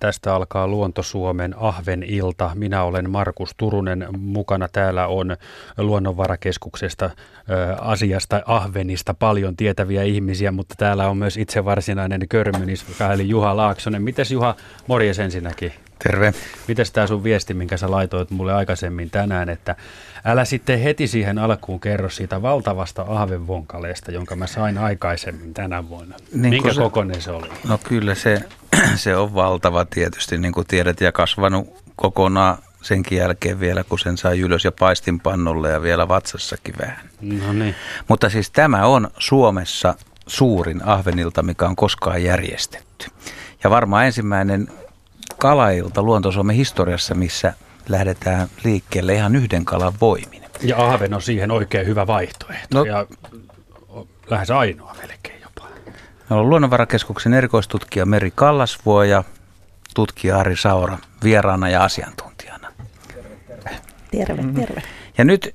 Tästä alkaa Luonto-Suomen Ahven ilta. Minä olen Markus Turunen. Mukana täällä on Luonnonvarakeskuksesta asiasta Ahvenista paljon tietäviä ihmisiä, mutta täällä on myös itse varsinainen körmynis, eli Juha Laaksonen. Mites Juha, morjes ensinnäkin. Terve. Mites tämä sun viesti, minkä sä laitoit mulle aikaisemmin tänään, että älä sitten heti siihen alkuun kerro siitä valtavasta ahvenvonkaleesta, jonka mä sain aikaisemmin tänä vuonna. Niin Minkä se, kokoinen se oli? No kyllä se, se on valtava tietysti, niin kuin tiedät, ja kasvanut kokonaan senkin jälkeen vielä, kun sen sai ylös ja paistin pannulle ja vielä vatsassakin vähän. No niin. Mutta siis tämä on Suomessa suurin ahvenilta, mikä on koskaan järjestetty. Ja varmaan ensimmäinen kalailta Luonto-Suomen historiassa, missä lähdetään liikkeelle ihan yhden kalan voimin. Ja ahven on siihen oikein hyvä vaihtoehto no, ja lähes ainoa melkein jopa. Meillä on Luonnonvarakeskuksen erikoistutkija Meri Kallasvuo ja tutkija Ari Saura vieraana ja asiantuntijana. Terve, terve. Ja nyt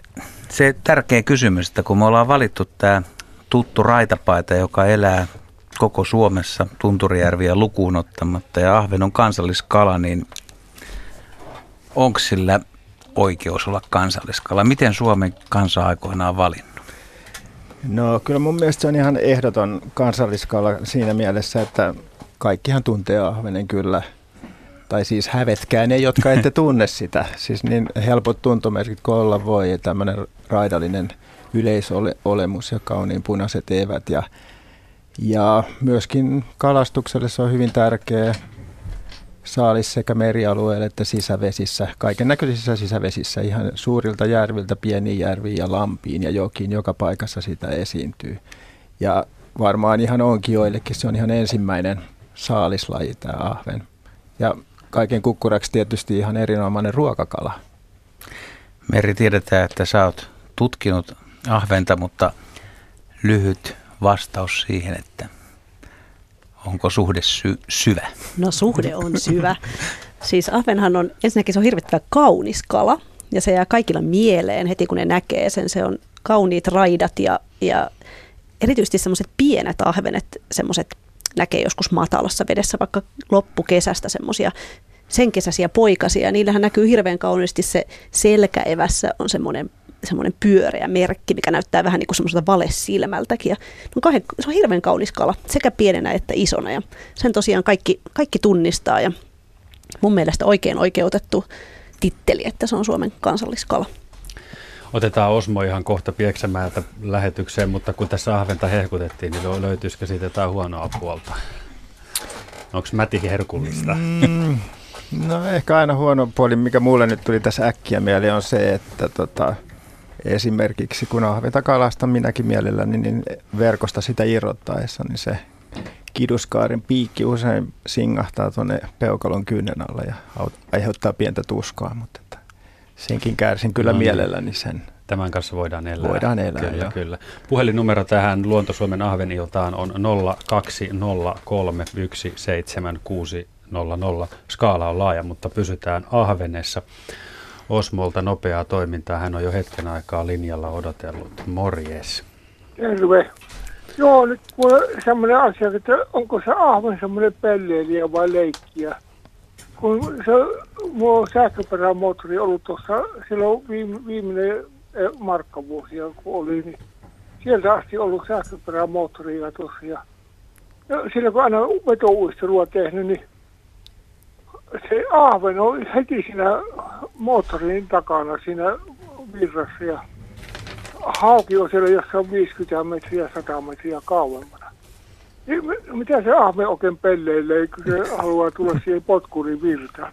se tärkeä kysymys, että kun me ollaan valittu tämä tuttu raitapaita, joka elää koko Suomessa Tunturijärviä lukuun ottamatta ja ahven on kansalliskala, niin onko sillä oikeus olla kansalliskala? Miten Suomen kansa aikoinaan valinnut? No kyllä mun mielestä se on ihan ehdoton kansalliskala siinä mielessä, että kaikkihan tuntee ahvenen kyllä. Tai siis hävetkää ne, jotka ette tunne sitä. Siis niin helpot tuntomerkit kuin olla voi ja tämmöinen raidallinen yleisolemus ja kauniin punaiset evät ja ja myöskin kalastukselle se on hyvin tärkeä saalis sekä merialueelle että sisävesissä, kaiken näköisissä sisävesissä, ihan suurilta järviltä pieniin järviin ja lampiin ja jokiin, joka paikassa sitä esiintyy. Ja varmaan ihan onkin joillekin, se on ihan ensimmäinen saalislaji tämä ahven. Ja kaiken kukkuraksi tietysti ihan erinomainen ruokakala. Meri, tiedetään, että sä oot tutkinut ahventa, mutta lyhyt vastaus siihen, että onko suhde sy- syvä? No suhde on syvä. Siis ahvenhan on, ensinnäkin se on hirvittävän kaunis kala ja se jää kaikilla mieleen heti kun ne näkee sen. Se on kauniit raidat ja, ja erityisesti semmoiset pienet ahvenet, semmoiset näkee joskus matalassa vedessä vaikka loppukesästä semmoisia sen kesäisiä poikasia. Niillähän näkyy hirveän kauniisti se selkäevässä on semmoinen semmoinen pyöreä merkki, mikä näyttää vähän niin kuin semmoiselta valesilmältäkin. Ja no kahden, se on hirveän kaunis kala, sekä pienenä että isona. Ja sen tosiaan kaikki, kaikki tunnistaa ja mun mielestä oikein oikeutettu titteli, että se on Suomen kansalliskala. Otetaan Osmo ihan kohta Pieksämäeltä lähetykseen, mutta kun tässä ahventa hehkutettiin, niin löytyisikö siitä jotain huonoa puolta? Onko mäti herkullista? Mm, no ehkä aina huono puoli, mikä mulle nyt tuli tässä äkkiä mieleen, on se, että tota, esimerkiksi kun ahveta kalastan minäkin mielelläni, niin verkosta sitä irrottaessa, niin se kiduskaarin piikki usein singahtaa tuonne peukalon kynnen alla ja aiheuttaa pientä tuskaa, mutta että senkin kärsin kyllä no, niin. mielelläni sen. Tämän kanssa voidaan elää. Voidaan elää, kyllä, kyllä. Puhelinnumero tähän Luonto-Suomen ahveniltaan on 020317600. Skaala on laaja, mutta pysytään ahvenessa. Osmolta nopeaa toimintaa. Hän on jo hetken aikaa linjalla odotellut. Morjes. Terve. Joo, nyt on semmoinen asia, että onko se ahven semmoinen pelleilijä vai leikkiä. Kun se, on sähköperämoottori ollut tuossa silloin viime, viimeinen eh, markkavuosia, kun oli, niin sieltä asti ollut sähköperämoottoria tuossa. Ja, ja silloin kun aina vetouistelua tehnyt, niin se ahven on heti siinä moottorin takana siinä virrassa ja hauki on siellä jossain 50 metriä, 100 metriä kauemmana. Niin, mitä se ahme oikein pelleilee, kun se haluaa tulla siihen potkurin virtaan?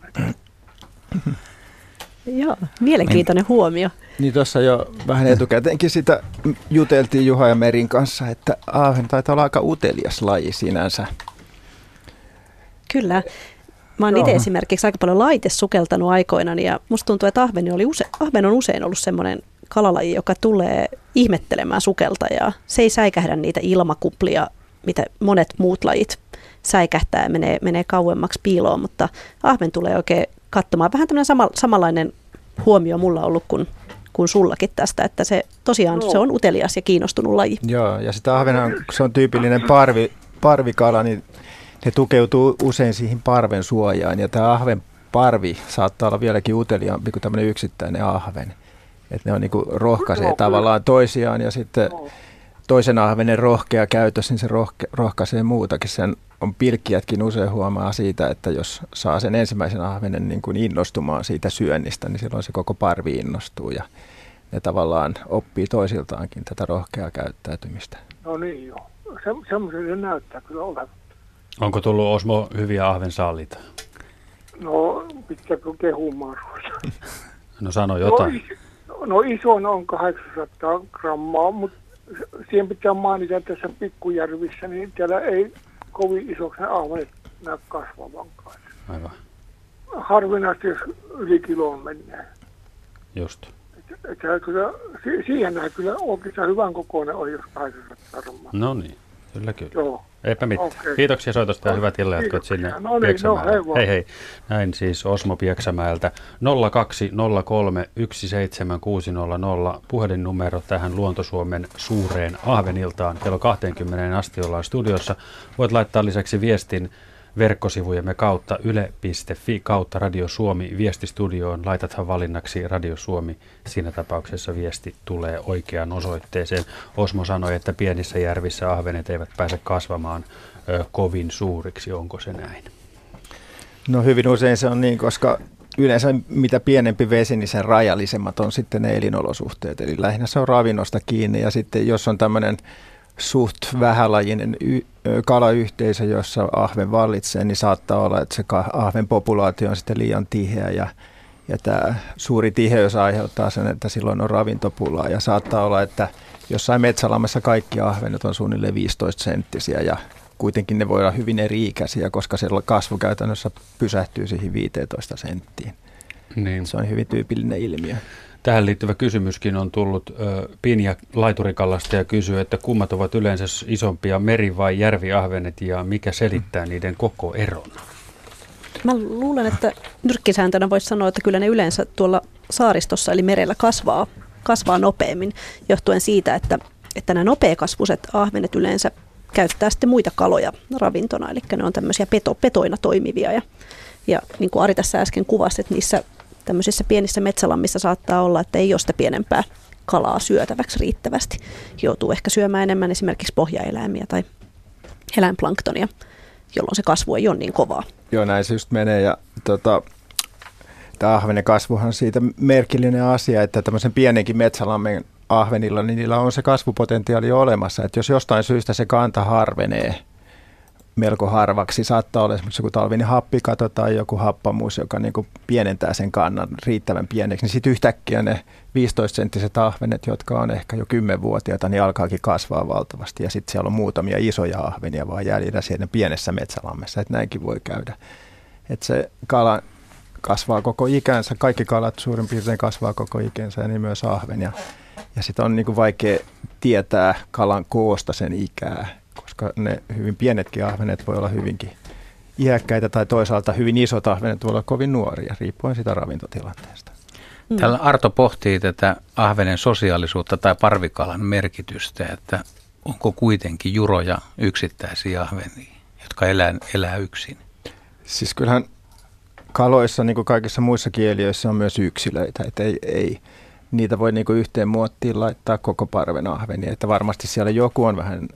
Joo, mielenkiintoinen huomio. Niin tuossa jo vähän etukäteenkin sitä juteltiin Juha ja Merin kanssa, että aahen taitaa olla aika utelias laji sinänsä. Kyllä. Mä oon itse esimerkiksi aika paljon laite sukeltanut aikoinaan ja musta tuntuu, että ahven, oli use, ahven on usein ollut semmoinen kalalaji, joka tulee ihmettelemään sukeltajaa. Se ei säikähdä niitä ilmakuplia, mitä monet muut lajit säikähtää ja menee, menee kauemmaksi piiloon, mutta ahven tulee oikein katsomaan. Vähän tämmöinen sama, samanlainen huomio mulla ollut kuin, kuin sullakin tästä, että se tosiaan no. se on utelias ja kiinnostunut laji. Joo, ja sitä ahvenhan, se on tyypillinen parvi, parvikala, niin ne tukeutuu usein siihen parven suojaan ja tämä ahven parvi saattaa olla vieläkin uteliaampi kuin tämmöinen yksittäinen ahven. Että ne on niin rohkaisee tavallaan toisiaan ja sitten toisen ahvenen rohkea käytös, niin se rohke, rohkaisee muutakin. Sen on pilkkijätkin usein huomaa siitä, että jos saa sen ensimmäisen ahvenen niin kuin innostumaan siitä syönnistä, niin silloin se koko parvi innostuu ja ne tavallaan oppii toisiltaankin tätä rohkeaa käyttäytymistä. No niin joo. Se, se näyttää kyllä olevan. Onko tullut Osmo hyviä ahvensaaliita? No, pitääkö kehumaan No sano jotain. No, no iso on 800 grammaa, mutta siihen pitää mainita, tässä pikkujärvissä, niin täällä ei kovin isoksi ne ahvenet näy kasvavankaan. Aivan. Harvinaisesti, jos yli kiloon menee. Just. Et, et, kyllä, siihen näin kyllä oikeastaan hyvän kokoinen on, jos 800 grammaa. No niin, kyllä kyllä. Joo. Eipä mitään. Okay. Kiitoksia soitosta ja hyvät illat sinne no niin, no Pieksämäelle. No, hei, hei hei. Näin siis Osmo Pieksämäeltä. 0203 17600 puhelinnumero tähän Luontosuomen suureen ahveniltaan. Kello 20 asti ollaan studiossa. Voit laittaa lisäksi viestin verkkosivujemme kautta yle.fi kautta Radio Suomi viestistudioon. Laitathan valinnaksi Radio Suomi. Siinä tapauksessa viesti tulee oikeaan osoitteeseen. Osmo sanoi, että pienissä järvissä ahvenet eivät pääse kasvamaan ö, kovin suuriksi. Onko se näin? No hyvin usein se on niin, koska yleensä mitä pienempi vesi, niin sen rajallisemmat on sitten ne elinolosuhteet. Eli lähinnä se on ravinnosta kiinni ja sitten jos on tämmöinen suht vähälajinen y- kalayhteisö, jossa ahven vallitsee, niin saattaa olla, että se ahven populaatio on sitten liian tiheä ja, ja tämä suuri tiheys aiheuttaa sen, että silloin on ravintopulaa ja saattaa olla, että jossain metsälammessa kaikki ahvenet on suunnilleen 15 senttisiä ja kuitenkin ne voi olla hyvin eri-ikäisiä, koska se kasvu käytännössä pysähtyy siihen 15 senttiin. Niin. Se on hyvin tyypillinen ilmiö. Tähän liittyvä kysymyskin on tullut. Pinja laiturikallasta ja kysyy, että kummat ovat yleensä isompia, meri- vai järviahvenet ja mikä selittää niiden koko eron? Mä luulen, että nyrkkisääntönä voisi sanoa, että kyllä ne yleensä tuolla saaristossa eli merellä kasvaa, kasvaa nopeammin, johtuen siitä, että, että nämä nopeakasvuiset ahvenet yleensä käyttää sitten muita kaloja ravintona, eli ne on tämmöisiä peto, petoina toimivia. Ja, ja niin kuin Ari tässä äsken kuvasi, että niissä tämmöisissä pienissä metsälammissa saattaa olla, että ei ole sitä pienempää kalaa syötäväksi riittävästi. Joutuu ehkä syömään enemmän esimerkiksi pohjaeläimiä tai eläinplanktonia, jolloin se kasvu ei ole niin kovaa. Joo, näin se just menee. Ja tota, tämä ahvenen kasvuhan siitä merkillinen asia, että tämmöisen pienenkin metsälammen ahvenilla, niin niillä on se kasvupotentiaali olemassa. Että jos jostain syystä se kanta harvenee – melko harvaksi. Saattaa olla esimerkiksi joku talvinen happikato tai joku happamuus, joka niin kuin pienentää sen kannan riittävän pieneksi. Niin sitten yhtäkkiä ne 15-senttiset ahvenet, jotka on ehkä jo 10-vuotiaita, niin alkaakin kasvaa valtavasti. Ja sitten siellä on muutamia isoja ahvenia vaan jäljellä siinä pienessä metsälammessa. Että näinkin voi käydä. Että se kala kasvaa koko ikänsä. Kaikki kalat suurin piirtein kasvaa koko ikänsä ja niin myös ahven. Ja, ja sitten on niin kuin vaikea tietää kalan koosta sen ikää koska ne hyvin pienetkin ahvenet voi olla hyvinkin iäkkäitä tai toisaalta hyvin isot ahvenet voi olla kovin nuoria, riippuen sitä ravintotilanteesta. Mm. Täällä Arto pohtii tätä ahvenen sosiaalisuutta tai parvikalan merkitystä, että onko kuitenkin juroja yksittäisiä ahvenia, jotka elää, elää yksin? Siis kyllähän kaloissa, niin kuin kaikissa muissa kieliöissä, on myös yksilöitä, että ei, ei niitä voi niin kuin yhteen muottiin laittaa koko parven ahvenia, että varmasti siellä joku on vähän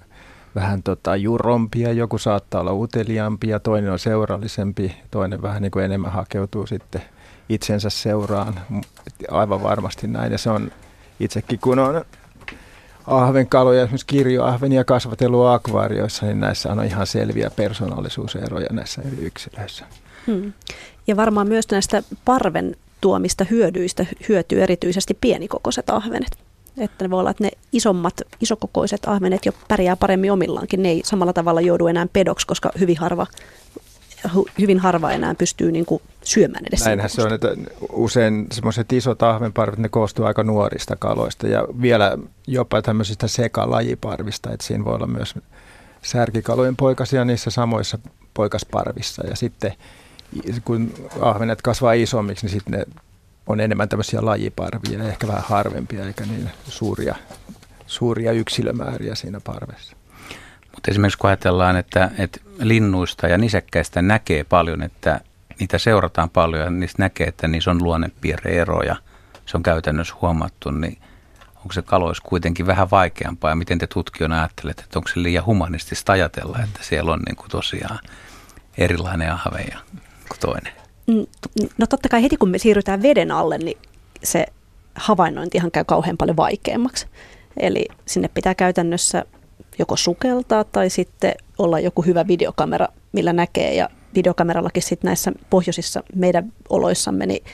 vähän tota jurompia, joku saattaa olla uteliaampi ja toinen on seurallisempi, toinen vähän niin kuin enemmän hakeutuu sitten itsensä seuraan. Aivan varmasti näin ja se on itsekin kun on ahvenkaloja, esimerkiksi kirjoahvenia kasvatellut akvaarioissa, niin näissä on ihan selviä persoonallisuuseroja näissä eri yksilöissä. Hmm. Ja varmaan myös näistä parven tuomista hyödyistä hyötyy erityisesti pienikokoiset ahvenet. Että ne voi olla, että ne isommat, isokokoiset ahvenet jo pärjää paremmin omillaankin. Ne ei samalla tavalla joudu enää pedoksi, koska hyvin harva, hyvin harva enää pystyy niin kuin syömään edes. Näinhän se on, että usein semmoiset isot ahvenparvet, ne koostuu aika nuorista kaloista ja vielä jopa tämmöisistä sekalajiparvista, että siinä voi olla myös särkikalojen poikasia niissä samoissa poikasparvissa ja sitten kun ahvenet kasvaa isommiksi, niin sitten ne on enemmän tämmöisiä lajiparvia ja ehkä vähän harvempia eikä niin suuria, suuria yksilömääriä siinä parvessa. Mutta esimerkiksi kun ajatellaan, että, että linnuista ja nisäkkäistä näkee paljon, että niitä seurataan paljon ja niistä näkee, että niissä on luonnepiirreeroja, se on käytännössä huomattu, niin onko se kalois kuitenkin vähän vaikeampaa ja miten te tutkijoina ajattelette, että onko se liian humanistista ajatella, että siellä on niin kuin tosiaan erilainen ahve kuin toinen? Mm, no totta kai heti kun me siirrytään veden alle, niin se havainnointihan käy kauhean paljon vaikeammaksi. Eli sinne pitää käytännössä joko sukeltaa tai sitten olla joku hyvä videokamera, millä näkee. Ja videokamerallakin sitten näissä pohjoisissa meidän oloissamme, niin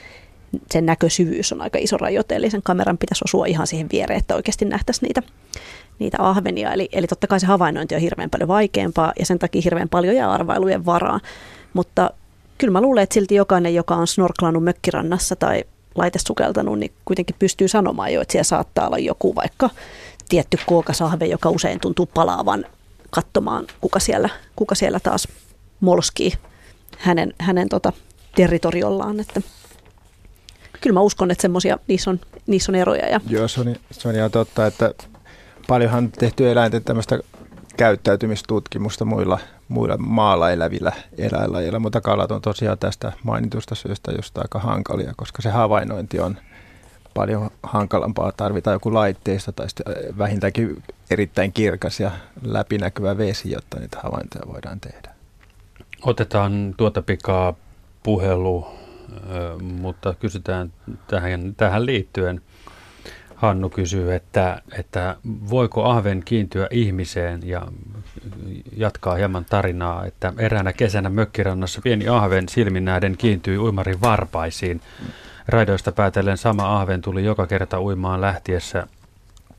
sen näkösyvyys on aika iso rajoite, eli sen kameran pitäisi osua ihan siihen viereen, että oikeasti nähtäisiin niitä, niitä ahvenia. Eli, eli totta kai se havainnointi on hirveän paljon vaikeampaa ja sen takia hirveän paljon jää arvailujen varaan. Mutta kyllä mä luulen, että silti jokainen, joka on snorklannut mökkirannassa tai laitesukeltanut, niin kuitenkin pystyy sanomaan jo, että siellä saattaa olla joku vaikka tietty kuokasahve, joka usein tuntuu palaavan katsomaan, kuka siellä, kuka siellä taas molskii hänen, hänen tota, territoriollaan. Että kyllä mä uskon, että semmoisia, niissä on, niissä on eroja. Ja... Joo, se on, se on ihan totta, että paljonhan on tehty eläinten tämmöistä käyttäytymistutkimusta muilla, muilla maalla elävillä eläinlajeilla, mutta kalat on tosiaan tästä mainitusta syystä just aika hankalia, koska se havainnointi on paljon hankalampaa. Tarvitaan joku laitteisto tai vähintäänkin erittäin kirkas ja läpinäkyvä vesi, jotta niitä havaintoja voidaan tehdä. Otetaan tuota pikaa puhelu, mutta kysytään tähän, tähän liittyen. Hannu kysyy, että, että voiko ahven kiintyä ihmiseen ja jatkaa hieman tarinaa, että eräänä kesänä mökkirannassa pieni ahven silmin nähden kiintyi uimarin varpaisiin. Raidoista päätellen sama ahven tuli joka kerta uimaan lähtiessä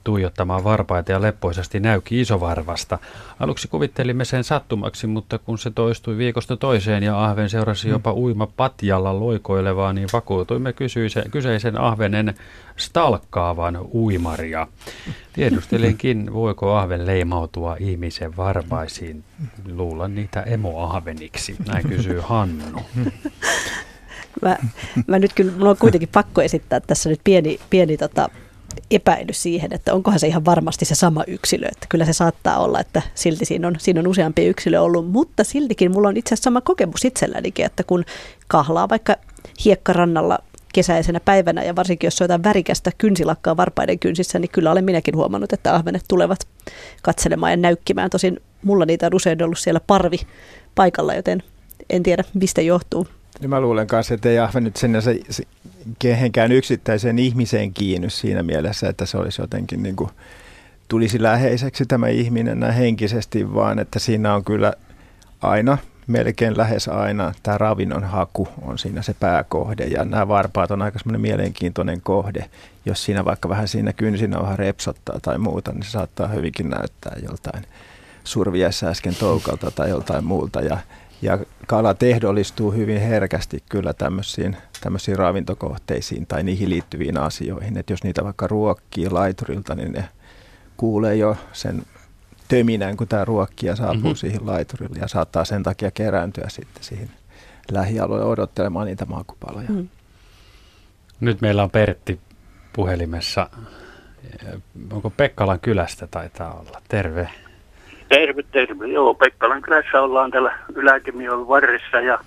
tuijottamaan varpaita ja leppoisasti näyki isovarvasta. Aluksi kuvittelimme sen sattumaksi, mutta kun se toistui viikosta toiseen ja ahven seurasi mm. jopa uima patjalla loikoilevaa, niin vakuutuimme kyseisen, kyseisen ahvenen stalkkaavan uimaria. Tiedustelinkin, voiko ahven leimautua ihmisen varpaisiin. Luulen niitä emoahveniksi, näin kysyy Hannu. Mä, mä nyt kyllä, mulla on kuitenkin pakko esittää tässä nyt pieni, pieni tota, epäily siihen, että onkohan se ihan varmasti se sama yksilö. Että kyllä se saattaa olla, että silti siinä on, siinä on useampi yksilö ollut, mutta siltikin mulla on itse asiassa sama kokemus itsellänikin, että kun kahlaa vaikka hiekkarannalla kesäisenä päivänä ja varsinkin jos jotain värikästä kynsilakkaa varpaiden kynsissä, niin kyllä olen minäkin huomannut, että ahvenet tulevat katselemaan ja näykkimään. Tosin mulla niitä on usein ollut siellä parvi paikalla, joten en tiedä mistä johtuu. Niin mä luulen kanssa, että ei ahve nyt se, kehenkään yksittäiseen ihmiseen kiinny siinä mielessä, että se olisi jotenkin niin kuin, tulisi läheiseksi tämä ihminen näin henkisesti, vaan että siinä on kyllä aina, melkein lähes aina, tämä ravinnon haku on siinä se pääkohde. Ja nämä varpaat on aika semmoinen mielenkiintoinen kohde. Jos siinä vaikka vähän siinä kynsinauha repsottaa tai muuta, niin se saattaa hyvinkin näyttää joltain surviessa äsken toukalta tai joltain muulta. Ja ja kala tehdollistuu hyvin herkästi kyllä tämmöisiin, tämmöisiin ravintokohteisiin tai niihin liittyviin asioihin. Että jos niitä vaikka ruokkii laiturilta, niin ne kuulee jo sen töminän, kun tämä ruokkia saapuu mm-hmm. siihen laiturille ja saattaa sen takia kerääntyä sitten siihen lähialueelle odottelemaan niitä maakupaloja. Mm. Nyt meillä on Pertti puhelimessa. Onko Pekkalan kylästä taitaa olla? Terve. Terve, terve. Joo, Pekkalan kylässä ollaan täällä Yläkemion varressa ja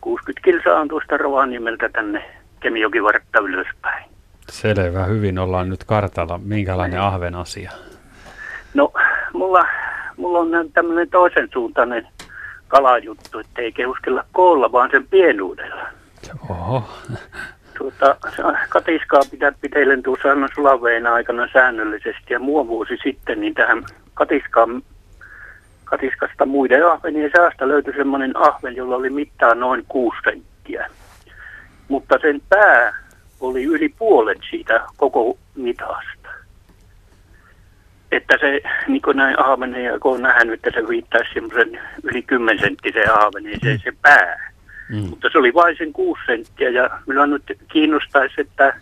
60 kilsaa on tuosta Rovaniemeltä tänne Kemijokivartta ylöspäin. Selvä, hyvin ollaan nyt kartalla. Minkälainen ahven asia? No, mulla, mulla on tämmöinen toisen suuntainen kalajuttu, että ei kehuskella koolla, vaan sen pienuudella. Oho. Tuota, katiskaa pitää pitelen tuossa aina sulaveen aikana säännöllisesti ja muun vuosi sitten, niin tähän katiskaan katiskasta muiden ahvenien saasta löytyi semmoinen ahven, jolla oli mittaa noin 6 senttiä. Mutta sen pää oli yli puolet siitä koko mitasta. Että se, niin kuin näin ahvenen, kun on nähnyt, että se viittaisi semmoisen yli 10 senttisen ahveneen, se, se pää. Mm. Mutta se oli vain sen 6 senttiä ja minua nyt kiinnostaisi, että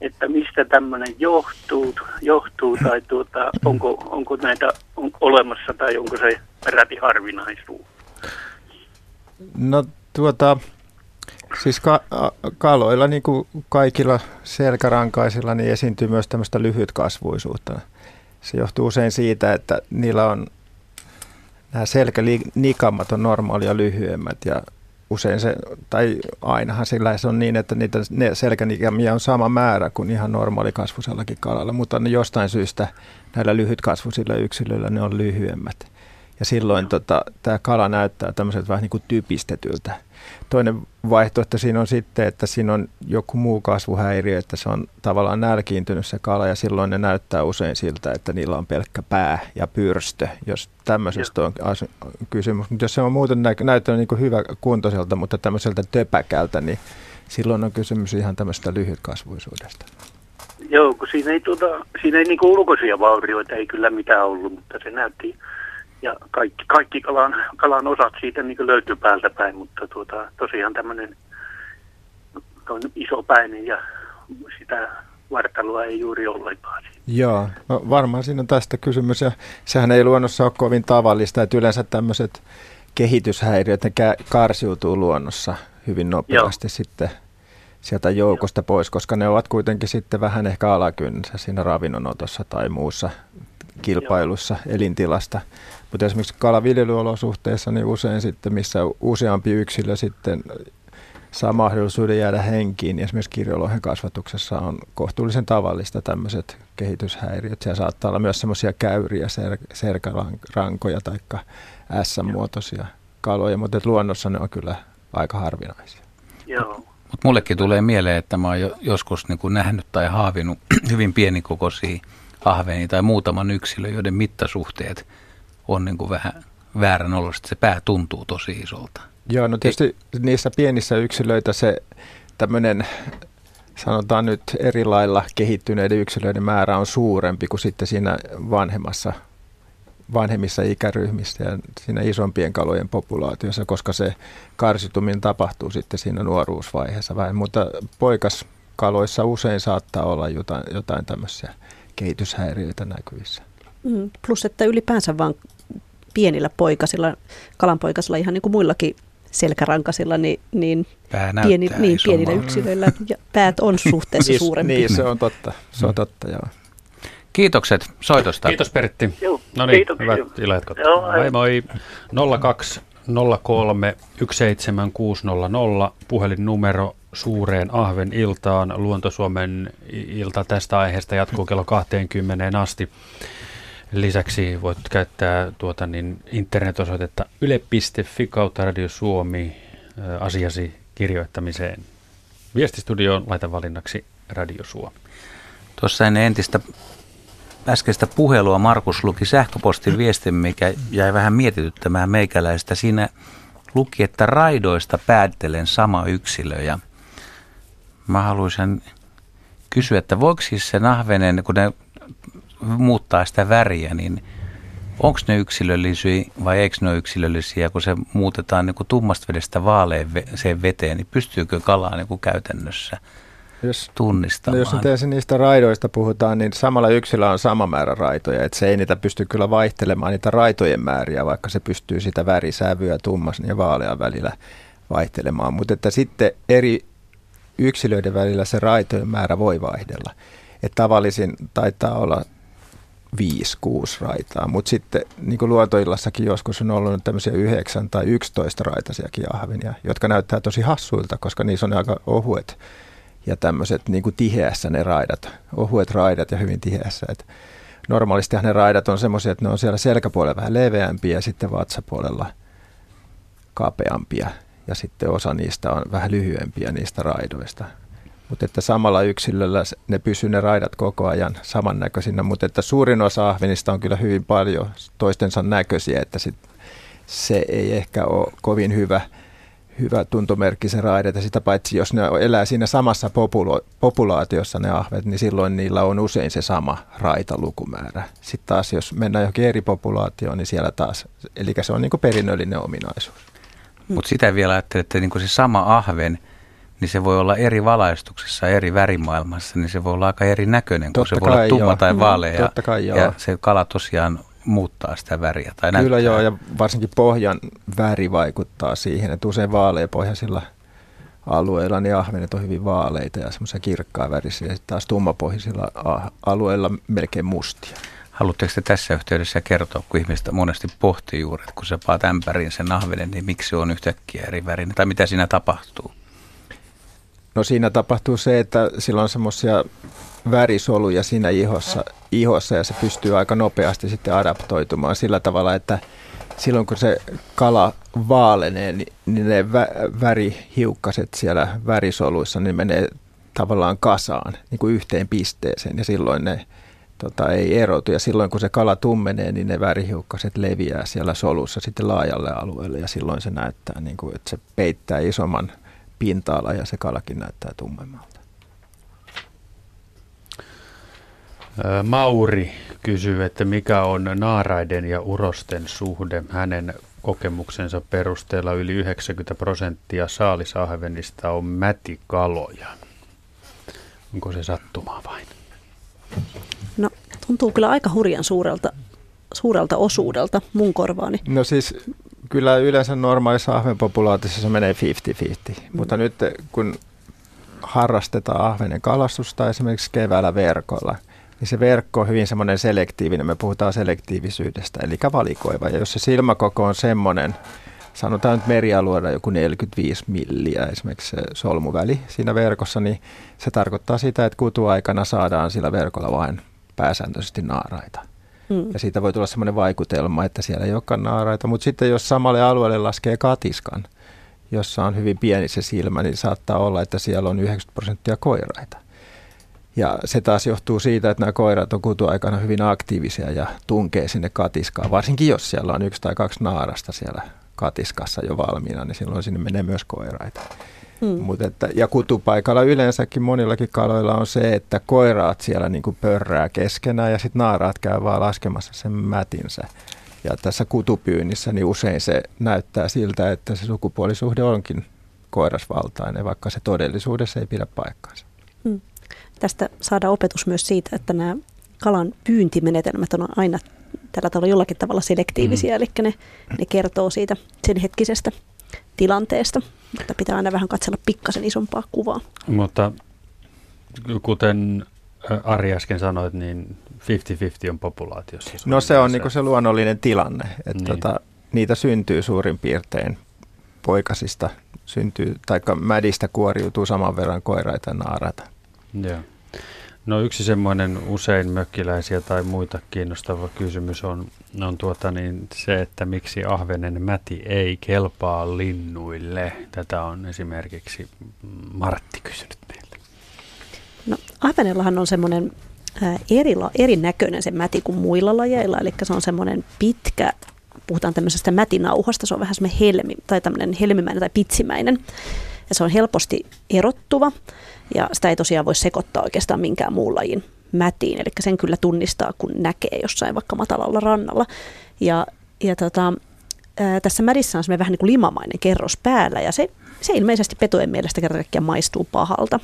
että mistä tämmöinen johtuu, johtuu tai tuota, onko, onko näitä on olemassa tai onko se peräti harvinaisuus? No tuota, siis ka- kaloilla niin kuin kaikilla selkärankaisilla niin esiintyy myös tämmöistä lyhytkasvuisuutta. Se johtuu usein siitä, että niillä on nämä selkänikamat on normaalia lyhyemmät ja usein se, tai ainahan sillä se on niin, että niitä, ne selkänikamia on sama määrä kuin ihan normaali kasvusellakin kalalla, mutta ne jostain syystä näillä lyhytkasvuisilla yksilöillä ne on lyhyemmät. Ja silloin tota, tämä kala näyttää tämmöiseltä vähän niin kuin typistetyltä. Toinen vaihtoehto siinä on sitten, että siinä on joku muu kasvuhäiriö, että se on tavallaan nälkiintynyt se kala ja silloin ne näyttää usein siltä, että niillä on pelkkä pää ja pyrstö, jos tämmöisestä on kysymys. Mutta jos se on muuten nä- näyttänyt niin hyvä kuntoiselta, mutta tämmöiseltä töpäkältä, niin silloin on kysymys ihan tämmöistä lyhytkasvuisuudesta. Joo, kun siinä ei, tuota, siinä ei niin ulkoisia vaurioita ei kyllä mitään ollut, mutta se näytti ja kaikki, kaikki kalan, kalan osat siitä niin löytyy päältä päin, mutta tuota, tosiaan tämmöinen iso päinen ja sitä vartaloa ei juuri ollenkaan. Joo, no varmaan siinä on tästä kysymys ja sehän ei luonnossa ole kovin tavallista, että yleensä tämmöiset kehityshäiriöt, ne karsiutuu luonnossa hyvin nopeasti Joo. sitten sieltä joukosta pois, koska ne ovat kuitenkin sitten vähän ehkä alakynnessä siinä ravinnonotossa tai muussa kilpailussa Joo. elintilasta. Mutta esimerkiksi kalaviljelyolosuhteissa, niin usein sitten, missä useampi yksilö sitten saa mahdollisuuden jäädä henkiin, niin esimerkiksi kirjolohen kasvatuksessa on kohtuullisen tavallista tämmöiset kehityshäiriöt. Siellä saattaa olla myös semmoisia käyriä, ser- serkarankoja tai S-muotoisia kaloja, mutta luonnossa ne on kyllä aika harvinaisia. Joo. Mutta mullekin tulee mieleen, että mä oon jo joskus niin kuin nähnyt tai haavinut hyvin pienikokoisia ahveni tai muutaman yksilön, joiden mittasuhteet on niin kuin vähän väärän olosta. Se pää tuntuu tosi isolta. Joo, no tietysti Ei. niissä pienissä yksilöitä se tämmöinen sanotaan nyt eri lailla kehittyneiden yksilöiden määrä on suurempi kuin sitten siinä vanhemmassa, vanhemmissa ikäryhmissä ja siinä isompien kalojen populaatiossa, koska se karsituminen tapahtuu sitten siinä nuoruusvaiheessa vähän. Mutta poikaskaloissa usein saattaa olla jotain, jotain tämmöisiä kehityshäiriöitä näkyvissä. Mm, plus, että ylipäänsä vaan pienillä poikasilla, kalanpoikasilla ihan niin kuin muillakin selkärankasilla, niin, niin, pieni, niin pienillä yksilöillä ja päät on suhteessa niin, suurempi. Niin, se on totta. Se on totta, joo. Kiitokset soitosta. Kiitos Pertti. Joo, no niin, hyvät iljatkot. Moi moi. 02 03 17600 puhelinnumero suureen Ahven iltaan. Luontosuomen ilta tästä aiheesta jatkuu kello 20 asti. Lisäksi voit käyttää tuota niin internetosoitetta yle.fi kautta Radio Suomi asiasi kirjoittamiseen. Viestistudioon laita valinnaksi Radio Suomi. Tuossa ennen entistä äskeistä puhelua Markus luki sähköpostin viestin, mikä jäi vähän mietityttämään meikäläistä. Siinä luki, että raidoista päättelen sama yksilö ja mä haluaisin kysyä, että voiko siis se nahvenen, kun ne muuttaa sitä väriä, niin onko ne yksilöllisiä vai eikö ne ole yksilöllisiä, kun se muutetaan niin kuin tummasta vedestä vaaleeseen veteen, niin pystyykö kalaa niin kuin käytännössä jos, tunnistamaan? No jos nyt niistä raidoista puhutaan, niin samalla yksilöllä on sama määrä raitoja, että se ei niitä pysty kyllä vaihtelemaan niitä raitojen määriä, vaikka se pystyy sitä värisävyä tummas ja vaalean välillä vaihtelemaan, mutta että sitten eri yksilöiden välillä se raitojen määrä voi vaihdella. että tavallisin taitaa olla 5-6 raitaa, mutta sitten niin kuin luontoillassakin joskus on ollut tämmöisiä 9 tai 11 raitaisiakin ahvenia, jotka näyttää tosi hassuilta, koska niissä on aika ohuet ja tämmöiset niin kuin tiheässä ne raidat, ohuet raidat ja hyvin tiheässä. Et normaalisti ne raidat on semmoisia, että ne on siellä selkäpuolella vähän leveämpiä ja sitten vatsapuolella kapeampia ja sitten osa niistä on vähän lyhyempiä niistä raidoista. Mutta että samalla yksilöllä ne pysyy ne raidat koko ajan samannäköisinä, mutta että suurin osa ahvenista on kyllä hyvin paljon toistensa näköisiä, että sit se ei ehkä ole kovin hyvä, hyvä tuntomerkki se raidat. Ja sitä paitsi, jos ne elää siinä samassa populo- populaatiossa ne ahvet, niin silloin niillä on usein se sama raitalukumäärä. Sitten taas, jos mennään johonkin eri populaatioon, niin siellä taas, eli se on niin perinnöllinen ominaisuus. Mutta sitä vielä ajattelin, että niin se sama ahven, niin se voi olla eri valaistuksessa, eri värimaailmassa, niin se voi olla aika eri näköinen, kun se voi olla tumma joo. tai mm, vaalea. Totta kai, joo. ja se kala tosiaan muuttaa sitä väriä. Tai Kyllä näyttää. joo, ja varsinkin pohjan väri vaikuttaa siihen, että usein vaaleapohjaisilla alueilla niin ahvenet on hyvin vaaleita ja semmoisia kirkkaa värisiä, ja sitten taas tummapohjaisilla alueilla melkein mustia. Haluatteko te tässä yhteydessä kertoa, kun ihmistä monesti pohtii juuri, että kun sä paat ämpäriin sen ahvenen, niin miksi se on yhtäkkiä eri värinen, tai mitä siinä tapahtuu? No siinä tapahtuu se, että sillä on semmoisia värisoluja siinä ihossa, ihossa ja se pystyy aika nopeasti sitten adaptoitumaan sillä tavalla, että silloin kun se kala vaalenee, niin, niin ne vä- värihiukkaset siellä värisoluissa niin menee tavallaan kasaan niin kuin yhteen pisteeseen ja silloin ne tota, ei erotu. Ja silloin kun se kala tummenee, niin ne värihiukkaset leviää siellä solussa sitten laajalle alueelle ja silloin se näyttää, niin kuin, että se peittää isomman pinta-ala ja se kalakin näyttää tummemmalta. Mauri kysyy, että mikä on naaraiden ja urosten suhde. Hänen kokemuksensa perusteella yli 90 prosenttia saalisahvenista on mätikaloja. Onko se sattumaa vain? No tuntuu kyllä aika hurjan suurelta, suurelta osuudelta mun korvaani. No siis kyllä yleensä normaalissa ahvenpopulaatissa se menee 50-50, mm. mutta nyt kun harrastetaan ahvenen kalastusta esimerkiksi keväällä verkolla, niin se verkko on hyvin semmoinen selektiivinen, me puhutaan selektiivisyydestä, eli valikoiva. Ja jos se silmäkoko on semmoinen, sanotaan nyt merialueella joku 45 milliä esimerkiksi se solmuväli siinä verkossa, niin se tarkoittaa sitä, että kutuaikana saadaan sillä verkolla vain pääsääntöisesti naaraita. Mm. Ja siitä voi tulla semmoinen vaikutelma, että siellä ei olekaan naaraita. Mutta sitten jos samalle alueelle laskee katiskan, jossa on hyvin pieni se silmä, niin saattaa olla, että siellä on 90 prosenttia koiraita. Ja se taas johtuu siitä, että nämä koirat on kutuaikana hyvin aktiivisia ja tunkee sinne katiskaan. Varsinkin jos siellä on yksi tai kaksi naarasta siellä katiskassa jo valmiina, niin silloin sinne menee myös koiraita. Hmm. Mut että, ja kutupaikalla yleensäkin monillakin kaloilla on se, että koiraat siellä niin kuin pörrää keskenään ja sitten naaraat käy vaan laskemassa sen mätinsä. Ja tässä kutupyynnissä niin usein se näyttää siltä, että se sukupuolisuhde onkin koirasvaltainen, vaikka se todellisuudessa ei pidä paikkaansa. Hmm. Tästä saadaan opetus myös siitä, että nämä kalan pyyntimenetelmät on aina tällä tavalla jollakin tavalla selektiivisiä, mm. eli ne, ne kertoo siitä sen hetkisestä tilanteesta, mutta pitää aina vähän katsella pikkasen isompaa kuvaa. Mutta kuten Ari äsken sanoit, niin 50-50 on populaatiossa. No se on niin se luonnollinen tilanne, että niin. tota, niitä syntyy suurin piirtein poikasista, syntyy, tai mädistä kuoriutuu saman verran koiraita ja naaraita. Joo. No yksi semmoinen usein mökkiläisiä tai muita kiinnostava kysymys on, on tuota niin, se, että miksi ahvenen mäti ei kelpaa linnuille. Tätä on esimerkiksi Martti kysynyt meiltä. No ahvenellahan on semmoinen eri, erinäköinen se mäti kuin muilla lajeilla, eli se on semmoinen pitkä, puhutaan tämmöisestä mätinauhasta, se on vähän semmoinen helmi, tai tämmöinen helmimäinen tai pitsimäinen, ja se on helposti erottuva, ja sitä ei tosiaan voi sekoittaa oikeastaan minkään muun lajin mätiin, eli sen kyllä tunnistaa, kun näkee jossain vaikka matalalla rannalla. Ja, ja tota, ää, tässä mädissä on vähän niin kuin limamainen kerros päällä, ja se, se ilmeisesti petojen mielestä kerta maistuu pahalta.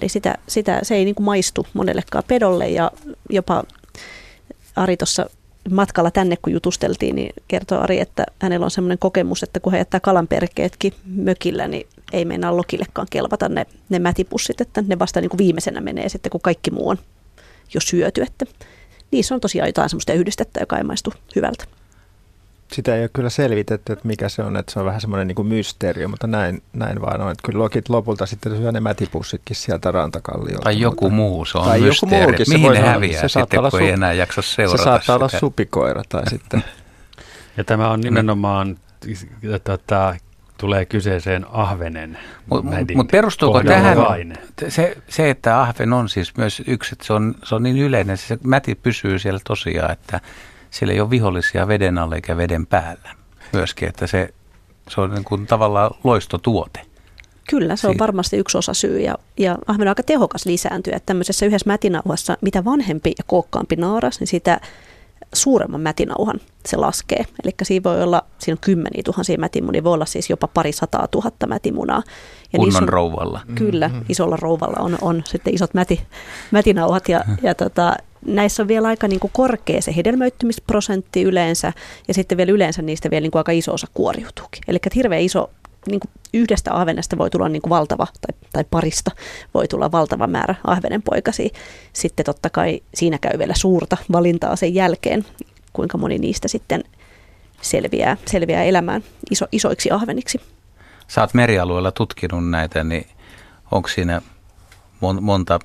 Eli sitä, sitä, se ei niin kuin maistu monellekaan pedolle, ja jopa Ari tuossa matkalla tänne, kun jutusteltiin, niin kertoi Ari, että hänellä on semmoinen kokemus, että kun hän jättää kalanperkeetkin mökillä, niin ei meinaa lokillekaan kelvata ne, ne mätipussit, että ne vasta niin kuin viimeisenä menee sitten, kun kaikki muu on jo syöty. Että niissä on tosiaan jotain semmoista yhdistettä, joka ei maistu hyvältä. Sitä ei ole kyllä selvitetty, että mikä se on, että se on vähän semmoinen niin mysteeri, mutta näin, näin vaan on. Että kyllä lokit lopulta sitten syö ne mätipussitkin sieltä rantakalliolta. Tai joku mutta, muu, se on tai mysteeri. Joku muukin, Mihin ne häviää se sitten, kun su- ei enää jaksa seurata Se saattaa sitä. olla supikoira tai sitten. Ja tämä on nimenomaan tota, tulee kyseeseen ahvenen Mutta mut perustuuko tähän se, se, että ahven on siis myös yksi, että se on, se on niin yleinen, se mäti pysyy siellä tosiaan, että siellä ei ole vihollisia veden alle eikä veden päällä myöskin, että se, se on niin kuin tavallaan loistotuote. Kyllä, se on varmasti yksi osa syy ja, ja ahven on aika tehokas lisääntyä. Että tämmöisessä yhdessä mätinauhassa, mitä vanhempi ja kookkaampi naaras, niin sitä suuremman mätinauhan se laskee. Eli siinä voi olla, siinä on kymmeniä tuhansia mätimunia, voi olla siis jopa pari sataa tuhatta mätimunaa. Ja Kunnon on, rouvalla. Kyllä, mm-hmm. isolla rouvalla on, on sitten isot mäti, mätinauhat ja, ja tota, näissä on vielä aika niin kuin korkea se hedelmöittymisprosentti yleensä ja sitten vielä yleensä niistä vielä niin kuin aika iso osa kuoriutuukin. Eli hirveän iso niin kuin yhdestä ahvenesta voi tulla niin kuin valtava, tai, tai parista voi tulla valtava määrä ahvenenpoikasia. Sitten totta kai siinä käy vielä suurta valintaa sen jälkeen, kuinka moni niistä sitten selviää, selviää elämään iso, isoiksi ahveniksi. Sä oot merialueella tutkinut näitä, niin onko siinä monta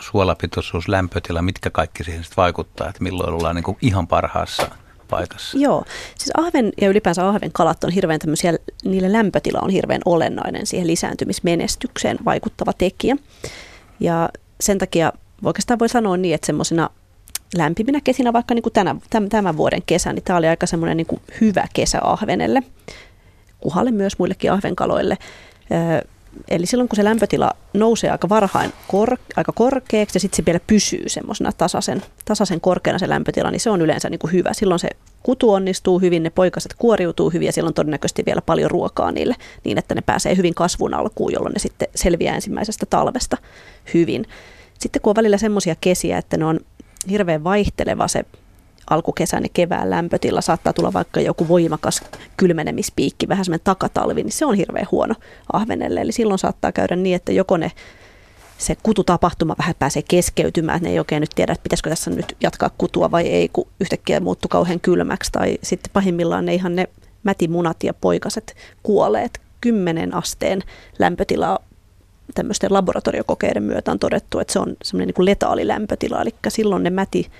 suolapitoisuus, lämpötila, mitkä kaikki siihen sitten vaikuttaa, että milloin ollaan niin kuin ihan parhaassa paikassa? Joo, siis ahven ja ylipäänsä ahven kalat on hirveän tämmöisiä, niille lämpötila on hirveän olennainen siihen lisääntymismenestykseen vaikuttava tekijä. Ja sen takia oikeastaan voi sanoa niin, että semmoisena lämpiminä kesinä, vaikka niin kuin tänä, tämän, vuoden kesä, niin tämä oli aika semmoinen niin hyvä kesä ahvenelle, kuhalle myös muillekin ahvenkaloille. Eli silloin kun se lämpötila nousee aika varhain kor, aika korkeaksi ja sitten se vielä pysyy semmoisena tasaisen, tasaisen korkeana se lämpötila, niin se on yleensä niin kuin hyvä. Silloin se kutu onnistuu hyvin, ne poikaset kuoriutuu hyvin ja silloin todennäköisesti vielä paljon ruokaa niille niin, että ne pääsee hyvin kasvun alkuun, jolloin ne sitten selviää ensimmäisestä talvesta hyvin. Sitten kun on välillä semmoisia kesiä, että ne on hirveän vaihteleva se alkukesän ja kevään lämpötila, saattaa tulla vaikka joku voimakas kylmenemispiikki, vähän semmoinen takatalvi, niin se on hirveän huono ahvenelle. Eli silloin saattaa käydä niin, että joko ne se kututapahtuma vähän pääsee keskeytymään, että ne ei oikein nyt tiedä, että pitäisikö tässä nyt jatkaa kutua vai ei, kun yhtäkkiä muuttuu kauhean kylmäksi. Tai sitten pahimmillaan ne ihan ne mätimunat ja poikaset kuoleet. 10 asteen lämpötilaa tämmöisten laboratoriokokeiden myötä on todettu, että se on semmoinen niin letaali lämpötila, eli silloin ne mäti,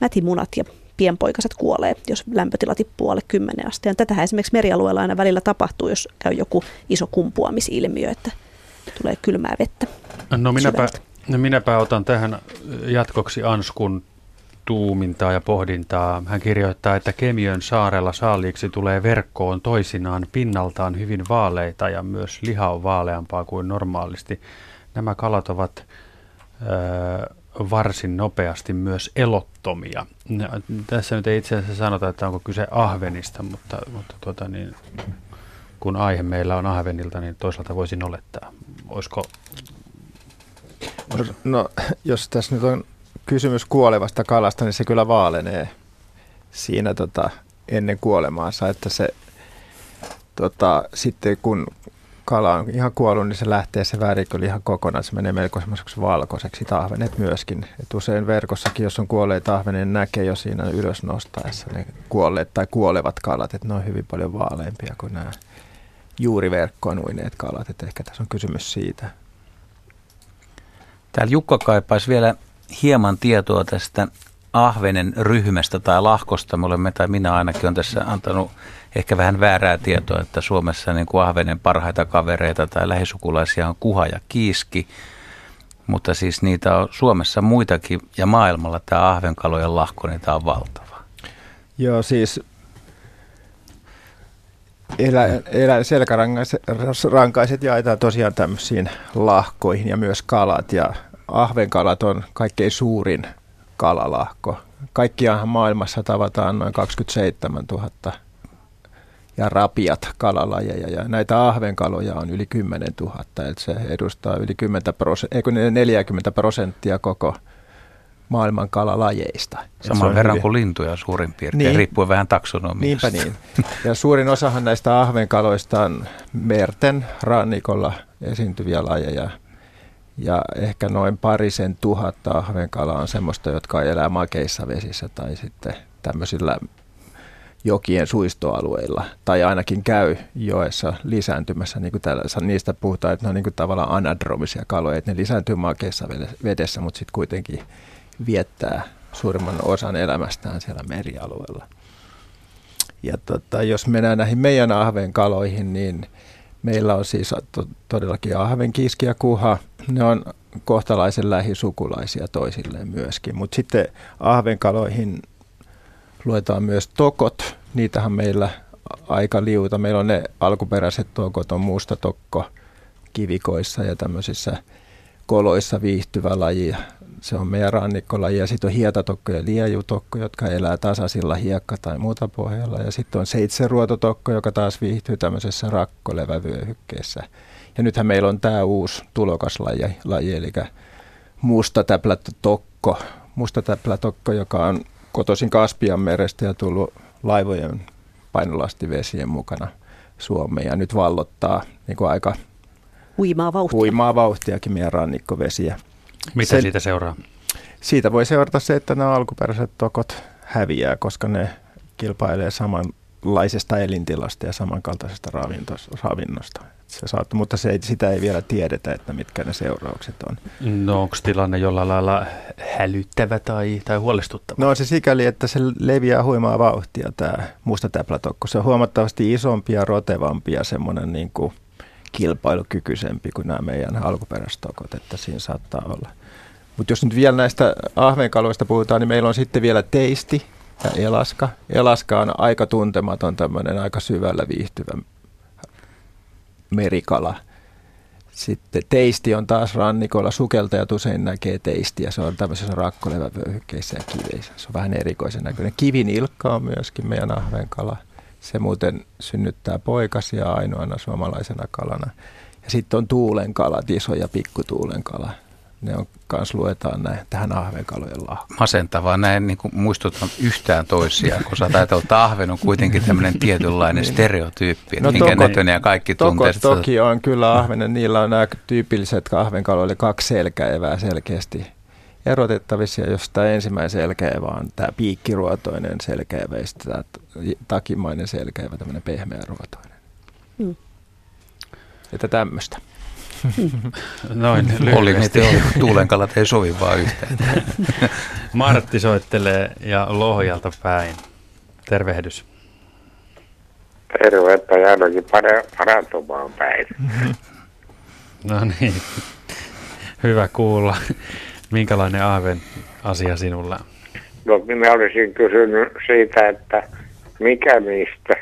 mätimunat ja pienpoikaset kuolee, jos lämpötila tippuu alle 10 asteen. Tätähän esimerkiksi merialueella aina välillä tapahtuu, jos käy joku iso kumpuamisilmiö, että tulee kylmää vettä. No minäpä, no minäpä otan tähän jatkoksi Anskun tuumintaa ja pohdintaa. Hän kirjoittaa, että Kemiön saarella saaliiksi tulee verkkoon toisinaan pinnaltaan hyvin vaaleita ja myös liha on vaaleampaa kuin normaalisti. Nämä kalat ovat ö, varsin nopeasti myös elottomia. Tässä nyt ei itse asiassa sanota, että onko kyse ahvenista, mutta, mutta tuota niin, kun aihe meillä on ahvenilta, niin toisaalta voisin olettaa. Olisiko... No, no, jos tässä nyt on kysymys kuolevasta kalasta, niin se kyllä vaalenee siinä tota, ennen kuolemaansa, että se tota, sitten kun kala on ihan kuollut, niin se lähtee se väriköli ihan kokonaan. Se menee melko semmoiseksi valkoiseksi tahvenet myöskin. Et usein verkossakin, jos on kuolleet tahvenet, niin näkee jo siinä ylös nostaessa ne kuolleet tai kuolevat kalat. Että ne on hyvin paljon vaaleampia kuin nämä juuri verkkoon uineet kalat. Et ehkä tässä on kysymys siitä. Täällä Jukka kaipaisi vielä hieman tietoa tästä ahvenen ryhmästä tai lahkosta. Me olemme, tai minä ainakin on tässä antanut ehkä vähän väärää tietoa, että Suomessa niin kuin ahvenen parhaita kavereita tai lähisukulaisia on kuha ja kiiski. Mutta siis niitä on Suomessa muitakin ja maailmalla tämä ahvenkalojen lahko, niitä on valtava. Joo, siis elä, elä, selkärankaiset jaetaan tosiaan tämmöisiin lahkoihin ja myös kalat. Ja ahvenkalat on kaikkein suurin kalalahko. Kaikkiaan maailmassa tavataan noin 27 000 ja rapiat kalalajeja. Ja näitä ahvenkaloja on yli 10 000, eli se edustaa yli 10 prosenttia, 40 prosenttia koko maailman kalalajeista. Saman verran hyvin... kuin lintuja suurin piirtein, niin, riippuen vähän taksonomiasta. Niinpä niin. Ja suurin osahan näistä ahvenkaloista on merten rannikolla esiintyviä lajeja. Ja ehkä noin parisen tuhatta ahvenkalaa on semmoista, jotka elää makeissa vesissä tai sitten tämmöisillä jokien suistoalueilla, tai ainakin käy joessa lisääntymässä, niin kuin täällä, niistä puhutaan, että ne on niin kuin tavallaan anadromisia kaloja, että ne lisääntyy makeissa vedessä, mutta sitten kuitenkin viettää suurimman osan elämästään siellä merialueella. Ja tota, jos mennään näihin meidän ahven kaloihin, niin meillä on siis to- todellakin ahven, kiski ja kuha. Ne on kohtalaisen lähisukulaisia toisilleen myöskin, mutta sitten ahvenkaloihin luetaan myös tokot. Niitähän meillä aika liuta. Meillä on ne alkuperäiset tokot, on musta tokko kivikoissa ja tämmöisissä koloissa viihtyvä laji. Se on meidän rannikkolaji. Ja sitten on hietatokko ja liejutokko, jotka elää tasaisilla hiekka- tai muuta pohjalla. Ja sitten on seitseruototokko, joka taas viihtyy tämmöisessä rakkolevävyöhykkeessä. Ja nythän meillä on tämä uusi tulokaslaji, laji, eli musta täplätokko, musta täplätokko, joka on kotoisin Kaspian merestä ja tullut laivojen painolastivesien mukana Suomeen ja nyt vallottaa niin kuin aika Huimaa vauhtia. huimaa vauhtiakin meidän rannikkovesiä. Mitä Sen- siitä seuraa? Siitä voi seurata se, että nämä alkuperäiset tokot häviää, koska ne kilpailee samanlaisesta elintilasta ja samankaltaisesta ravinnosta. Se saattaa, mutta se ei, sitä ei vielä tiedetä, että mitkä ne seuraukset on. No onko tilanne jollain lailla hälyttävä tai, tai huolestuttava? No se sikäli, että se leviää huimaa vauhtia tämä musta täplätokko. Se on huomattavasti isompi ja rotevampi ja semmoinen niin kuin kilpailukykyisempi kuin nämä meidän alkuperäistokot, että siinä saattaa olla. Mutta jos nyt vielä näistä ahvenkaloista puhutaan, niin meillä on sitten vielä teisti ja elaska. Elaska on aika tuntematon tämmöinen aika syvällä viihtyvä merikala. Sitten teisti on taas rannikolla. Sukeltajat usein näkee teistiä. Se on tämmöisissä rakkolevävyöhykkeissä ja kiveissä. Se on vähän erikoisen näköinen. Kivinilkka on myöskin meidän ahvenkala. Se muuten synnyttää poikasia ainoana suomalaisena kalana. Ja sitten on tuulenkalat, iso ja pikkutuulenkala. Ne on kans luetaan näin, tähän ahvenkalojen lahu. Masentavaa, näin niin kuin muistutan yhtään toisiaan, kun sä ajatellaan, että ahven on kuitenkin tämmöinen tietynlainen stereotyyppi, no, minkä toko- näköinen ja kaikki Toko, tuntee. sitä. toki on kyllä ahvenen, niillä on nämä tyypilliset ahvenkaloille kaksi selkäevää selkeästi erotettavissa. Ja jos tämä ensimmäinen selkäevä on tämä piikkiruotoinen selkäevä ja sitten tämä takimainen selkäevä, tämmöinen pehmeäruotoinen. Hmm. Että tämmöistä. Noin Oli lyhyesti. niitä tuulenkalat ei sovi vaan yhteen. Martti soittelee ja Lohjalta päin. Tervehdys. Tervettä pare- parantumaan päin. No niin, hyvä kuulla. Minkälainen Aaven asia sinulla? No minä olisin kysynyt siitä, että mikä niistä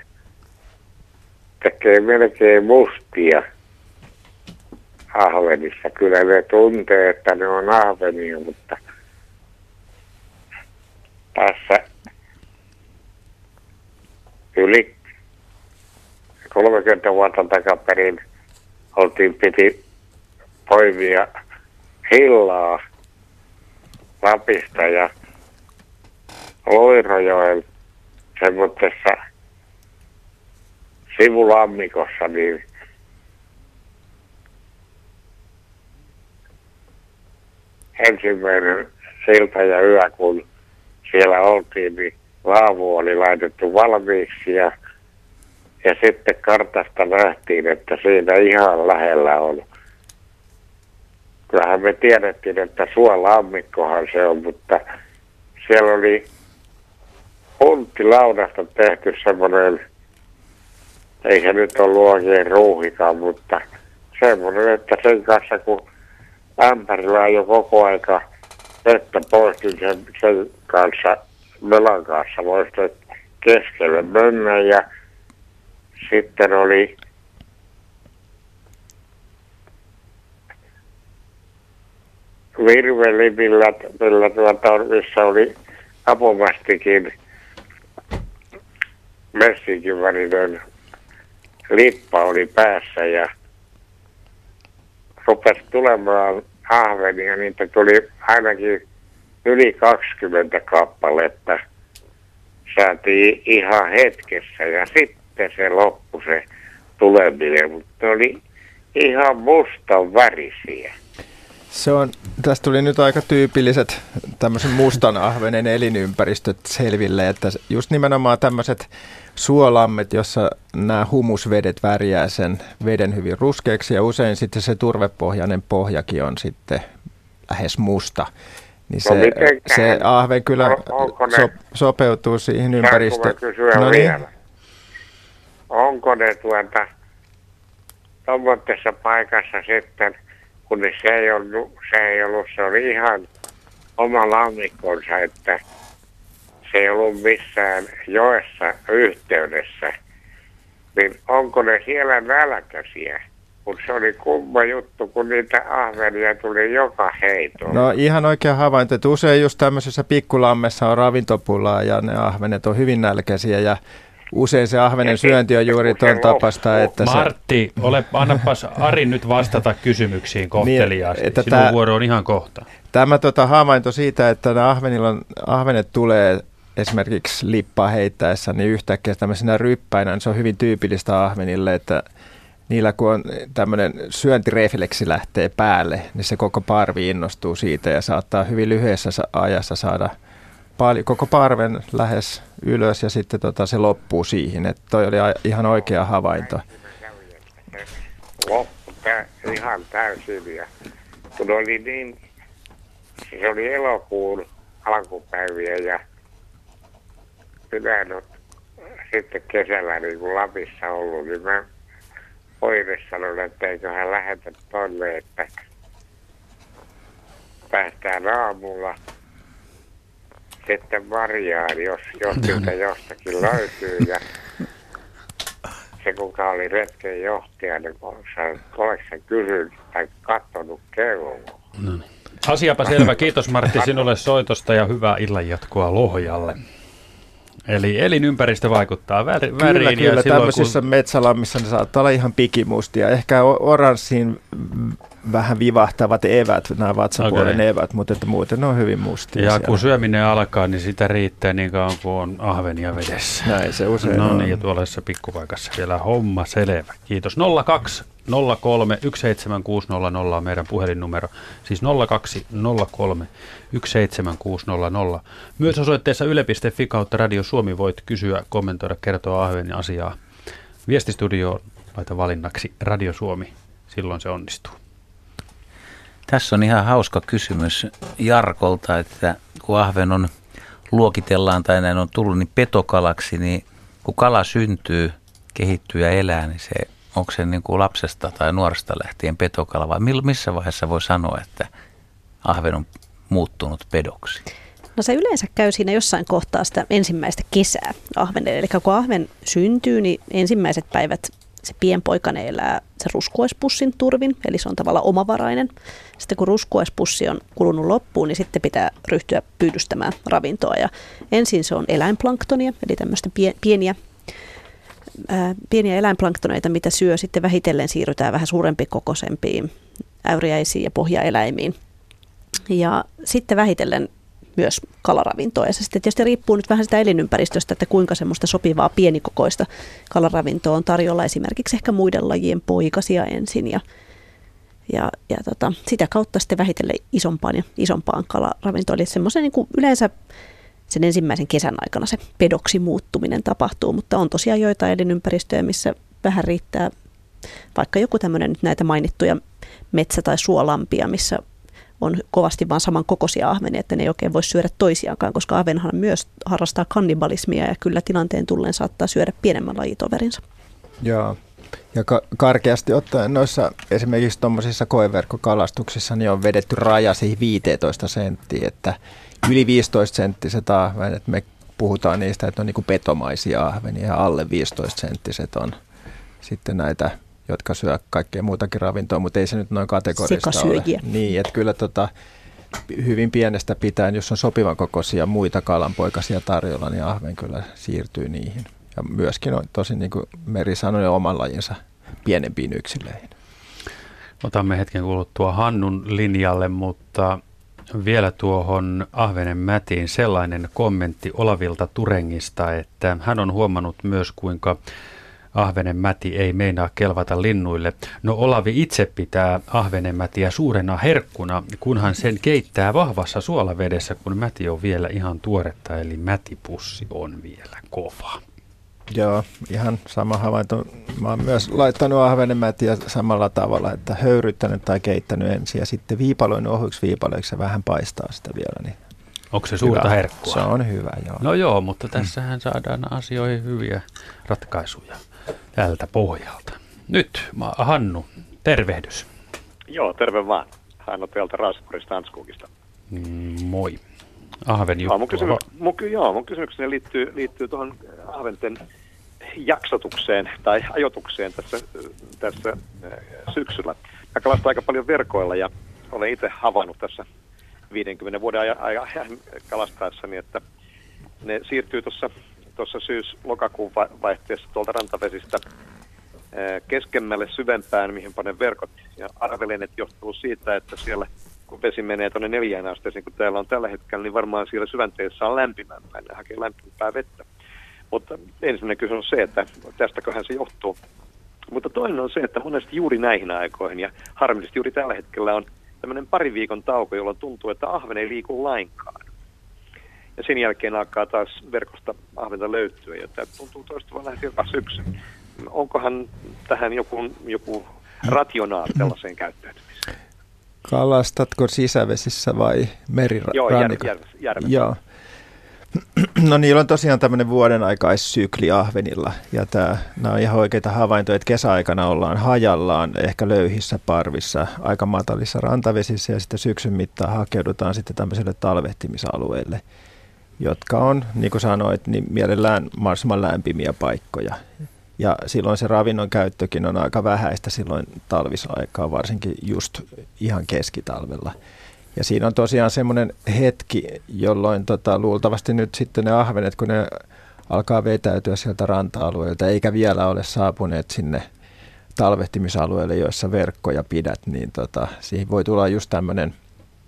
tekee melkein mustia ahvenissa. Kyllä ne tuntee, että ne on ahvenia, mutta tässä yli 30 vuotta takaperin oltiin piti poimia hillaa Lapista ja Loirojoen semmoisessa sivulammikossa, niin ensimmäinen ilta ja yö, kun siellä oltiin, niin laavu oli laitettu valmiiksi ja, ja sitten kartasta nähtiin, että siinä ihan lähellä on. Kyllähän me tiedettiin, että suolammikkohan se on, mutta siellä oli punttilaudasta tehty semmoinen, ei se nyt ollut oikein ruuhikaan, mutta semmoinen, että sen kanssa kun ämpärillä jo koko aika vettä pois, niin sen, sen kanssa, melan kanssa voisi keskelle mennä ja sitten oli virveli, millä, millä tuota, missä oli apumastikin messinkivarinen lippa oli päässä ja rupesi tulemaan ahvenia, niitä tuli ainakin yli 20 kappaletta. Saatiin ihan hetkessä ja sitten se loppui se tuleminen, mutta ne oli ihan mustan värisiä. Se on, tästä tuli nyt aika tyypilliset tämmöisen mustan ahvenen elinympäristöt selville, että just nimenomaan tämmöiset suolammet, jossa nämä humusvedet värjää sen veden hyvin ruskeaksi ja usein sitten se turvepohjainen pohjakin on sitten lähes musta. Niin No se, mitenkään? se ahven kyllä On- so, sopeutuu siihen ympäristöön. No vielä? niin, Onko ne tuota tuommoisessa paikassa sitten, kun ne se ei ollut, se ei ollut, se oli ihan oma lammikkonsa, että se ei ollut missään joessa yhteydessä, niin onko ne siellä nälkäisiä? Kun se oli kumma juttu, kun niitä ahvenia tuli joka heitolla. No ihan oikea havainto, että usein just tämmöisessä pikkulammessa on ravintopulaa ja ne ahvenet on hyvin nälkäisiä ja usein se ahvenen syönti on juuri tuon tapasta, että se, Martti, ole, annapas Ari nyt vastata kysymyksiin kohteliaasti. Niin, että Sinun tää- vuoro on ihan kohta. tämä tota havainto siitä, että nämä ahvenilla on, ahvenet tulee esimerkiksi lippaa heittäessä, niin yhtäkkiä tämmöisenä ryppäinä, niin se on hyvin tyypillistä ahvenille, että niillä kun on tämmöinen syöntirefleksi lähtee päälle, niin se koko parvi innostuu siitä ja saattaa hyvin lyhyessä ajassa saada paljon, koko parven lähes ylös ja sitten tota, se loppuu siihen. Että toi oli ihan oikea havainto. Loppu tä, ihan täysin ja kun oli niin, se oli elokuun alkupäiviä ja minä ole sitten kesällä niin kuin Lapissa ollut, niin mä pojille sanoin, että eikö hän lähetä tonne, että päästään aamulla sitten marjaan, jos, jos siltä jostakin löytyy. Ja se, kuka oli retken johtaja, niin oletko sä kysynyt tai katsonut kelloa? No niin. Asiapa selvä. Kiitos Martti sinulle soitosta ja hyvää illanjatkoa Lohjalle. Eli elinympäristö vaikuttaa väriin. Kyllä, kyllä. Ja tämmöisissä kun... metsälammissa ne saattaa olla ihan pikimustia. Ehkä oranssiin vähän vivahtavat evät, nämä vatsapuolen okay. evät, mutta että muuten ne on hyvin mustia. Ja siellä. kun syöminen alkaa, niin sitä riittää niin kauan kuin on ahvenia vedessä. Näin se usein No niin, ja tuollaisessa pikkupaikassa vielä homma selvä. Kiitos. 02 03 17600 on meidän puhelinnumero. Siis 02 03 17600. Myös osoitteessa yle.fi kautta Radio Suomi voit kysyä, kommentoida, kertoa ahvenia asiaa. Viestistudioon laita valinnaksi Radio Suomi. Silloin se onnistuu. Tässä on ihan hauska kysymys Jarkolta, että kun ahven on luokitellaan tai näin on tullut, niin petokalaksi, niin kun kala syntyy, kehittyy ja elää, niin se, onko se niin kuin lapsesta tai nuoresta lähtien petokala vai missä vaiheessa voi sanoa, että ahven on muuttunut pedoksi? No se yleensä käy siinä jossain kohtaa sitä ensimmäistä kesää ahvenelle. Eli kun ahven syntyy, niin ensimmäiset päivät se pienpoikane elää se ruskuaispussin turvin, eli se on tavallaan omavarainen. Sitten kun ruskuaispussi on kulunut loppuun, niin sitten pitää ryhtyä pyydystämään ravintoa. Ja ensin se on eläinplanktonia, eli tämmöistä pieniä ää, pieniä eläinplanktoneita, mitä syö, sitten vähitellen siirrytään vähän suurempi kokoisempiin äyriäisiin ja pohjaeläimiin. Ja sitten vähitellen myös kalaravintoa. Ja se sitten tietysti riippuu nyt vähän sitä elinympäristöstä, että kuinka semmoista sopivaa pienikokoista kalaravintoa on tarjolla esimerkiksi ehkä muiden lajien poikasia ensin ja, ja, ja tota, sitä kautta sitten vähitellen isompaan ja isompaan kalaravintoon. Eli semmoisen niin kuin yleensä sen ensimmäisen kesän aikana se pedoksi muuttuminen tapahtuu, mutta on tosiaan joitain elinympäristöjä, missä vähän riittää vaikka joku tämmöinen nyt näitä mainittuja metsä- tai suolampia, missä on kovasti vaan saman kokoisia ahvenia, että ne ei oikein voi syödä toisiaankaan, koska ahvenhan myös harrastaa kannibalismia ja kyllä tilanteen tulleen saattaa syödä pienemmän lajitoverinsa. Joo. Ja ka- karkeasti ottaen noissa esimerkiksi tuommoisissa koeverkkokalastuksissa niin on vedetty raja siihen 15 senttiä, että yli 15 senttiset ahvenet, me puhutaan niistä, että on niin petomaisia ahvenia ja alle 15 senttiset on sitten näitä jotka syö kaikkea muutakin ravintoa, mutta ei se nyt noin kategorista ole. Niin, että kyllä tota, hyvin pienestä pitäen, jos on sopivan kokoisia muita kalanpoikasia tarjolla, niin ahven kyllä siirtyy niihin. Ja myöskin on tosi, niin kuin Meri sanoi, oman lajinsa pienempiin yksilöihin. Otamme hetken kuluttua Hannun linjalle, mutta vielä tuohon Ahvenen mätiin sellainen kommentti Olavilta Turengista, että hän on huomannut myös kuinka ahvenen mäti ei meinaa kelvata linnuille. No Olavi itse pitää ahvenen mätiä suurena herkkuna, kunhan sen keittää vahvassa suolavedessä, kun mäti on vielä ihan tuoretta, eli mätipussi on vielä kova. Joo, ihan sama havainto. Mä oon myös laittanut ahvenemätiä samalla tavalla, että höyryttänyt tai keittänyt ensin ja sitten viipaloinut ohuiksi viipaloiksi ja vähän paistaa sitä vielä. Niin Onko se suurta hyvä. herkkua? Se on hyvä, joo. No joo, mutta tässähän saadaan asioihin hyviä ratkaisuja tältä pohjalta. Nyt Hannu, tervehdys. Joo, terve vaan. Hannu täältä Raaskorista Hanskukista. Mm, moi. Ahven juttu. Joo, mun, kysymy- mun, joo, mun kysymykseni liittyy, liittyy tuohon ahventen jaksotukseen tai ajotukseen tässä, tässä äh, syksyllä. Mä kalastan aika paljon verkoilla ja olen itse havainnut tässä 50 vuoden ajan, ajan kalastaessani, että ne siirtyy tuossa tuossa syys-lokakuun vaihteessa tuolta rantavesistä keskemmälle syvempään, mihin panen verkot. Ja arvelen, että johtuu siitä, että siellä kun vesi menee tuonne neljään asteeseen, kun täällä on tällä hetkellä, niin varmaan siellä syvänteessä on lämpimämpää, ne hakee lämpimämpää vettä. Mutta ensimmäinen kysymys on se, että tästäköhän se johtuu. Mutta toinen on se, että monesti juuri näihin aikoihin ja harmillisesti juuri tällä hetkellä on tämmöinen pari viikon tauko, jolloin tuntuu, että ahven ei liiku lainkaan. Ja sen jälkeen alkaa taas verkosta ahventa löytyä, ja tämä tuntuu toistuvan lähes joka syksy. Onkohan tähän joku, joku rationaali tällaiseen käyttäytymiseen? Kalastatko sisävesissä vai merirannikolla? Joo, järvessä. Järv, Joo. No niillä on tosiaan tämmöinen vuoden aikaissykli ahvenilla ja tämä, nämä on ihan oikeita havaintoja, että kesäaikana ollaan hajallaan ehkä löyhissä parvissa, aika matalissa rantavesissä ja sitten syksyn mittaan hakeudutaan sitten tämmöiselle talvehtimisalueelle, jotka on, niin kuin sanoit, niin mielellään mahdollisimman lämpimiä paikkoja. Ja silloin se ravinnon käyttökin on aika vähäistä silloin talvisaikaa, varsinkin just ihan keskitalvella. Ja siinä on tosiaan semmoinen hetki, jolloin tota, luultavasti nyt sitten ne ahvenet, kun ne alkaa vetäytyä sieltä ranta-alueelta, eikä vielä ole saapuneet sinne talvehtimisalueelle, joissa verkkoja pidät, niin tota, siihen voi tulla just tämmöinen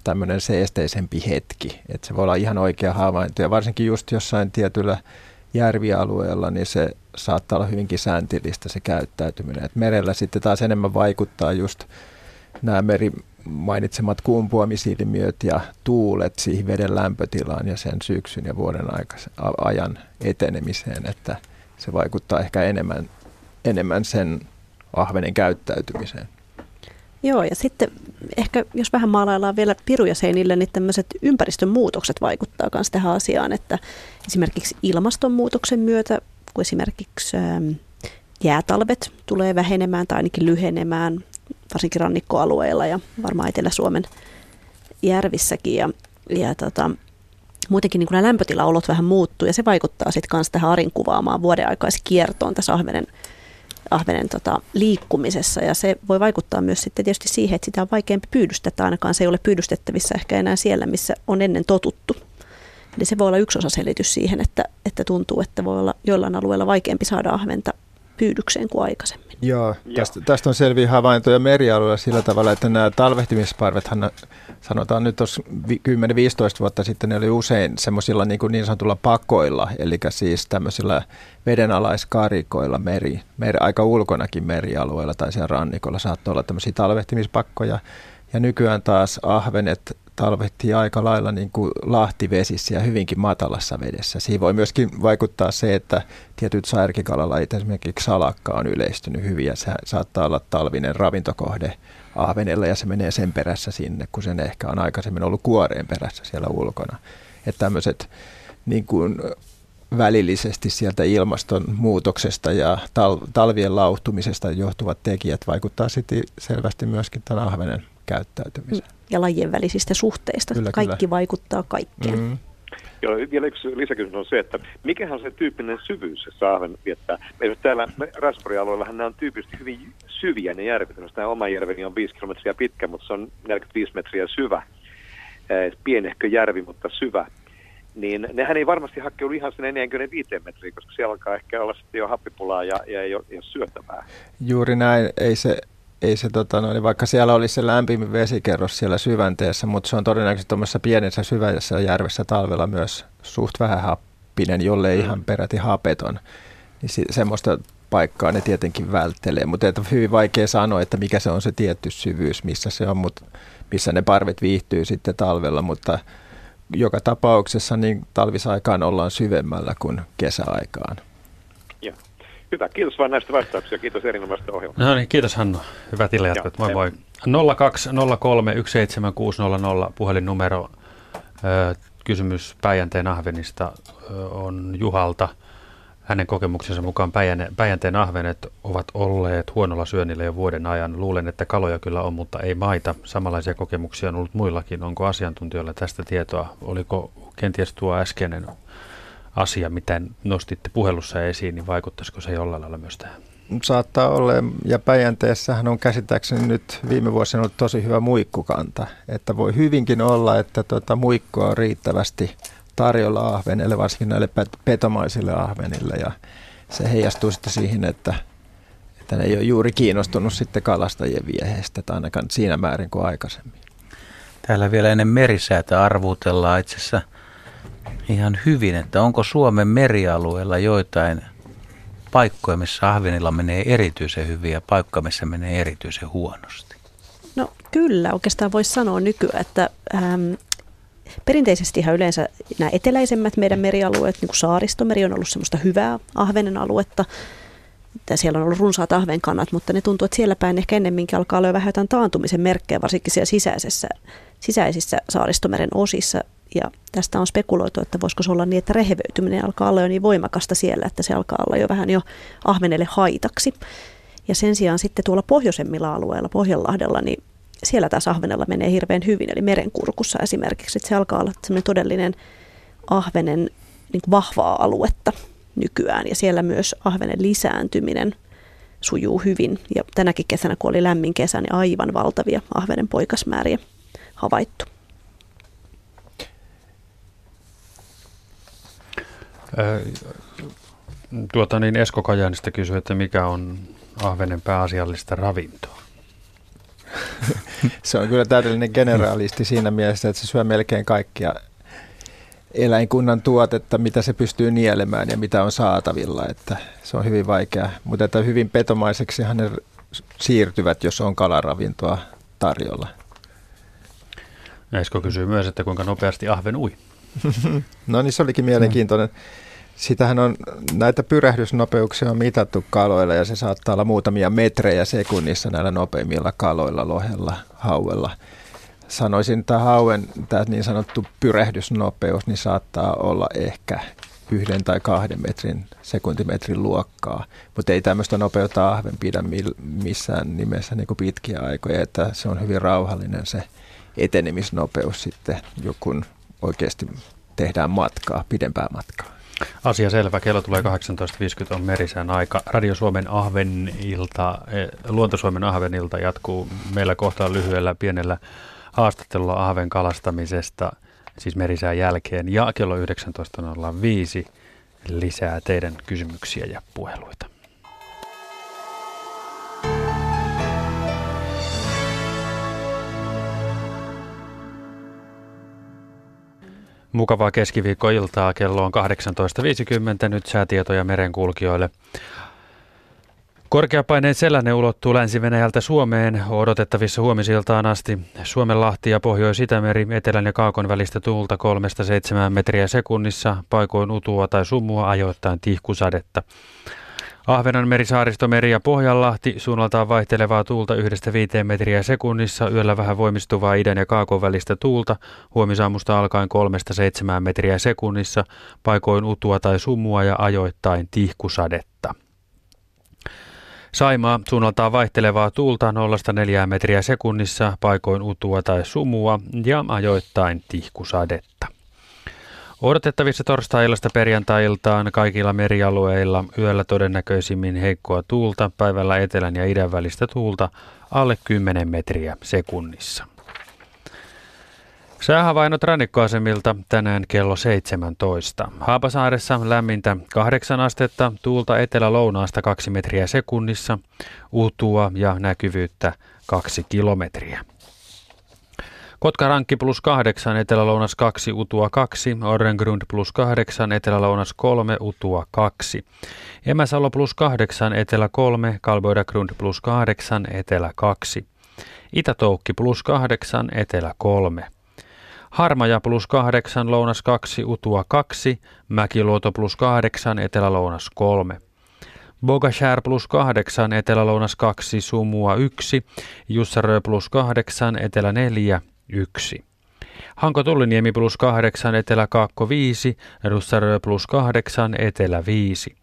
tämmöinen seesteisempi hetki. Että se voi olla ihan oikea havainto. Ja varsinkin just jossain tietyllä järvialueella, niin se saattaa olla hyvinkin sääntillistä se käyttäytyminen. Et merellä sitten taas enemmän vaikuttaa just nämä meri mainitsemat kumpuamisilmiöt ja tuulet siihen veden lämpötilaan ja sen syksyn ja vuoden ajan etenemiseen, että se vaikuttaa ehkä enemmän, enemmän sen ahvenen käyttäytymiseen. Joo, ja sitten ehkä jos vähän maalaillaan vielä piruja seinille, niin tämmöiset ympäristön muutokset vaikuttaa myös tähän asiaan, että esimerkiksi ilmastonmuutoksen myötä, kun esimerkiksi ähm, jäätalvet tulee vähenemään tai ainakin lyhenemään, varsinkin rannikkoalueilla ja varmaan Etelä-Suomen järvissäkin. Ja, ja tota, muutenkin niin nämä lämpötilaolot vähän muuttuu ja se vaikuttaa sitten myös tähän Arin kuvaamaan vuoden kiertoon tässä ahvenen, ahvenen tota, liikkumisessa. Ja se voi vaikuttaa myös sitten tietysti siihen, että sitä on vaikeampi pyydystettä. Ainakaan se ei ole pyydystettävissä ehkä enää siellä, missä on ennen totuttu. Eli se voi olla yksi osa selitys siihen, että, että tuntuu, että voi olla joillain alueilla vaikeampi saada ahventa pyydykseen kuin aikaisemmin. Joo, tästä, tästä on selviä havaintoja merialueella sillä tavalla, että nämä talvehtimisparvethan sanotaan nyt tuossa 10-15 vuotta sitten, ne oli usein semmoisilla niin, niin sanotulla pakoilla, eli siis tämmöisillä vedenalaiskarikoilla meri, meri, aika ulkonakin merialueilla tai siellä rannikolla saattoi olla tämmöisiä talvehtimispakkoja. Ja nykyään taas ahvenet talvehtii aika lailla niin kuin lahtivesissä ja hyvinkin matalassa vedessä. Siihen voi myöskin vaikuttaa se, että tietyt sairkikalalajit, esimerkiksi salakka on yleistynyt hyvin ja se saattaa olla talvinen ravintokohde ahvenella ja se menee sen perässä sinne, kun sen ehkä on aikaisemmin ollut kuoreen perässä siellä ulkona. Että tämmöiset niin kuin välillisesti sieltä ilmastonmuutoksesta ja tal- talvien lauhtumisesta johtuvat tekijät vaikuttaa sitten selvästi myöskin tämän ahvenen käyttäytymiseen. Ja lajien välisistä suhteista. Kyllä, Kaikki kyllä. vaikuttaa kaikkeen. Mm. Joo, vielä yksi lisäkysymys on se, että mikä on se tyyppinen syvyys, se saaven viettää. Meillä täällä Raspori-alueellahan nämä on tyypillisesti hyvin syviä ne järvet. Tämä oma järveni on 5 kilometriä pitkä, mutta se on 45 metriä syvä. Pienehkö järvi, mutta syvä. Niin nehän ei varmasti hakkeudu ihan sinne 45 metriä, koska siellä alkaa ehkä olla sitten jo happipulaa ja, ja ei, ole, ei ole syötävää. Juuri näin. Ei se ei se, tota, no, niin vaikka siellä olisi se lämpimin vesikerros siellä syvänteessä, mutta se on todennäköisesti tuommoisessa pienessä syvässä järvessä talvella myös suht vähän happinen, jolle mm. ihan peräti hapeton. Niin se, semmoista paikkaa ne tietenkin välttelee, mutta on hyvin vaikea sanoa, että mikä se on se tietty syvyys, missä se on, mutta missä ne parvet viihtyy sitten talvella, mutta joka tapauksessa niin talvisaikaan ollaan syvemmällä kuin kesäaikaan. Hyvä, kiitos vain näistä vastauksista. Kiitos erinomaisesta ohjelmasta. No niin, kiitos Hannu. Hyvät illanjatkot. Moi moi. 020317600 puhelinnumero. Kysymys Päijänteen ahvenista on Juhalta. Hänen kokemuksensa mukaan Päijänteen ahvenet ovat olleet huonolla syönnillä jo vuoden ajan. Luulen, että kaloja kyllä on, mutta ei maita. Samanlaisia kokemuksia on ollut muillakin. Onko asiantuntijoilla tästä tietoa? Oliko kenties tuo äskeinen asia, mitä nostitte puhelussa esiin, niin vaikuttaisiko se jollain lailla myös tähän? Saattaa olla, ja Päijänteessähän on käsittääkseni nyt viime vuosina ollut tosi hyvä muikkukanta, että voi hyvinkin olla, että tuota muikkoa on riittävästi tarjolla ahvenille, varsinkin näille petomaisille ahvenille, ja se heijastuu sitten siihen, että, että ne ei ole juuri kiinnostunut sitten kalastajien vieheistä, tai ainakaan siinä määrin kuin aikaisemmin. Täällä vielä ennen merisäätä arvuutellaan itse asiassa ihan hyvin, että onko Suomen merialueella joitain paikkoja, missä ahvenilla menee erityisen hyvin ja paikka, missä menee erityisen huonosti? No kyllä, oikeastaan voisi sanoa nykyään, että ähm, perinteisesti ihan yleensä nämä eteläisemmät meidän merialueet, niin kuin saaristomeri on ollut semmoista hyvää ahvenen aluetta, siellä on ollut runsaat ahvenkannat, mutta ne tuntuu, että siellä päin ehkä ennemminkin alkaa olla vähän jotain taantumisen merkkejä, varsinkin siellä sisäisessä, sisäisissä saaristomeren osissa. Ja tästä on spekuloitu, että voisiko se olla niin, että rehevöityminen alkaa olla jo niin voimakasta siellä, että se alkaa olla jo vähän jo ahvenelle haitaksi. Ja sen sijaan sitten tuolla pohjoisemmilla alueilla, Pohjanlahdella, niin siellä taas ahvenella menee hirveän hyvin, eli merenkurkussa esimerkiksi. Että se alkaa olla semmoinen todellinen ahvenen niin vahvaa aluetta nykyään, ja siellä myös ahvenen lisääntyminen sujuu hyvin. Ja tänäkin kesänä, kun oli lämmin kesä, niin aivan valtavia ahvenen poikasmääriä havaittu. Tuota niin Esko Kajaanista kysyi, että mikä on ahvenen pääasiallista ravintoa? se on kyllä täydellinen generaalisti siinä mielessä, että se syö melkein kaikkia eläinkunnan tuotetta, mitä se pystyy nielemään ja mitä on saatavilla. Että se on hyvin vaikea, mutta että hyvin petomaiseksi ne siirtyvät, jos on kalaravintoa tarjolla. Esko kysyy myös, että kuinka nopeasti ahven ui. no niin, se olikin mielenkiintoinen. Sitähän on, näitä pyrähdysnopeuksia on mitattu kaloilla ja se saattaa olla muutamia metrejä sekunnissa näillä nopeimmilla kaloilla, lohella, hauella. Sanoisin, että hauen tämä niin sanottu pyrähdysnopeus niin saattaa olla ehkä yhden tai kahden metrin, sekuntimetrin luokkaa, mutta ei tämmöistä nopeutta ahven pidä missään nimessä niin kuin pitkiä aikoja, että se on hyvin rauhallinen se etenemisnopeus sitten, kun oikeasti tehdään matkaa, pidempää matkaa. Asia selvä. Kello tulee 18.50 on merisään aika. Radio Suomen ahvenilta, eh, Luonto Suomen ahvenilta jatkuu meillä kohta lyhyellä pienellä haastattelulla ahven kalastamisesta, siis merisään jälkeen. Ja kello 19.05 lisää teidän kysymyksiä ja puheluita. Mukavaa keskiviikkoiltaa. Kello on 18.50. Nyt säätietoja merenkulkijoille. Korkeapaineen sellainen ulottuu Länsi-Venäjältä Suomeen odotettavissa huomisiltaan asti. Suomenlahti ja Pohjois-Itämeri, etelän ja kaakon välistä tuulta 3-7 metriä sekunnissa, paikoin utua tai sumua ajoittain tihkusadetta. Ahvenanmeri, Saaristomeri ja Pohjanlahti suunnaltaan vaihtelevaa tuulta yhdestä viiteen metriä sekunnissa, yöllä vähän voimistuvaa idän ja kaakon välistä tuulta, huomisaamusta alkaen kolmesta seitsemään metriä sekunnissa, paikoin utua tai sumua ja ajoittain tihkusadetta. Saimaa suunnaltaan vaihtelevaa tuulta 0-4 metriä sekunnissa, paikoin utua tai sumua ja ajoittain tihkusadetta. Odotettavissa torstai-illasta perjantai-iltaan kaikilla merialueilla yöllä todennäköisimmin heikkoa tuulta, päivällä etelän ja idän välistä tuulta alle 10 metriä sekunnissa. Säähavainnot rannikkoasemilta tänään kello 17. Haapasaaressa lämmintä 8 astetta, tuulta etelä-lounaasta 2 metriä sekunnissa, utua ja näkyvyyttä 2 kilometriä. Kotkarankki plus 8, Etelä-Lounas 2, Utua 2, Orrengrund plus 8, Etelä-Lounas 3, Utua 2. Emäsalo plus 8, Etelä 3, Kalboidagrund plus 8, Etelä 2. Itätoukki plus 8, Etelä 3. Harmaja plus 8, Lounas 2, Utua 2, Mäkiluoto plus 8, Etelä-Lounas 3. Bogashär plus 8, Etelä-Lounas 2, Sumua 1, Jussarö plus 8, Etelä 4, 1. Hanko Tulliniemi plus 8, Etelä Kaakko 5, Russarö plus 8, Etelä 5.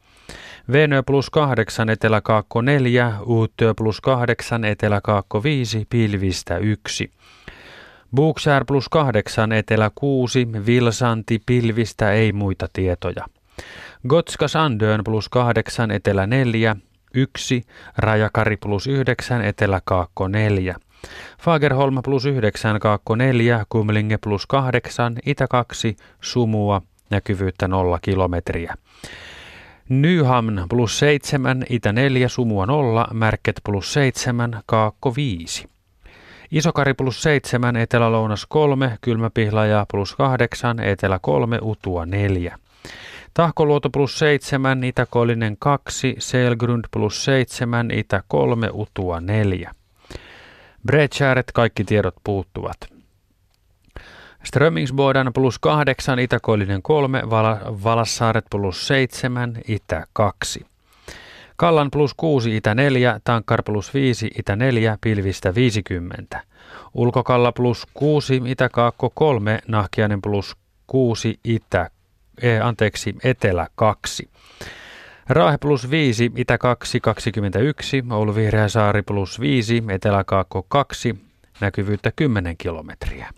Venö plus 8, Etelä Kaakko 4, Uuttyö plus 8, Etelä Kaakko 5, Pilvistä 1. Buuksär plus 8, Etelä 6, Vilsanti, Pilvistä ei muita tietoja. Gotska Sandön plus 8, Etelä 4, 1, Rajakari plus 9, Etelä Kaakko 4. Fagerholm plus 9, Kaakko 4, Kumlinge plus 8, Itä 2, Sumua, näkyvyyttä 0 kilometriä. Nyhamn plus 7, Itä 4, Sumua 0, Märket plus 7, Kaakko 5. Isokari plus 7, Etelä-Lounas 3, Kylmäpihlaja plus 8, Etelä 3, Utua 4. Tahkoluoto plus 7, Itäkoillinen 2, Selgrund plus 7, Itä 3, Utua 4. Bredshäret kaikki tiedot puuttuvat. Strömingsbodan plus 8, Itäkoillinen 3, Val- Valassaaret plus 7, Itä 2. Kallan plus 6, Itä 4, Tankkar plus 5, Itä 4, Pilvistä 50. Ulkokalla plus 6, Itä Kaakko 3, Nahkiainen plus 6, Itä, eh, anteeksi, Etelä 2. Raahe plus 5, Itä 2, 21, Oulu Vihreä saari plus 5, Etelä Kaakko 2, näkyvyyttä 10 kilometriä.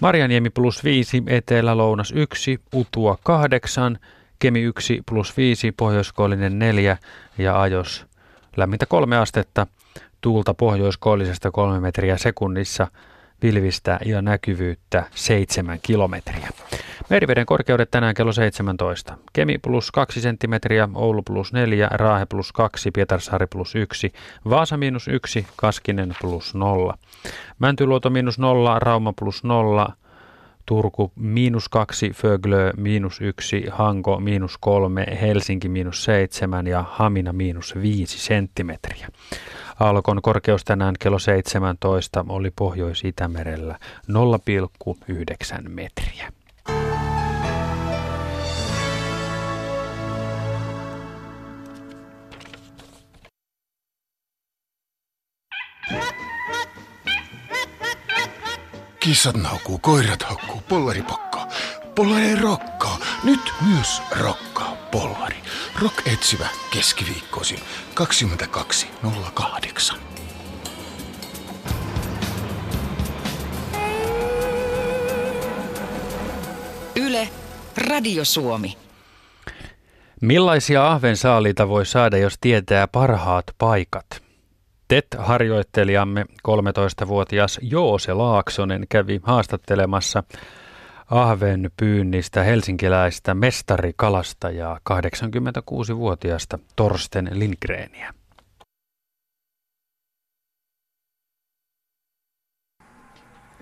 Marjaniemi plus 5, Etelä-Lounas 1, Utua 8, Kemi 1 plus 5, Pohjoiskoillinen 4 ja Ajos lämmintä 3 astetta, tuulta pohjoiskoillisesta 3 metriä sekunnissa, pilvistä ja näkyvyyttä 7 kilometriä. Meriveden korkeudet tänään kello 17. Kemi plus 2 senttimetriä, Oulu plus 4, Raahe plus 2, Pietarsaari plus 1, Vaasa miinus 1, Kaskinen plus 0. Mäntyluoto miinus 0, Rauma plus 0, Turku miinus 2, Föglö miinus 1, Hanko miinus 3, Helsinki miinus 7 ja Hamina miinus 5 senttimetriä. Aallokon korkeus tänään kello 17 oli Pohjois-Itämerellä 0,9 metriä. Kissat naukuu, koirat hakkuu, pollari pokkaa. Pollari ei rokkaa. Nyt myös rokkaa pollari. Rock etsivä keskiviikkoisin 22.08. Yle, Radio Suomi. Millaisia ahvensaaliita voi saada, jos tietää parhaat paikat? TET-harjoittelijamme 13-vuotias Joose Laaksonen kävi haastattelemassa ahven pyynnistä helsinkiläistä mestarikalastajaa 86-vuotiaasta Torsten Lindgreniä.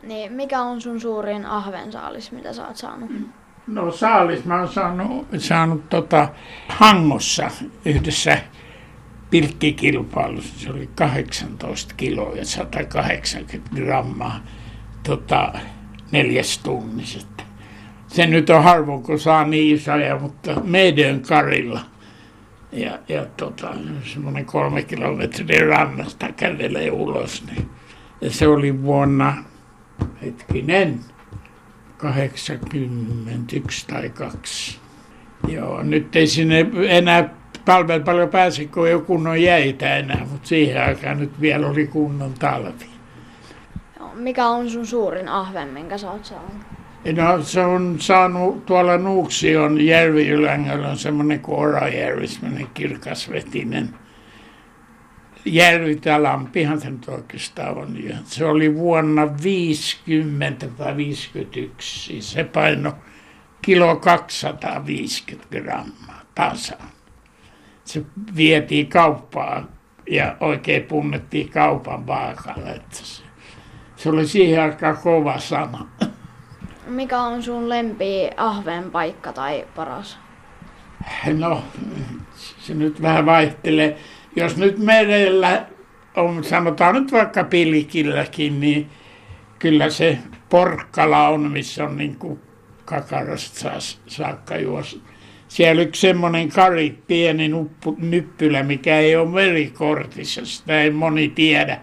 Niin, mikä on sun suurin ahvensaalis, mitä sä oot saanut? No saalis mä oon saanut, saanut tota Hangossa yhdessä pilkkikilpailussa. Se oli 18 kiloa ja 180 grammaa tota, neljäs tunnissa. Se nyt on harvoin, kun saa niin isoja, mutta meidän karilla. Ja, ja tota, semmoinen kolme kilometriä rannasta kävelee ulos. Niin. Ja se oli vuonna, hetkinen, 81 tai 2. Joo, nyt ei sinne enää talvella paljon pääse, kun ei ole kunnon jäitä enää, mutta siihen aikaan nyt vielä oli kunnon talvi. Mikä on sun suurin ahven, minkä sä oot saanut? No se on saanut tuolla Nuuksion järviylängöllä on semmoinen kuin Orajärvi, semmoinen kirkasvetinen järvi tai lampihan se nyt oikeastaan on. Ja se oli vuonna 50 tai 51, siis se paino kilo 250 grammaa tasan. Se vietiin kauppaan ja oikein punnettiin kaupan vaakalle. Että se, se oli siihen aikaan kova sana. Mikä on sun lempi ahven paikka tai paras? No, se nyt vähän vaihtelee. Jos nyt merellä on, sanotaan nyt vaikka Pilkilläkin, niin kyllä se Porkkala on, missä on niin kuin kakarasta saakka juossa. Siellä yksi semmoinen kari, pieni nuppu, nyppylä, mikä ei ole merikortissa, sitä ei moni tiedä.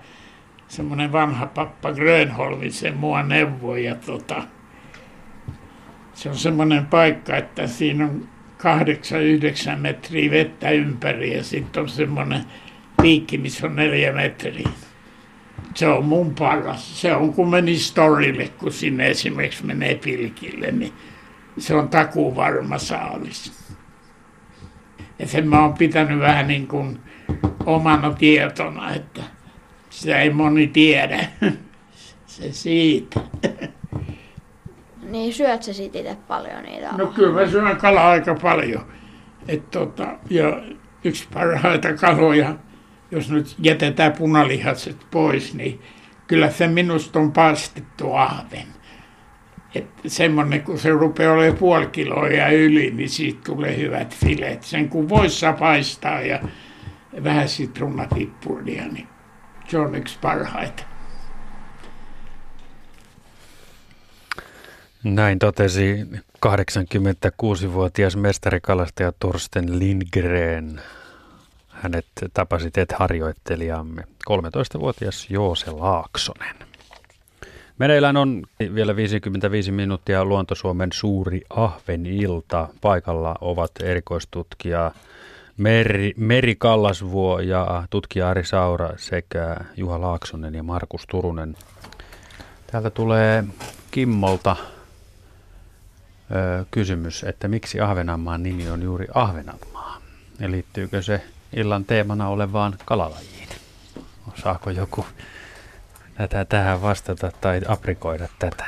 Semmoinen vanha pappa Grönholmi sen mua neuvoi ja tota, se on semmoinen paikka, että siinä on kahdeksan, yhdeksän metriä vettä ympäri ja sitten on semmoinen piikki, missä on neljä metriä. Se on mun paras. Se on kun meni storille, kun sinne esimerkiksi menee pilkille, niin se on takuu varma saalis. Ja sen mä oon pitänyt vähän niin kuin omana tietona, että sitä ei moni tiedä. Se siitä. Niin syöt sä sit itse paljon niitä No kyllä mä syön kalaa aika paljon. Et tota, ja yksi parhaita kaloja, jos nyt jätetään punalihaset pois, niin kyllä se minusta on paistettu ahven. Että semmoinen, kun se rupeaa olemaan puoli kiloa ja yli, niin siitä tulee hyvät fileet. Sen kun voissa paistaa ja vähän sitruunapippuria, niin se on yksi parhaita. Näin totesi 86-vuotias mestarikalastaja Torsten Lindgren. Hänet tapasi harjoittelijamme 13-vuotias Joose Laaksonen. Meneillään on vielä 55 minuuttia Luontosuomen suuri ahvenilta. Paikalla ovat erikoistutkija Meri, Meri Kallasvuo ja tutkija Ari Saura sekä Juha Laaksonen ja Markus Turunen. Täältä tulee Kimmolta ö, kysymys, että miksi Ahvenanmaan nimi on juuri Ahvenanmaa? Ja liittyykö se illan teemana olevaan kalalajiin? Saako joku tätä tähän vastata tai aprikoida tätä?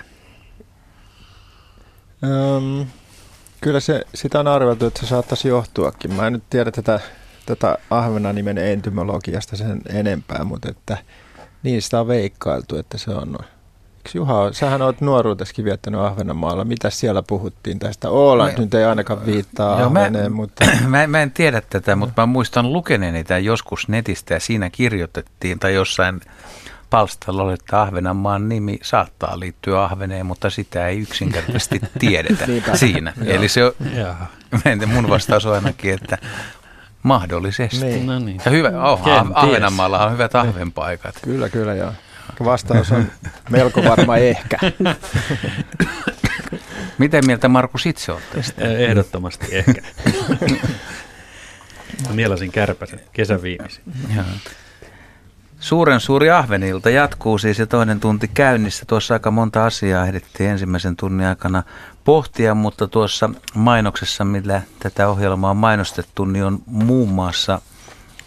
Öm, kyllä se, sitä on arveltu, että se saattaisi johtuakin. Mä en nyt tiedä tätä, tätä Ahvenan nimen entymologiasta sen enempää, mutta että niin sitä on veikkailtu, että se on Eikö Juha, sähän olet nuoruuteskin viettänyt Ahvenanmaalla. Mitä siellä puhuttiin tästä? Oola nyt ei ainakaan viittaa Joo, Ahveneen, mä, mutta... Mä, mä en tiedä tätä, mutta mä muistan lukeneeni tämän joskus netistä ja siinä kirjoitettiin tai jossain palstalla oli, että Ahvenanmaan nimi saattaa liittyä Ahveneen, mutta sitä ei yksinkertaisesti tiedetä siinä. Eli se on, mun vastaus on ainakin, että mahdollisesti. Niin. No niin. Ja hyvä, oh, Ahvenanmaalla on hyvät ahvenpaikat. Kyllä, kyllä joo. Vastaus on melko varma ehkä. Miten mieltä Markus itse olet tästä? Ehdottomasti ehkä. Mielasin kärpäsen kesän viimeisin. Suuren suuri ahvenilta jatkuu siis ja toinen tunti käynnissä. Tuossa aika monta asiaa ehdittiin ensimmäisen tunnin aikana pohtia, mutta tuossa mainoksessa, millä tätä ohjelmaa on mainostettu, niin on muun muassa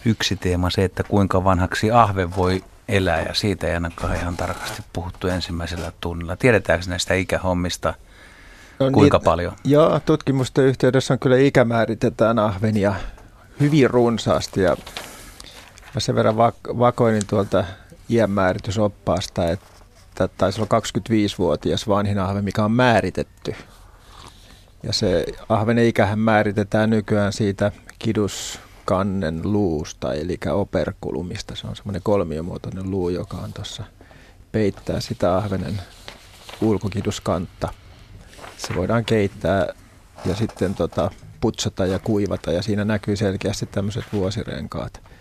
yksi teema se, että kuinka vanhaksi ahve voi elää ja siitä ei ainakaan ihan tarkasti puhuttu ensimmäisellä tunnilla. Tiedetäänkö näistä ikähommista no, kuinka niin, paljon? Joo, tutkimusten yhteydessä on kyllä ikämääritetään ahvenia hyvin runsaasti ja mä sen verran vak- vakoinin tuolta iänmääritysoppaasta, että taisi olla 25-vuotias vanhin ahve, mikä on määritetty. Ja se ahvenen ikähän määritetään nykyään siitä kidus kannen luusta, eli operkulumista. Se on semmoinen kolmiomuotoinen luu, joka on tuossa peittää sitä ahvenen ulkokiduskantta. Se voidaan keittää ja sitten tota, putsata ja kuivata ja siinä näkyy selkeästi tämmöiset vuosirenkaat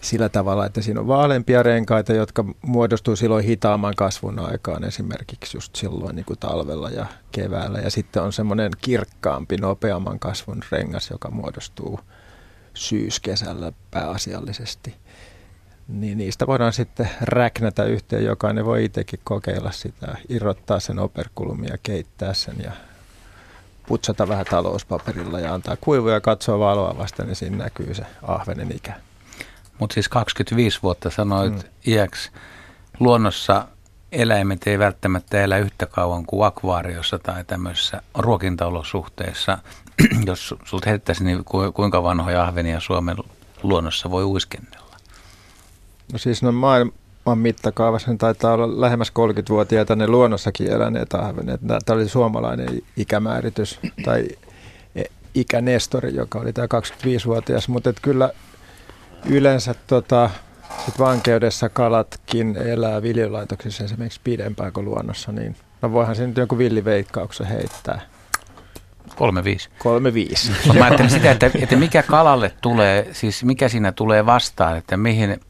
sillä tavalla, että siinä on vaaleampia renkaita, jotka muodostuu silloin hitaamman kasvun aikaan, esimerkiksi just silloin niin kuin talvella ja keväällä. Ja sitten on semmoinen kirkkaampi, nopeamman kasvun rengas, joka muodostuu syyskesällä pääasiallisesti. Niin niistä voidaan sitten räknätä yhteen. Jokainen voi itsekin kokeilla sitä, irrottaa sen operkulumia, keittää sen ja putsata vähän talouspaperilla ja antaa kuivua ja katsoa valoa vasta, niin siinä näkyy se ahvenen ikä. Mutta siis 25 vuotta sanoit mm. iäksi. Luonnossa eläimet ei välttämättä elä yhtä kauan kuin akvaariossa tai tämmöisissä ruokintaolosuhteissa. Jos sulta heittäisiin, niin kuinka vanhoja ahvenia Suomen luonnossa voi uiskennella? No siis no maailman mittakaavassa ne taitaa olla lähemmäs 30-vuotiaita ne luonnossakin eläneet ahvenet. Tämä oli suomalainen ikämääritys tai e, ikänestori, joka oli tämä 25-vuotias, mutta kyllä yleensä tota, sit vankeudessa kalatkin elää viljelaitoksissa esimerkiksi pidempään kuin luonnossa, niin no voihan se nyt jonkun villiveikkauksen heittää. Kolme viisi. Kolme viisi. Mä ajattelin sitä, että, että mikä kalalle tulee, siis mikä siinä tulee vastaan, että mihin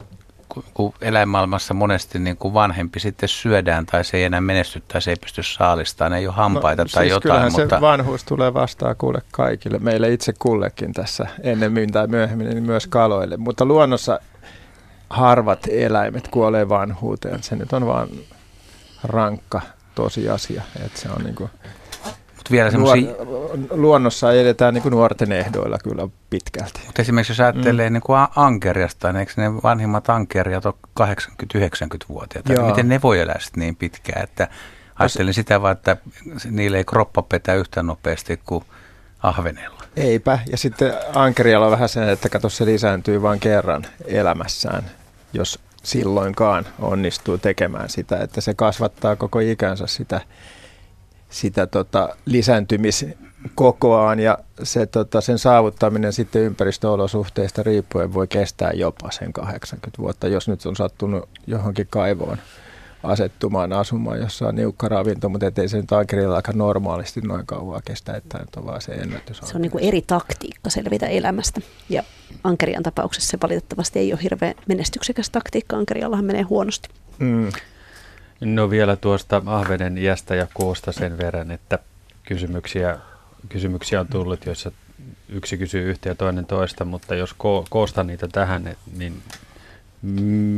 kun eläinmaailmassa monesti niin kuin vanhempi sitten syödään tai se ei enää menesty tai se ei pysty saalistamaan, ei ole hampaita no, tai siis jotain. Mutta... se vanhuus tulee vastaan kuule kaikille, meille itse kullekin tässä ennemmin tai myöhemmin, niin myös kaloille. Mutta luonnossa harvat eläimet kuolee vanhuuteen, se nyt on vaan rankka tosiasia, että se on niin kuin vielä semmoisia... Luonnossa edetään niin kuin nuorten ehdoilla kyllä pitkälti. Mutta esimerkiksi jos ajattelee mm. niin kuin ankeriasta, niin eikö ne vanhimmat ankeriat ole 80-90-vuotiaita? Miten ne voi elää sitten niin pitkään? Että ajattelin sitä vaan, että niille ei kroppa petä yhtä nopeasti kuin ahvenella. Eipä. Ja sitten ankerialla on vähän sen, että kato se lisääntyy vain kerran elämässään. Jos silloinkaan onnistuu tekemään sitä, että se kasvattaa koko ikänsä sitä, sitä tota lisääntymiskokoaan ja se, tota, sen saavuttaminen sitten ympäristöolosuhteista riippuen voi kestää jopa sen 80 vuotta, jos nyt on sattunut johonkin kaivoon asettumaan asumaan, jossa on niukka ravinto, mutta ei se nyt ankerilla aika normaalisti noin kauan kestä, että nyt on vaan se ennätys. Se on niin kuin eri taktiikka selvitä elämästä ja ankerian tapauksessa se valitettavasti ei ole hirveän menestyksekäs taktiikka, ankeriallahan menee huonosti. Mm. No vielä tuosta ahvenen iästä ja koosta sen verran, että kysymyksiä, kysymyksiä on tullut, joissa yksi kysyy yhtä ja toinen toista, mutta jos ko- koosta niitä tähän, niin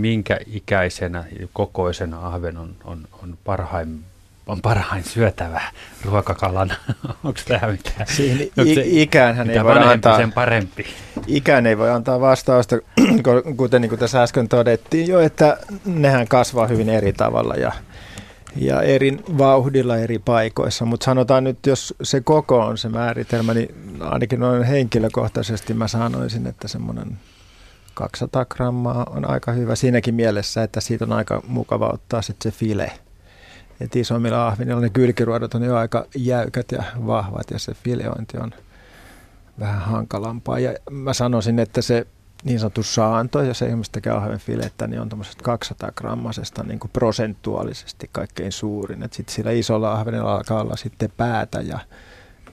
minkä ikäisenä kokoisena ahven on, on, on parhain on parhain syötävä ruokakalan. Onko tämä mitään? Siinä i- ikään hän ei voi antaa, sen parempi. Ikään ei voi antaa vastausta, kuten niin kuin tässä äsken todettiin jo, että nehän kasvaa hyvin eri tavalla ja, ja eri vauhdilla eri paikoissa. Mutta sanotaan nyt, jos se koko on se määritelmä, niin ainakin noin henkilökohtaisesti mä sanoisin, että semmoinen 200 grammaa on aika hyvä siinäkin mielessä, että siitä on aika mukava ottaa sitten se file. Et isommilla ahvinilla ne kylkiruodot on jo aika jäykät ja vahvat ja se fileointi on vähän hankalampaa. Ja mä sanoisin, että se niin sanottu saanto, jos ihmiset tekee ahven filettä, niin on tuommoisesta 200 grammasesta niin kuin prosentuaalisesti kaikkein suurin. Sitten sillä isolla ahvenilla alkaa olla sitten päätä ja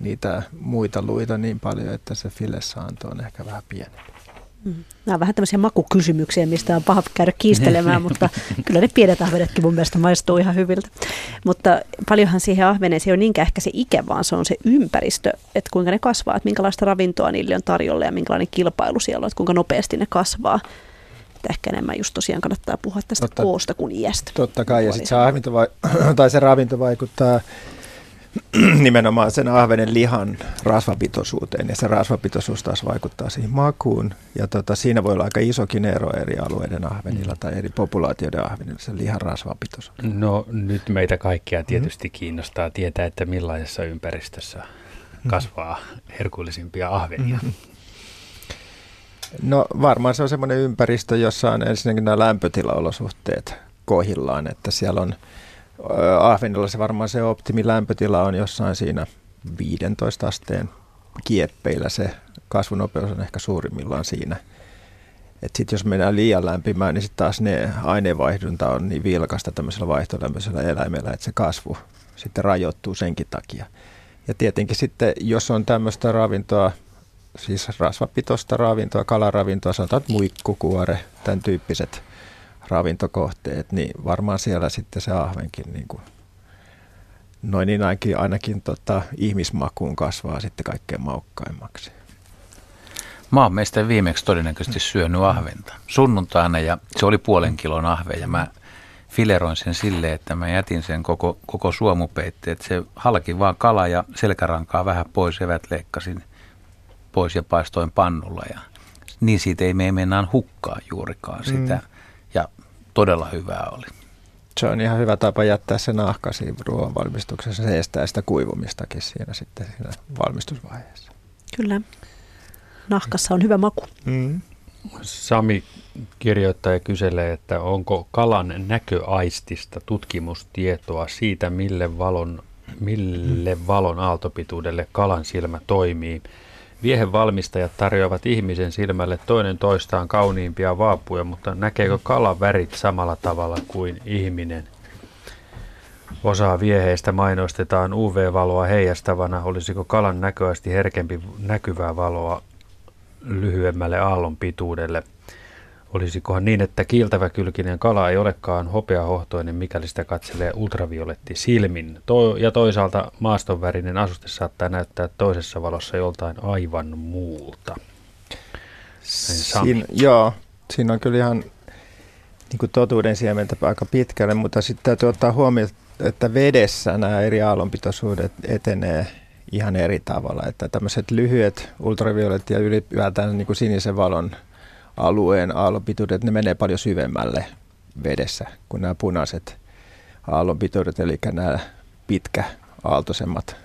niitä muita luita niin paljon, että se filesaanto on ehkä vähän pienempi. Mm. Nämä on vähän tämmöisiä makukysymyksiä, mistä on paha käydä kiistelemään, mutta kyllä ne pienet ahvenetkin mun mielestä maistuu ihan hyviltä. Mutta paljonhan siihen ahveneeseen ei ole niinkään ehkä se ikä, vaan se on se ympäristö, että kuinka ne kasvaa, että minkälaista ravintoa niille on tarjolla ja minkälainen kilpailu siellä on, että kuinka nopeasti ne kasvaa. Että ehkä enemmän just tosiaan kannattaa puhua tästä totta, koosta kuin iästä. Totta kai, ja sitten se, vai- tai se ravinto vaikuttaa nimenomaan sen ahvenen lihan rasvapitoisuuteen ja se rasvapitoisuus taas vaikuttaa siihen makuun ja tota, siinä voi olla aika isokin ero eri alueiden ahvenilla mm. tai eri populaatioiden ahvenilla se lihan rasvapitoisuus. No nyt meitä kaikkia tietysti mm. kiinnostaa tietää, että millaisessa ympäristössä mm. kasvaa herkullisimpia ahvenia. Mm. No varmaan se on semmoinen ympäristö, jossa on ensinnäkin nämä lämpötilaolosuhteet kohillaan, että siellä on Ahvenilla se varmaan se optimilämpötila on jossain siinä 15 asteen kieppeillä. Se kasvunopeus on ehkä suurimmillaan siinä. Sitten jos mennään liian lämpimään, niin sitten taas ne aineenvaihdunta on niin vilkasta tämmöisellä vaihtolämpöisellä eläimellä, että se kasvu sitten rajoittuu senkin takia. Ja tietenkin sitten, jos on tämmöistä ravintoa, siis rasvapitoista ravintoa, kalaravintoa, sanotaan muikkukuore, tämän tyyppiset – ravintokohteet, niin varmaan siellä sitten se ahvenkin niin kuin, noin niin ainakin, ainakin tota, ihmismakuun kasvaa sitten kaikkein maukkaimmaksi. Mä oon meistä viimeksi todennäköisesti syönyt ahventa sunnuntaina ja se oli puolen kilon ahve ja mä fileroin sen silleen, että mä jätin sen koko, koko että se halki vaan kala ja selkärankaa vähän pois, evät leikkasin pois ja paistoin pannulla ja niin siitä ei me mennään hukkaa juurikaan sitä. Mm todella hyvää oli. Se on ihan hyvä tapa jättää se nahka siinä ruoan valmistuksessa. Se estää sitä kuivumistakin siinä sitten siinä valmistusvaiheessa. Kyllä. Nahkassa on hyvä maku. Mm. Sami kirjoittaa ja kyselee, että onko kalan näköaistista tutkimustietoa siitä, mille valon, mille valon aaltopituudelle kalan silmä toimii. Viehen valmistajat tarjoavat ihmisen silmälle toinen toistaan kauniimpia vaapuja, mutta näkeekö kala värit samalla tavalla kuin ihminen? Osa vieheistä mainostetaan UV-valoa heijastavana. Olisiko kalan näköisesti herkempi näkyvää valoa lyhyemmälle aallon pituudelle? Olisikohan niin, että kiiltäväkylkinen kala ei olekaan hopeahohtoinen, mikäli sitä katselee ultravioletti silmin. To- ja toisaalta maastonvärinen asuste saattaa näyttää toisessa valossa joltain aivan muulta. Siin, joo, siinä on kyllä ihan niin kuin totuuden siementä aika pitkälle, mutta sitten täytyy ottaa huomioon, että vedessä nämä eri aallonpitoisuudet etenee ihan eri tavalla. Että tämmöiset lyhyet ultravioletti ja ylipäätään niin kuin sinisen valon alueen aallonpituudet, ne menee paljon syvemmälle vedessä kuin nämä punaiset aallonpituudet, eli nämä pitkä aaltoisemmat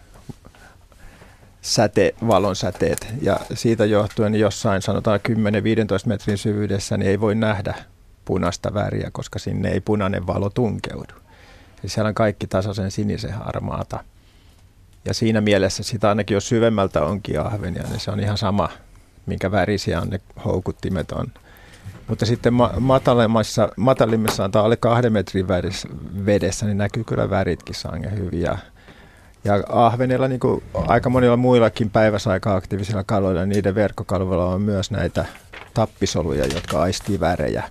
säte, valonsäteet. Ja siitä johtuen jossain sanotaan 10-15 metrin syvyydessä niin ei voi nähdä punaista väriä, koska sinne ei punainen valo tunkeudu. Eli siellä on kaikki tasaisen sinisen harmaata. Ja siinä mielessä sitä ainakin jos syvemmältä onkin ahvenia, niin se on ihan sama, minkä värisiä on ne houkuttimet on. Mutta sitten ma- matalimmassa, matalimmassa tai alle kahden metrin vedessä, niin näkyy kyllä väritkin sangen hyviä. Ja ahvenilla, niin kuin aika monilla muillakin päiväsaika-aktiivisilla kaloilla, niiden verkkokalvoilla on myös näitä tappisoluja, jotka aistii värejä.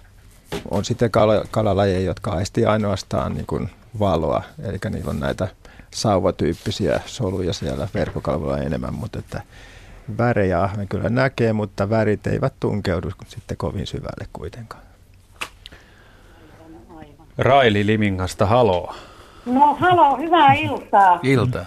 On sitten kal- kalalajeja, jotka aistii ainoastaan niin kuin valoa, eli niillä on näitä sauvatyyppisiä soluja siellä verkkokalvoilla enemmän, mutta että värejä ahven kyllä näkee, mutta värit eivät tunkeudu sitten kovin syvälle kuitenkaan. Raili Limingasta, haloo. No halo, hyvää iltaa. Ilta.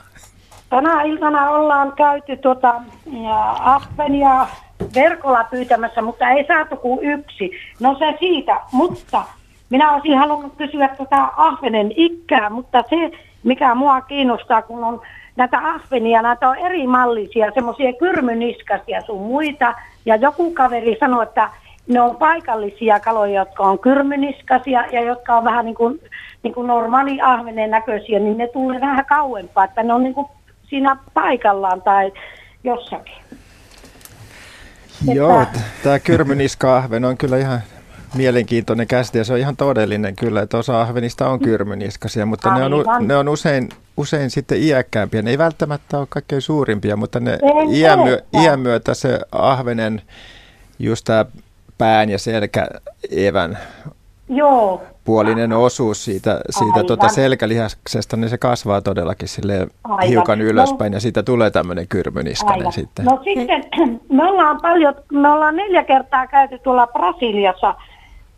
Tänä iltana ollaan käyty tuota, ja Ahvenia verkolla pyytämässä, mutta ei saatu kuin yksi. No se siitä, mutta minä olisin halunnut kysyä tätä ahvenen ikää, mutta se, mikä mua kiinnostaa, kun on näitä ahvenia, näitä on eri mallisia, semmoisia kyrmyniskasia sun muita, ja joku kaveri sanoi, että ne on paikallisia kaloja, jotka on kyrmyniskasia ja jotka on vähän niin kuin, niin kuin normaali ahvenen näköisiä, niin ne tulee vähän kauempaa, että ne on niin kuin siinä paikallaan tai jossakin. Joo, tämä kyrmyniska-ahven on kyllä ihan mielenkiintoinen käsite ja se on ihan todellinen kyllä, että osa ahvenista on kyrmyniskasia, mutta ne on, ne on usein, usein sitten iäkkäämpiä. Ne ei välttämättä ole kaikkein suurimpia, mutta ne iän, myö, iän myötä se ahvenen just tämä pään ja selkäevän Joo. puolinen osuus siitä, siitä tuota selkälihaksesta, niin se kasvaa todellakin sille hiukan no. ylöspäin no, ja siitä tulee tämmöinen kyrmyniskainen aivan. sitten. No sitten me ollaan paljon, me ollaan neljä kertaa käyty tuolla Brasiliassa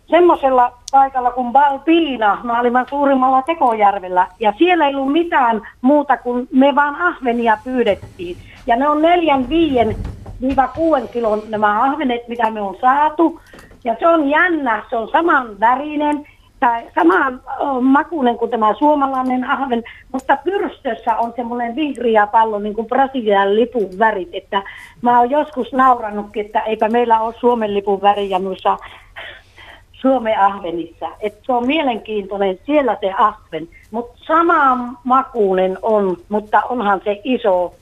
semmoisella paikalla kuin Balbina, maailman suurimmalla Tekojärvellä, ja siellä ei ollut mitään muuta kuin me vaan ahvenia pyydettiin. Ja ne on neljän, viien, viiva kuuden kilon nämä ahvenet, mitä me on saatu. Ja se on jännä, se on saman värinen tai saman makuinen kuin tämä suomalainen ahven, mutta pyrstössä on semmoinen vihreä pallo, niin kuin Brasilian lipun värit. Että mä oon joskus naurannutkin, että eipä meillä ole Suomen lipun väriä noissa Suomen ahvenissa. Että se on mielenkiintoinen, siellä se ahven. Mutta sama makuinen on, mutta onhan se iso,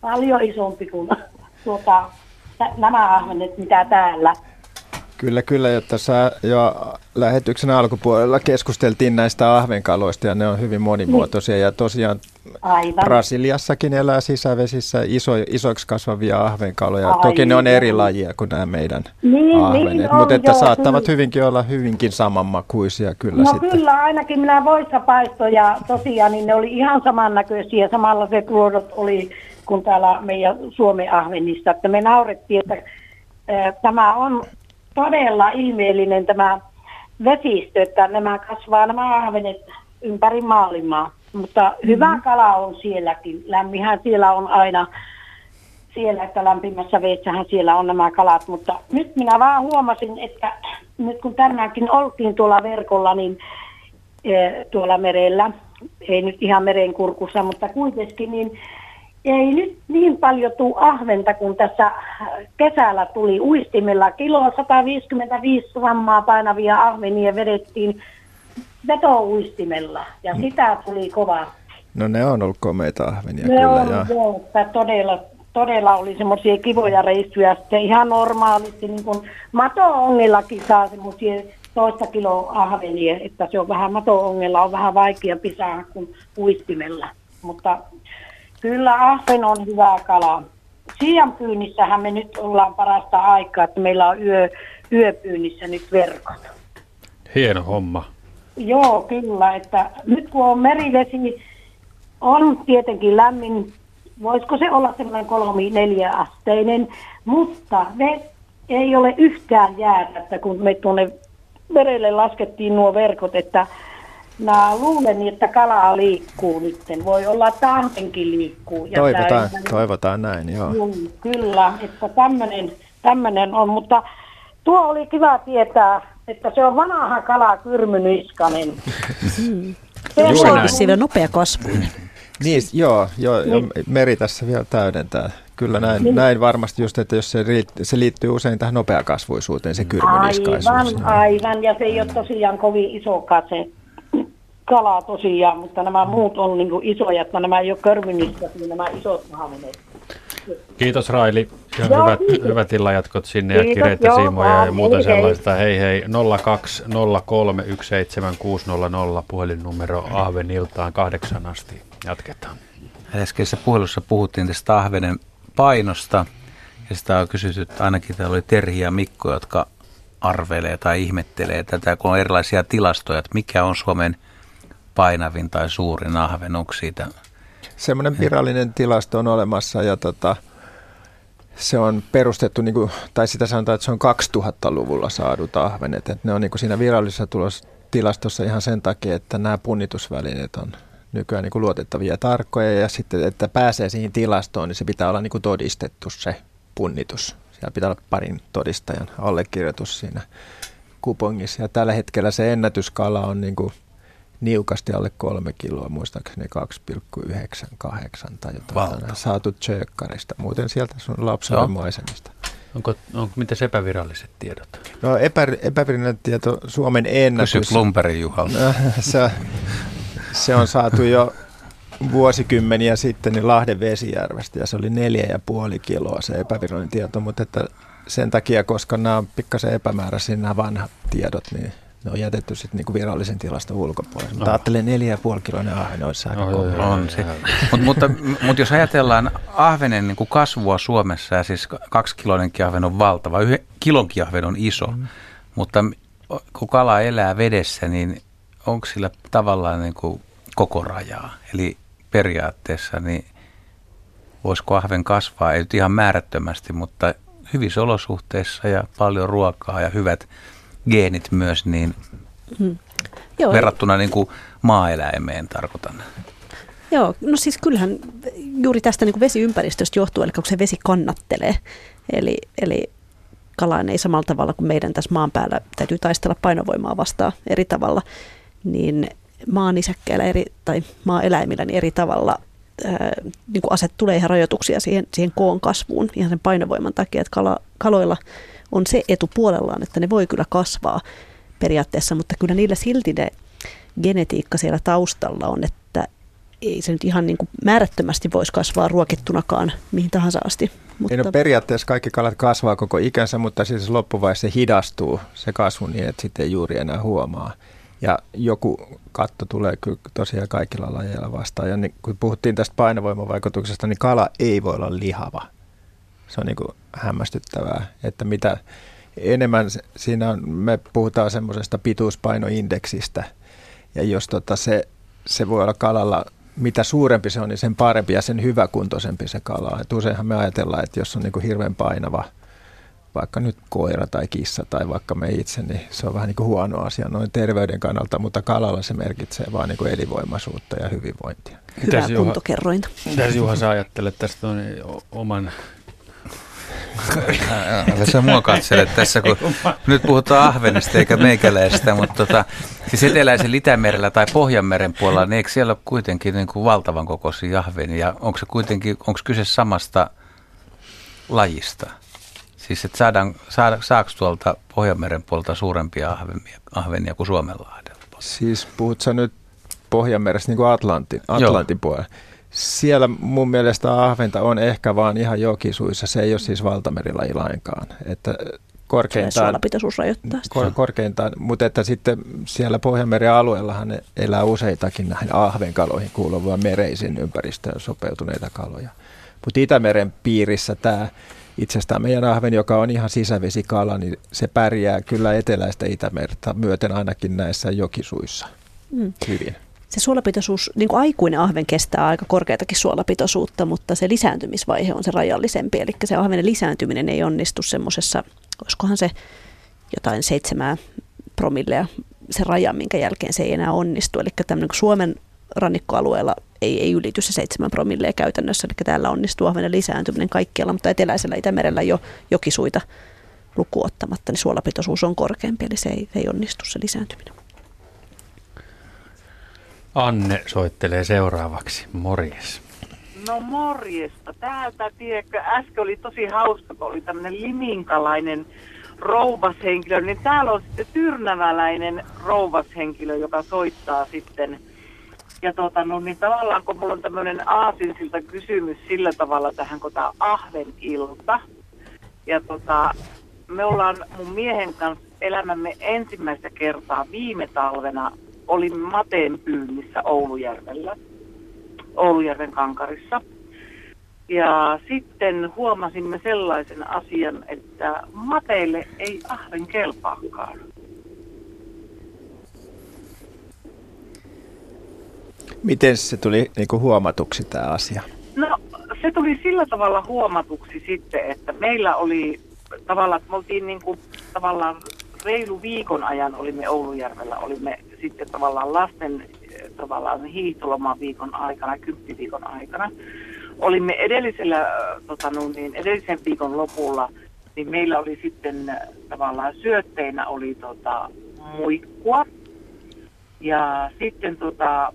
paljon isompi kuin tuota, nämä ahvenet, mitä täällä. Kyllä, kyllä. Jo tässä jo lähetyksen alkupuolella keskusteltiin näistä ahvenkaloista ja ne on hyvin monimuotoisia. Ja tosiaan Aivan. Brasiliassakin elää sisävesissä iso, isoiksi kasvavia ahvenkaloja. Aivan. Toki ne on eri lajia kuin nämä meidän niin, ahvenet, niin mutta että joo, saattavat kyllä. hyvinkin olla hyvinkin samanmakuisia kyllä no sitten. kyllä, ainakin minä voissa paistoja tosiaan, niin ne oli ihan samannäköisiä. Samalla se tuodot oli kuin täällä meidän Suomen ahvenissa. Että me naurettiin, että tämä on todella ilmeellinen tämä vesistö, että nämä kasvaa nämä ahvenet ympäri maailmaa. Mutta hyvä mm. kala on sielläkin. Lämmihän siellä on aina siellä, että lämpimässä veessähän siellä on nämä kalat. Mutta nyt minä vaan huomasin, että nyt kun tänäänkin oltiin tuolla verkolla, niin e, tuolla merellä, ei nyt ihan merenkurkussa, mutta kuitenkin, niin ei nyt niin paljon tuu ahventa kuin tässä kesällä tuli uistimella. Kilo 155 grammaa painavia ahvenia vedettiin vetouistimella ja mm. sitä tuli kova. No ne on ollut komeita ahvenia ne kyllä. On, ja... joo, todella, todella oli semmoisia kivoja reissuja. Sitten ihan normaalisti, niin kuin mato-ongellakin saa semmoisia toista kiloa ahvenia, että se on vähän mato-ongella on vähän vaikea pisää kuin uistimella. Mutta Kyllä ahven on hyvä kala. Siian pyynnissähän me nyt ollaan parasta aikaa, että meillä on yö, yöpyynnissä nyt verkot. Hieno homma. Joo, kyllä. Että nyt kun on merivesi, on tietenkin lämmin. Voisiko se olla semmoinen kolmi neljä asteinen, mutta me ei ole yhtään jäätä, että kun me tuonne merelle laskettiin nuo verkot, että Mä luulen, että kala liikkuu nyt. Voi olla, että ahvenkin liikkuu. Ja toivotaan, tämä, toivotaan näin, joo. Juu, kyllä, että tämmöinen, tämmöinen on. Mutta tuo oli kiva tietää, että se on vanha kala kyrmyniskanen. Se on siellä nopea kasvu. Niin, joo, joo Niin. Meri tässä vielä täydentää. Kyllä näin, Niin. näin varmasti just, että jos se, riitt- se liittyy usein tähän nopeakasvuisuuteen, se kyrmyniskaisuus. Aivan, aivan. Ja se ei ole tosiaan kovin iso se kala tosiaan, mutta nämä muut on niin kuin isoja, että nämä ei ole körmyniskaisia, nämä isot ahvenet. Kiitos Raili ja Joo, hyvät, kiitos. hyvät illanjatkot sinne ja Kiitos, kireitä joo, siimoja ja muuta Hei, sellaista. Hei hei 020317600 puhelinnumero Ahveniltaan kahdeksan asti. Jatketaan. Äskeisessä puhelussa puhuttiin tästä ahvenen painosta. Ja sitä on kysytty, että ainakin täällä oli Terhi ja Mikko, jotka arvelee tai ihmettelee tätä, kun on erilaisia tilastoja, että mikä on Suomen painavin tai suurin ahven, onko siitä Semmoinen virallinen tilasto on olemassa ja tota, se on perustettu, niin kuin, tai sitä sanotaan, että se on 2000-luvulla saadut ahvenet. Että ne on niin kuin siinä virallisessa tulos, tilastossa ihan sen takia, että nämä punnitusvälineet on nykyään niin kuin luotettavia ja tarkkoja ja sitten, että pääsee siihen tilastoon, niin se pitää olla niin kuin todistettu se punnitus. Siellä pitää olla parin todistajan allekirjoitus siinä kupongissa. Ja tällä hetkellä se ennätyskala on niin kuin niukasti alle kolme kiloa, muistaakseni 2,98 tai jotain. Saatu Tjökkarista, muuten sieltä sun Joo. lapsuuden maisemista. Onko, onko miten epäviralliset tiedot? No epä, epävirallinen tieto Suomen ennätys. Kysy Blumbergin Juhalta. se, se on saatu jo vuosikymmeniä sitten niin Lahden Vesijärvestä ja se oli neljä ja puoli kiloa se epävirallinen tieto, mutta että sen takia, koska nämä on pikkasen epämääräisiä nämä vanhat tiedot, niin ne on jätetty sitten niinku virallisen tilaston ulkopuolelle. Mutta No. ajattelen neljä ja puoli kiloinen ahven olisi aika No, kova. joo. On se. Mut, mutta, mutta jos ajatellaan ahvenen niin kuin kasvua Suomessa, ja siis kaksi kiloinenkin ahven on valtava, yhden kilonkin ahven on iso, mm. mutta kun kala elää vedessä, niin onko sillä tavallaan niin kuin koko rajaa? Eli periaatteessa, niin voisiko ahven kasvaa, ei nyt ihan määrättömästi, mutta hyvissä olosuhteissa ja paljon ruokaa ja hyvät geenit myös, niin Hmm. Joo, verrattuna niin kuin maaeläimeen tarkoitan. Joo, no siis kyllähän juuri tästä niin kuin vesiympäristöstä johtuu, eli kun se vesi kannattelee, eli, eli kalaan ei samalla tavalla kuin meidän tässä maan päällä täytyy taistella painovoimaa vastaan eri tavalla, niin maan isäkkäillä eri, tai maaeläimillä niin eri tavalla ää, niin kuin aset tulee ihan rajoituksia siihen, siihen koon kasvuun ihan sen painovoiman takia, että kala, kaloilla on se etu puolellaan, että ne voi kyllä kasvaa periaatteessa, mutta kyllä niillä silti ne genetiikka siellä taustalla on, että ei se nyt ihan niin kuin määrättömästi voisi kasvaa ruokittunakaan mihin tahansa asti. Mutta... Ei, no periaatteessa kaikki kalat kasvaa koko ikänsä, mutta siis loppuvaiheessa se hidastuu se kasvu niin, että sitten ei juuri enää huomaa. Ja joku katto tulee kyllä tosiaan kaikilla lajeilla vastaan. Ja niin, kun puhuttiin tästä painovoimavaikutuksesta, niin kala ei voi olla lihava. Se on niin kuin hämmästyttävää, että mitä enemmän siinä on, me puhutaan semmoisesta pituuspainoindeksistä. Ja jos tota se, se voi olla kalalla, mitä suurempi se on, niin sen parempi ja sen hyväkuntoisempi se kala on. Et useinhan me ajatellaan, että jos on niin kuin hirveän painava, vaikka nyt koira tai kissa tai vaikka me itse, niin se on vähän niin kuin huono asia noin terveyden kannalta, mutta kalalla se merkitsee vaan niin kuin elinvoimaisuutta ja hyvinvointia. Hyvää Mitäs Juha- kuntokerrointa. Mitäs Juha sä ajattelet tästä on oman... Älä sä mua katsele tässä, kun nyt puhutaan ahvenesta eikä meikäläistä, mutta tota, siis eteläisen Itämerellä tai Pohjanmeren puolella, niin eikö siellä ole kuitenkin niin kuin valtavan kokoisia ahvenia? Onko se kuitenkin, onko kyse samasta lajista? Siis että saadaan, saada, saako tuolta Pohjanmeren puolelta suurempia ahvenia, ahvenia kuin Suomenlahdella? Siis puhut sä nyt Pohjanmerestä niin kuin Atlantin, Atlantin puolella. Siellä mun mielestä ahventa on ehkä vaan ihan jokisuissa. Se ei ole siis valtamerilaji lainkaan. Että korkeintaan, rajoittaa sitä. kor, korkeintaan, mutta että sitten siellä Pohjanmeren alueellahan ne elää useitakin näihin ahvenkaloihin kuuluvia mereisiin ympäristöön sopeutuneita kaloja. Mutta Itämeren piirissä tämä itsestään meidän ahven, joka on ihan sisävesikala, niin se pärjää kyllä eteläistä Itämerta myöten ainakin näissä jokisuissa Mm. hyvin. Se suolapitoisuus, niin kuin aikuinen ahven kestää aika korkeatakin suolapitoisuutta, mutta se lisääntymisvaihe on se rajallisempi. Eli se ahvenen lisääntyminen ei onnistu semmoisessa, olisikohan se jotain seitsemää promillea se raja, minkä jälkeen se ei enää onnistu. Eli tämmöinen Suomen rannikkoalueella ei, ei ylity se seitsemän promillea käytännössä, eli täällä onnistuu ahvenen lisääntyminen kaikkialla, mutta eteläisellä Itämerellä jo jokisuita lukuottamatta, niin suolapitoisuus on korkeampi, eli se ei, se ei onnistu se lisääntyminen. Anne soittelee seuraavaksi. Morjes. No morjesta. Täältä, tiedätkö, äsken oli tosi hauska, kun oli tämmöinen liminkalainen rouvashenkilö, niin täällä on sitten tyrnäväläinen rouvashenkilö, joka soittaa sitten. Ja tota, no niin tavallaan kun mulla on tämmöinen aasinsilta kysymys sillä tavalla tähän, kun tämä ahven ilta. Ja tota, me ollaan mun miehen kanssa elämämme ensimmäistä kertaa viime talvena olimme mateen pyynnissä Oulujärvellä, Oulujärven kankarissa. Ja sitten huomasimme sellaisen asian, että mateille ei ahven kelpaakaan. Miten se tuli niin kuin huomatuksi tämä asia? No se tuli sillä tavalla huomatuksi sitten, että meillä oli tavallaan, että me oltiin niin kuin, tavallaan reilu viikon ajan olimme Oulujärvellä, olimme sitten tavallaan lasten eh, tavallaan hiihtoloman viikon aikana, kymppiviikon aikana. Olimme edellisellä, eh, tota, no niin, edellisen viikon lopulla, niin meillä oli sitten eh, tavallaan syötteinä oli tota, muikkua. Ja sitten tota,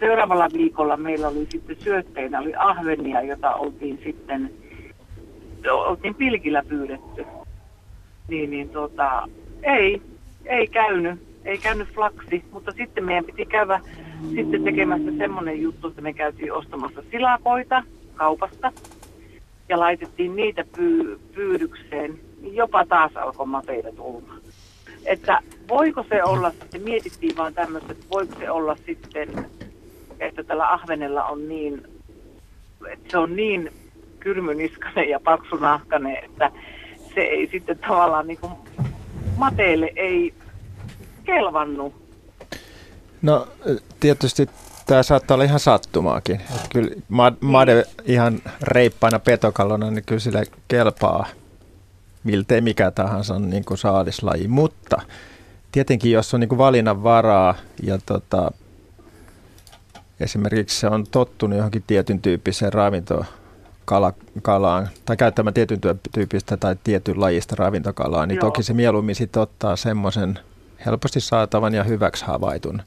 seuraavalla viikolla meillä oli sitten syötteinä oli ahvenia, jota oltiin sitten oltiin pilkillä pyydetty. Niin, niin tota, ei, ei käynyt, ei käynyt flaksi, mutta sitten meidän piti käydä sitten tekemässä semmoinen juttu, että me käytiin ostamassa silakoita kaupasta ja laitettiin niitä pyy- pyydykseen, niin jopa taas alkoi mateita tulla. Että voiko se olla, sitten mietittiin vaan tämmöistä, että voiko se olla sitten, että tällä ahvenella on niin, että se on niin kyrmyniskainen ja paksunahkainen, että se ei sitten tavallaan niin kuin mateille ei kelvannut. No tietysti tämä saattaa olla ihan sattumaakin. Että kyllä made ihan reippaina petokallona, niin kyllä sille kelpaa miltei mikä tahansa niin kuin saalislaji. Mutta tietenkin jos on niin kuin valinnan varaa ja tota, esimerkiksi se on tottunut johonkin tietyn tyyppiseen ravintoon, kala, kalaan tai käyttämään tietyn tyyppistä tai tietyn lajista ravintokalaa, niin Joo. toki se mieluummin sitten ottaa semmoisen helposti saatavan ja hyväksi havaitun.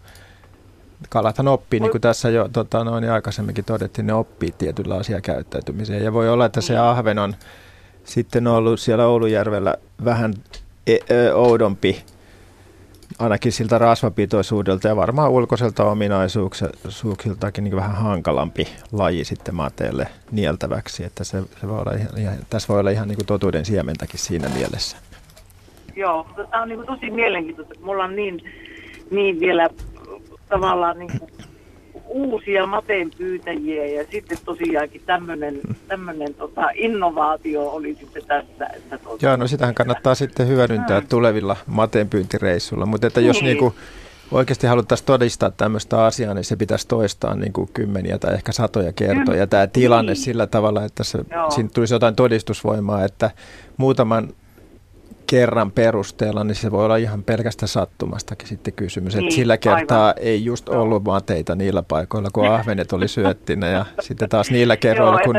Kalathan oppii, niin kuin tässä jo tota, noin aikaisemminkin todettiin, ne oppii tietynlaisia käyttäytymiseen. Ja voi olla, että se niin. ahven on sitten ollut siellä Oulujärvellä vähän e- e- oudompi ainakin siltä rasvapitoisuudelta ja varmaan ulkoiselta ominaisuuksiltakin niin vähän hankalampi laji sitten mateelle nieltäväksi. Että se, se voi olla ihan, ihan, tässä voi olla ihan niin kuin totuuden siementäkin siinä mielessä. Joo, tämä on niin tosi mielenkiintoista. Mulla on niin, niin vielä tavallaan niin kuin uusia mateen pyytäjiä ja sitten tosiaankin tämmöinen, tämmöinen tota, innovaatio oli sitten tässä. Että tota, Joo, no sitähän kannattaa sitten hyödyntää hmm. tulevilla mateen pyyntireissuilla, mutta että jos niin. niinku oikeasti haluttaisiin todistaa tämmöistä asiaa, niin se pitäisi toistaa niin kuin kymmeniä tai ehkä satoja kertoja. Tämä tilanne niin. sillä tavalla, että se, siinä tulisi jotain todistusvoimaa, että muutaman kerran perusteella, niin se voi olla ihan pelkästä sattumastakin sitten kysymys. Niin, että sillä kertaa aivan. ei just ollut mateita niillä paikoilla, kun ahvenet oli syöttinä ja sitten taas niillä kerroilla, kun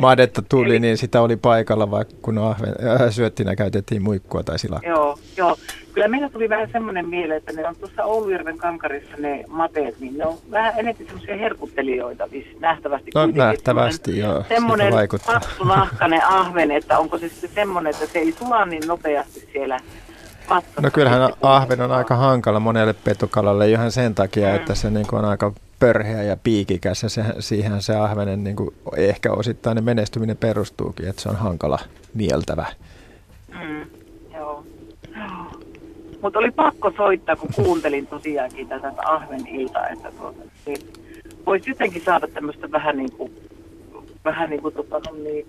madetta tuli, niin sitä oli paikalla, vaikka kun ahven, äh, syöttinä käytettiin muikkua tai silakkaa. Joo, joo. Kyllä meillä tuli vähän semmoinen mieleen, että ne on tuossa Oulujärven kankarissa ne mateet, niin ne on vähän enemmän semmoisia herkuttelijoita nähtävästi. No nähtävästi, joo. Semmoinen paksu nahkainen ahven, että onko se sitten semmoinen, että se ei sula niin nopeasti siellä. No kyllähän ahven on aika hankala monelle petokalalle ihan sen takia, mm. että se niin on aika pörheä ja piikikäs ja se, siihen se ahvenen niin kuin ehkä osittainen menestyminen perustuukin, että se on hankala nieltävä. Mm. Mutta oli pakko soittaa, kun kuuntelin tosiaankin tätä Ahven iltaa, että tuota, niin voisi jotenkin saada tämmöistä vähän niin kuin, vähän niin kuin tota, no niin,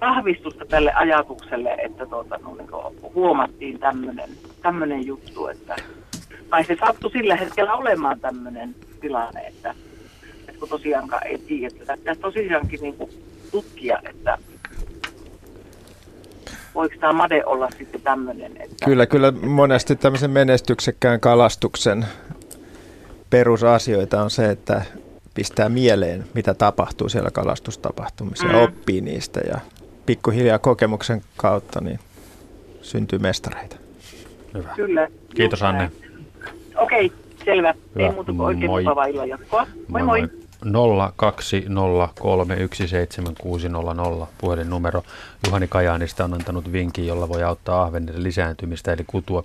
vahvistusta tälle ajatukselle, että tuota, no, niin huomattiin tämmöinen, juttu, että tai se sattui sillä hetkellä olemaan tämmöinen tilanne, että, että kun tosiaankaan ei tiedä, että tosiaankin niin kuin tutkia, että voiko tämä made olla sitten tämmöinen? Että... Kyllä, kyllä monesti tämmöisen menestyksekkään kalastuksen perusasioita on se, että pistää mieleen, mitä tapahtuu siellä kalastustapahtumissa mm. ja oppii niistä ja pikkuhiljaa kokemuksen kautta niin syntyy mestareita. Hyvä. Kyllä. Kiitos Anne. Okei, okay. Selvä. Hyvä. Ei muuta kuin oikein Moi. mukavaa illan jatkoa. Moi moi. 020317600 puhelinnumero. Juhani Kajaanista on antanut vinkin, jolla voi auttaa ahvenen lisääntymistä eli kutua.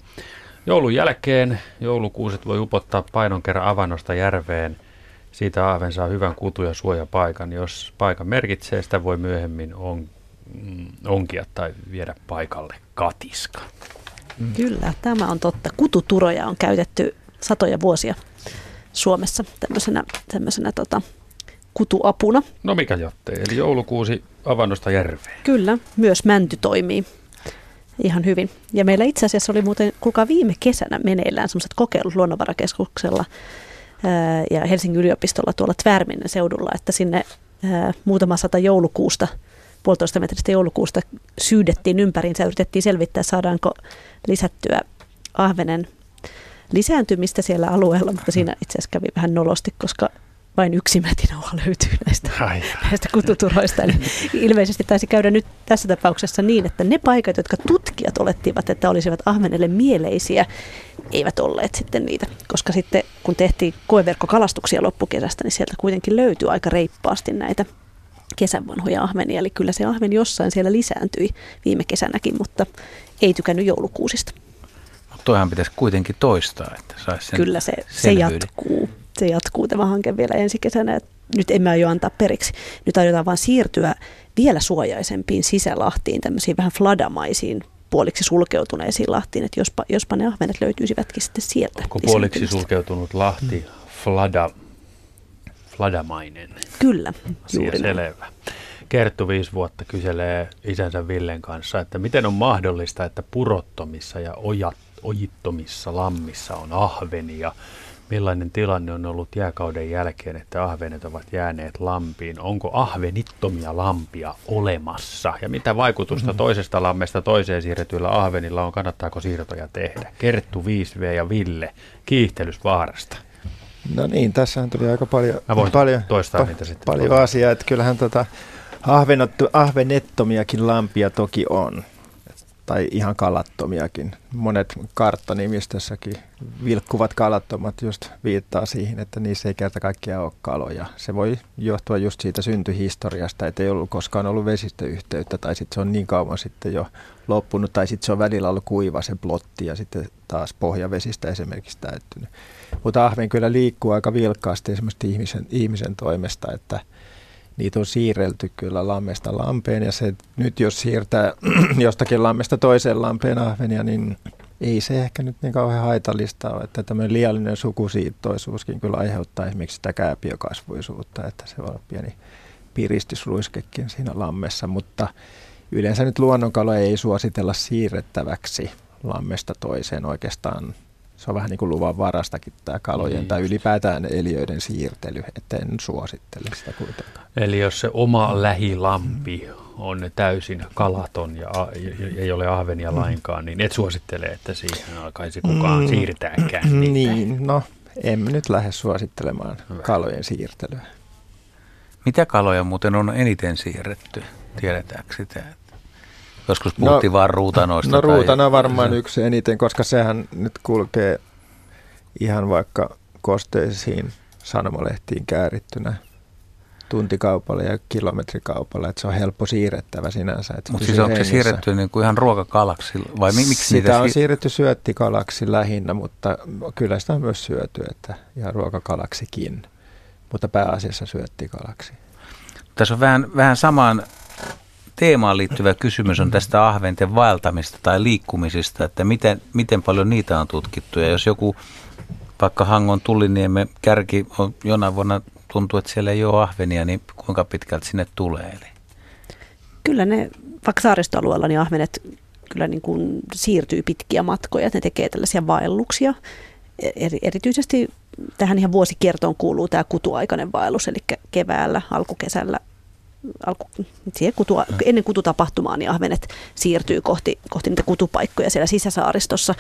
Joulun jälkeen joulukuuset voi upottaa painon kerran avannosta järveen. Siitä ahven saa hyvän kutu- ja suojapaikan. Jos paikan merkitsee, sitä voi myöhemmin on, mm, onkia tai viedä paikalle katiska. Kyllä, tämä on totta. Kututuroja on käytetty satoja vuosia Suomessa tämmöisenä, tämmöisenä tota, kutuapuna. No mikä jottei, eli joulukuusi avannosta järveen. Kyllä, myös mänty toimii ihan hyvin. Ja meillä itse asiassa oli muuten, kuulkaa viime kesänä meneillään semmoiset kokeilut Luonnonvarakeskuksella ää, ja Helsingin yliopistolla tuolla Tvärminen seudulla, että sinne ää, muutama sata joulukuusta, puolitoista metristä joulukuusta syydettiin ympäriinsä ja yritettiin selvittää, saadaanko lisättyä ahvenen lisääntymistä siellä alueella, mutta siinä itse asiassa kävi vähän nolosti, koska vain yksi mätinauha löytyy näistä, Ai. näistä kututuroista. Eli ilmeisesti taisi käydä nyt tässä tapauksessa niin, että ne paikat, jotka tutkijat olettivat, että olisivat ahvenelle mieleisiä, eivät olleet sitten niitä. Koska sitten kun tehtiin koeverkkokalastuksia loppukesästä, niin sieltä kuitenkin löytyy aika reippaasti näitä kesän vanhoja ahvenia. Eli kyllä se ahven jossain siellä lisääntyi viime kesänäkin, mutta ei tykännyt joulukuusista. Toihan pitäisi kuitenkin toistaa, että saisi sen Kyllä se, se jatkuu. Se jatkuu tämä hanke vielä ensi kesänä. Nyt emme aio antaa periksi. Nyt aiotaan vaan siirtyä vielä suojaisempiin sisälahtiin, tämmöisiin vähän fladamaisiin puoliksi sulkeutuneisiin lahtiin, että jospa, jospa ne ahvenet löytyisivätkin sitten sieltä. Onko puoliksi sulkeutunut Lahti flada, fladamainen? Kyllä, Asia juuri selvä. Kerttu viisi vuotta kyselee isänsä Villen kanssa, että miten on mahdollista, että purottomissa ja ojat, ojittomissa lammissa on ahvenia. Millainen tilanne on ollut jääkauden jälkeen, että ahvenet ovat jääneet lampiin? Onko ahvenittomia lampia olemassa? Ja mitä vaikutusta toisesta lammesta toiseen siirretyillä ahvenilla on? Kannattaako siirtoja tehdä? Kerttu 5V ja Ville Kiihtelysvaarasta. No niin, tässähän tuli aika paljon, Mä voin paljon, toistaa niitä sitten. paljon asiaa, että kyllähän tota ahvenettomiakin lampia toki on, tai ihan kalattomiakin. Monet karttanimistössäkin vilkkuvat kalattomat just viittaa siihen, että niissä ei kerta kaikkiaan ole kaloja. Se voi johtua just siitä syntyhistoriasta, että ei ollut koskaan ollut vesistöyhteyttä, tai sitten se on niin kauan sitten jo loppunut, tai sitten se on välillä ollut kuiva se plotti, ja sitten taas pohjavesistä esimerkiksi täyttynyt. Mutta ahven kyllä liikkuu aika vilkkaasti esimerkiksi ihmisen, ihmisen toimesta, että niitä on siirrelty kyllä lammesta lampeen ja se nyt jos siirtää jostakin lammesta toiseen lampeen ahvenia, niin ei se ehkä nyt niin kauhean haitallista ole, että tämmöinen liiallinen sukusiittoisuuskin kyllä aiheuttaa esimerkiksi sitä kääpiökasvuisuutta, että se voi olla pieni piristysruiskekin siinä lammessa, mutta yleensä nyt luonnonkaloja ei suositella siirrettäväksi lammesta toiseen oikeastaan. Se on vähän niin kuin luvan varastakin tämä kalojen Niin. tai ylipäätään eliöiden siirtely, että en suosittele sitä kuitenkaan. Eli jos se oma lähilampi on täysin kalaton ja, ei ole ahvenia lainkaan, niin et suosittele, että siihen alkaisi kukaan Mm. siirtääkään niitä. Niin, no emme nyt lähde suosittelemaan kalojen siirtelyä. Mitä kaloja muuten on eniten siirretty? Tiedetäänkö sitä? Joskus puhuttiin vaan ruutanoista. No tai- ruutana on varmaan yksi eniten, koska sehän nyt kulkee ihan vaikka kosteisiin sanomalehtiin käärittynä tuntikaupalla ja kilometrikaupalla, että se on helppo siirrettävä sinänsä. Mutta siis onko se siirretty niin kuin ihan ruokakalaksi vai mi- miksi niitä Sitä on siir- siirretty syöttikalaksi lähinnä, mutta kyllä sitä on myös syöty, että ihan ruokakalaksikin, mutta pääasiassa syöttikalaksi. Tässä on vähän, vähän samaan teemaan liittyvä kysymys on tästä ahventen vaeltamista tai liikkumisista, että miten, miten paljon niitä on tutkittu. Ja jos joku vaikka Hangon Tulliniemen kärki on jonain vuonna tuntuu, että siellä ei ole ahvenia, niin kuinka pitkältä sinne tulee? Eli Kyllä ne, vaikka saaristoalueella, niin ahvenet kyllä niin kuin siirtyy pitkiä matkoja, ne tekee tällaisia vaelluksia. Eri, erityisesti tähän ihan vuosikiertoon kuuluu tämä kutuaikainen vaellus, eli keväällä, alkukesällä, alku, siihen kutua, ennen kututapahtumaa, niin ahvenet siirtyy kohti, kohti niitä kutupaikkoja siellä sisäsaaristossa.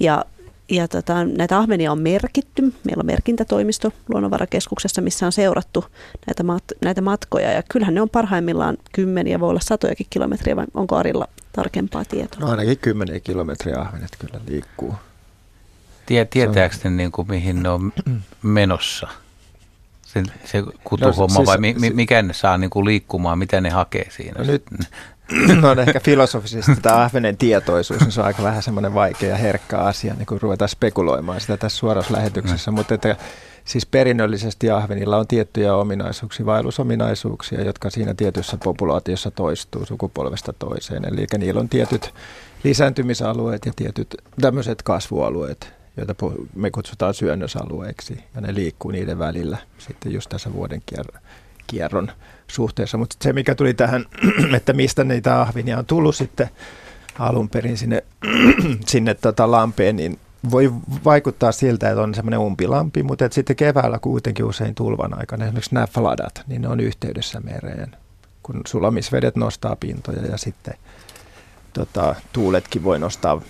Ja, ja tota, näitä ahvenia on merkitty. Meillä on merkintätoimisto Luonnonvarakeskuksessa, missä on seurattu näitä, mat, näitä matkoja. Ja kyllähän ne on parhaimmillaan kymmeniä, voi olla satojakin kilometriä, vai onko Arilla tarkempaa tietoa? No ainakin 10 kilometriä ahvenet kyllä liikkuu. Tie, tietääkö ne niin kuin, mihin ne on menossa? Se, se kutuhomma no, siis, vai mi, mi, mikä ne saa niin kuin liikkumaan, mitä ne hakee siinä? No nyt, no ehkä filosofisesti tämä ahvenen tietoisuus, niin se on aika vähän semmoinen vaikea ja herkkä asia, niin kun ruvetaan spekuloimaan sitä tässä suorassa lähetyksessä, mm. mutta että siis perinnöllisesti ahvenilla on tiettyjä ominaisuuksia, vaellusominaisuuksia, jotka siinä tietyssä populaatiossa toistuu sukupolvesta toiseen. Eli niillä on tietyt lisääntymisalueet ja tietyt tämmöiset kasvualueet, joita me kutsutaan syönnösalueeksi, ja ne liikkuu niiden välillä sitten just tässä vuoden kierron suhteessa. Mutta se, mikä tuli tähän, että mistä niitä ahvinia on tullut sitten alun perin sinne, sinne tota lampeen, niin voi vaikuttaa siltä, että on semmoinen umpilampi, mutta että sitten keväällä kuitenkin usein tulvan aikana, esimerkiksi nämä fladat, niin ne on yhteydessä mereen, kun sulamisvedet nostaa pintoja ja sitten tota, tuuletkin voi nostaa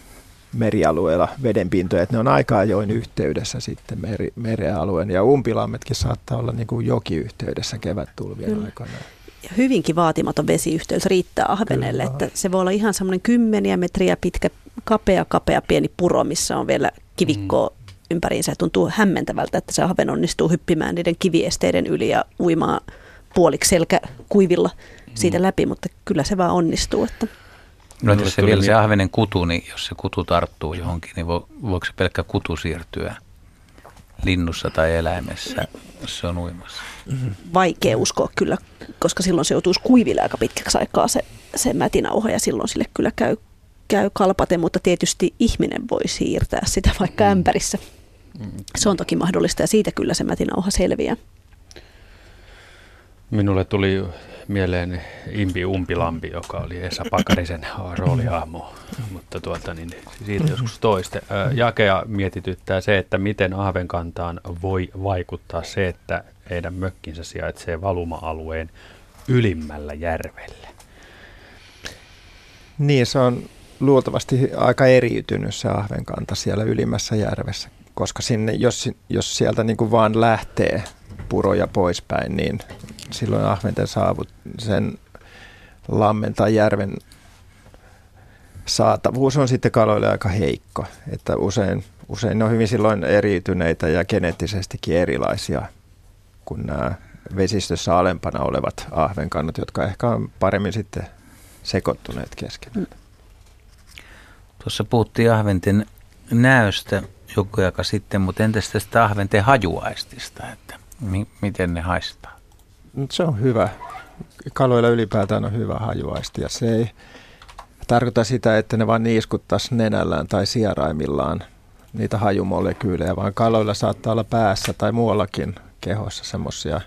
merialueella vedenpintoja, että ne on aika ajoin yhteydessä sitten meri, merealueen ja umpilammetkin saattaa olla niin kuin jokiyhteydessä kevättulvien Kyllä. aikana. Ja hyvinkin vaatimaton vesiyhteys riittää ahvenelle, Kyllä. että se voi olla ihan semmoinen kymmeniä metriä pitkä, kapea, kapea pieni puro, missä on vielä kivikkoa mm. ympäriinsä. Tuntuu hämmentävältä, että se ahven onnistuu hyppimään niiden kiviesteiden yli ja uimaan puoliksi selkä kuivilla siitä mm. läpi, mutta kyllä se vaan onnistuu. Että No jos se vielä se ahvenen kutu, niin jos se kutu tarttuu johonkin, niin vo, voiko se pelkkä kutu siirtyä linnussa tai eläimessä, jos se on uimassa? Vaikea uskoa kyllä, koska silloin se joutuisi kuiville aika pitkäksi aikaa se, se mätinauha ja silloin sille kyllä käy, käy kalpate, mutta tietysti ihminen voi siirtää sitä vaikka ämpärissä. Mm. Se on toki mahdollista ja siitä kyllä se mätinauha selviää. Minulle tuli mieleen Impi Umpilampi, joka oli Esa Pakarisen roolihahmo, mutta tuota, niin siitä joskus toiste. Jakea mietityttää se, että miten Ahvenkantaan voi vaikuttaa se, että heidän mökkinsä sijaitsee valuma-alueen ylimmällä järvellä. Niin, se on luultavasti aika eriytynyt se Ahvenkanta siellä ylimmässä järvessä, koska sinne, jos, jos sieltä niin kuin vaan lähtee puroja poispäin, niin silloin ahventen saavut sen lammen tai järven saatavuus on sitten kaloille aika heikko. Että usein, usein ne on hyvin silloin eriytyneitä ja geneettisestikin erilaisia kuin nämä vesistössä alempana olevat ahvenkannat, jotka ehkä on paremmin sitten sekoittuneet keskenään. Tuossa puhuttiin ahventen näöstä joku aika sitten, mutta entäs tästä ahventen hajuaistista, että mi- miten ne haistaa? Se on hyvä. Kaloilla ylipäätään on hyvä hajuaisti ja se ei tarkoita sitä, että ne vaan niiskuttaisi nenällään tai sieraimillaan niitä hajumolekyylejä, vaan kaloilla saattaa olla päässä tai muuallakin kehossa semmoisia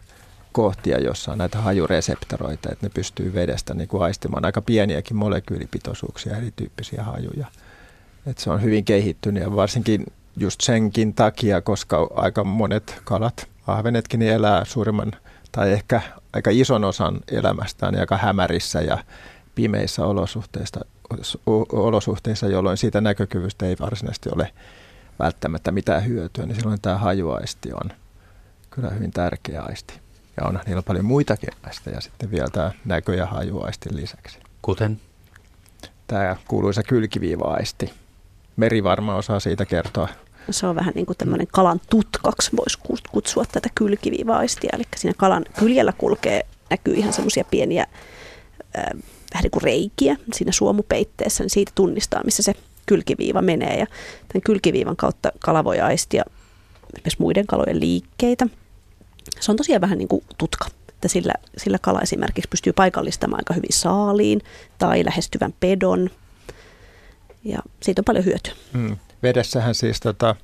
kohtia, jossa on näitä hajureseptoroita, että ne pystyy vedestä niin kuin aistimaan aika pieniäkin molekyylipitoisuuksia, erityyppisiä hajuja. että se on hyvin kehittynyt ja varsinkin just senkin takia, koska aika monet kalat, ahvenetkin, niin elää suurimman tai ehkä aika ison osan elämästään aika hämärissä ja pimeissä olosuhteissa, olosuhteissa, jolloin siitä näkökyvystä ei varsinaisesti ole välttämättä mitään hyötyä, niin silloin tämä hajuaisti on kyllä hyvin tärkeä aisti. Ja on niillä paljon muitakin aisteja sitten vielä tämä näkö- ja hajuaistin lisäksi. Kuten? Tämä kuuluisa kylkiviiva-aisti. Meri varmaan osaa siitä kertoa se on vähän niin kuin tämmöinen kalan tutkaksi, voisi kutsua tätä kylkiviivaistia. Eli siinä kalan kyljellä kulkee, näkyy ihan semmoisia pieniä äh, vähän niin kuin reikiä siinä suomupeitteessä, niin siitä tunnistaa, missä se kylkiviiva menee. Ja tämän kylkiviivan kautta kala voi aistia myös muiden kalojen liikkeitä. Se on tosiaan vähän niin kuin tutka, että sillä, sillä kala esimerkiksi pystyy paikallistamaan aika hyvin saaliin tai lähestyvän pedon. Ja siitä on paljon hyötyä. Mm vedessähän siis tota,